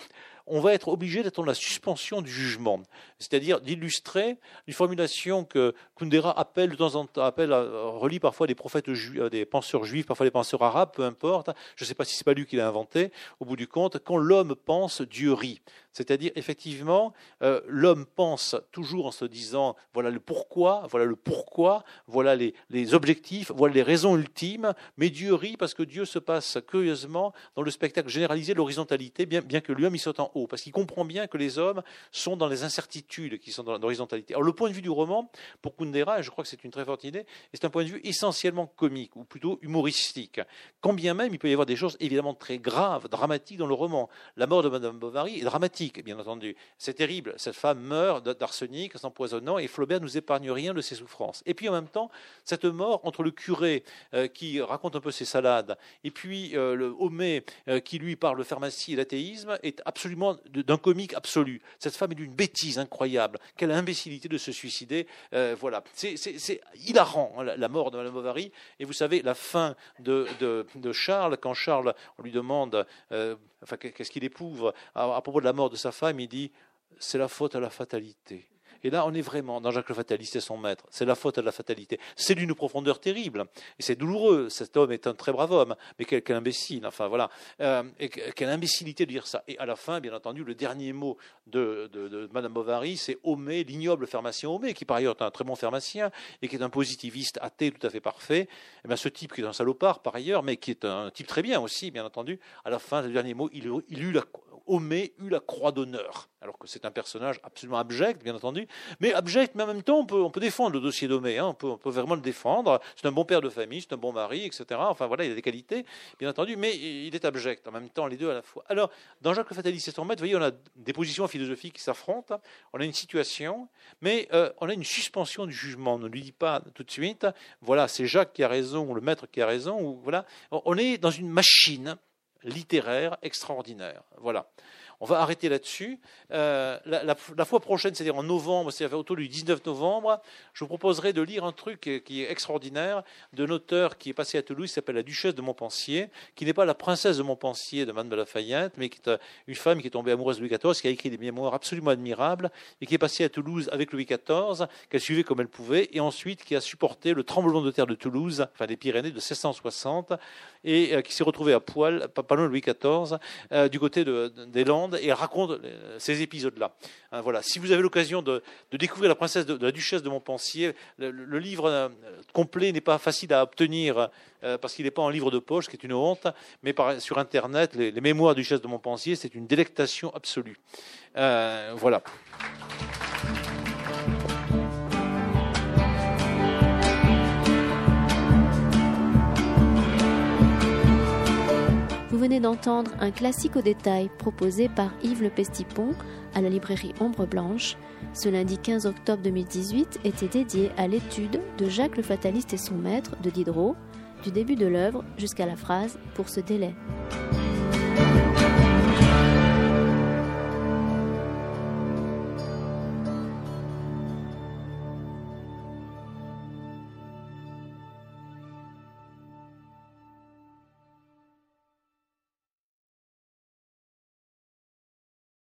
on va être obligé d'attendre la suspension du jugement, c'est-à-dire d'illustrer une formulation que Kundera appelle de temps en temps, appelle, relie parfois des prophètes euh, des penseurs juifs, parfois des penseurs arabes, peu importe. Je ne sais pas si c'est pas lui qui l'a inventé. Au bout du compte, quand l'homme pense, Dieu rit. C'est-à-dire, effectivement, euh, l'homme pense toujours en se disant, voilà le pourquoi, voilà le pourquoi, voilà les, objectifs, voilà les raisons ultimes, mais Dieu rit parce que Dieu se passe curieusement dans le spectacle généralisé de l'horizontalité, bien, que lui-même soit en parce qu'il comprend bien que les hommes sont dans les incertitudes qui sont dans l'horizontalité. Alors le point de vue du roman, pour Kundera, et je crois que c'est une très forte idée, c'est un point de vue essentiellement comique, ou plutôt humoristique. Quand bien même il peut y avoir des choses évidemment très graves, dramatiques dans le roman. La mort de Madame Bovary est dramatique bien entendu. C'est terrible. Cette femme meurt d'arsenic, s'empoisonnant, et Flaubert nous épargne rien de ses souffrances. Et puis en même temps, cette mort entre le curé euh, qui raconte un peu ses salades, et puis euh, le Homais euh, qui lui parle de pharmacie et d'athéisme, est absolument d'un comique absolu. Cette femme est d'une bêtise incroyable. Quelle imbécilité de se suicider. Euh, voilà. C'est hilarant, hein, la, mort de Madame Bovary. Et vous savez, la fin de, de, Charles, quand Charles, on lui demande euh, enfin, qu'est-ce qu'il éprouve à propos de la mort de sa femme, il dit c'est la faute à la fatalité. Et là, on est vraiment dans Jacques le Fataliste et son maître. C'est la faute à la fatalité. C'est d'une profondeur terrible. Et c'est douloureux. Cet homme est un très brave homme, mais quel, imbécile. Enfin, voilà. Euh, et quelle imbécilité de dire ça. Et à la fin, bien entendu, le dernier mot de, de, Madame Bovary, c'est Homais, l'ignoble pharmacien Homais, qui par ailleurs est un très bon pharmacien et qui est un positiviste athée tout à fait parfait. Et eh bien, ce type qui est un salopard par ailleurs, mais qui est un type très bien aussi, bien entendu, à la fin, le dernier mot, il, il eut la, Homais eut la croix d'honneur. Alors que c'est un personnage absolument abject, bien entendu, mais abject, mais en même temps, on peut, on peut défendre le dossier d'Homé, hein, on, peut, on, peut, vraiment le défendre. C'est un bon père de famille, c'est un bon mari, etc. Enfin voilà, il a des qualités, bien entendu, mais il est abject, en même temps, les deux à la fois. Alors, dans Jacques le Fataliste et son maître, vous voyez, on a des positions philosophiques qui s'affrontent, on a une situation, mais euh, on a une suspension du jugement. On ne lui dit pas tout de suite, voilà, c'est Jacques qui a raison, ou le maître qui a raison, ou voilà. On est dans une machine littéraire extraordinaire. Voilà. On va arrêter là-dessus. Euh, la, fois prochaine, c'est-à-dire en novembre, c'est-à-dire autour du 19 novembre, je vous proposerai de lire un truc qui est extraordinaire d'un auteur qui est passé à Toulouse, qui s'appelle la Duchesse de Montpensier, qui n'est pas la princesse de Montpensier de Madame de Lafayette, mais qui est euh, une femme qui est tombée amoureuse de Louis XIV, qui a écrit des mémoires absolument admirables, et qui est passée à Toulouse avec Louis XIV, qu'elle suivait comme elle pouvait, et ensuite qui a supporté le tremblement de terre de Toulouse, enfin des Pyrénées de 1660, et euh, qui s'est retrouvée à poil, pas loin de Louis XIV, du côté des Landes et raconte euh, ces épisodes-là. Hein, voilà. Si vous avez l'occasion de, découvrir la princesse de, la duchesse de Montpensier, le, livre euh, complet n'est pas facile à obtenir euh, parce qu'il n'est pas en livre de poche, ce qui est une honte, mais sur Internet, les, mémoires de duchesse de Montpensier, c'est une délectation absolue. voilà. Vous venez d'entendre un classique au détail proposé par Yves Le Pestipon à la librairie Ombre Blanche. Ce lundi 15 octobre 2018 était dédié à l'étude de Jacques le Fataliste et son maître de Diderot, du début de l'œuvre jusqu'à la phrase pour ce délai.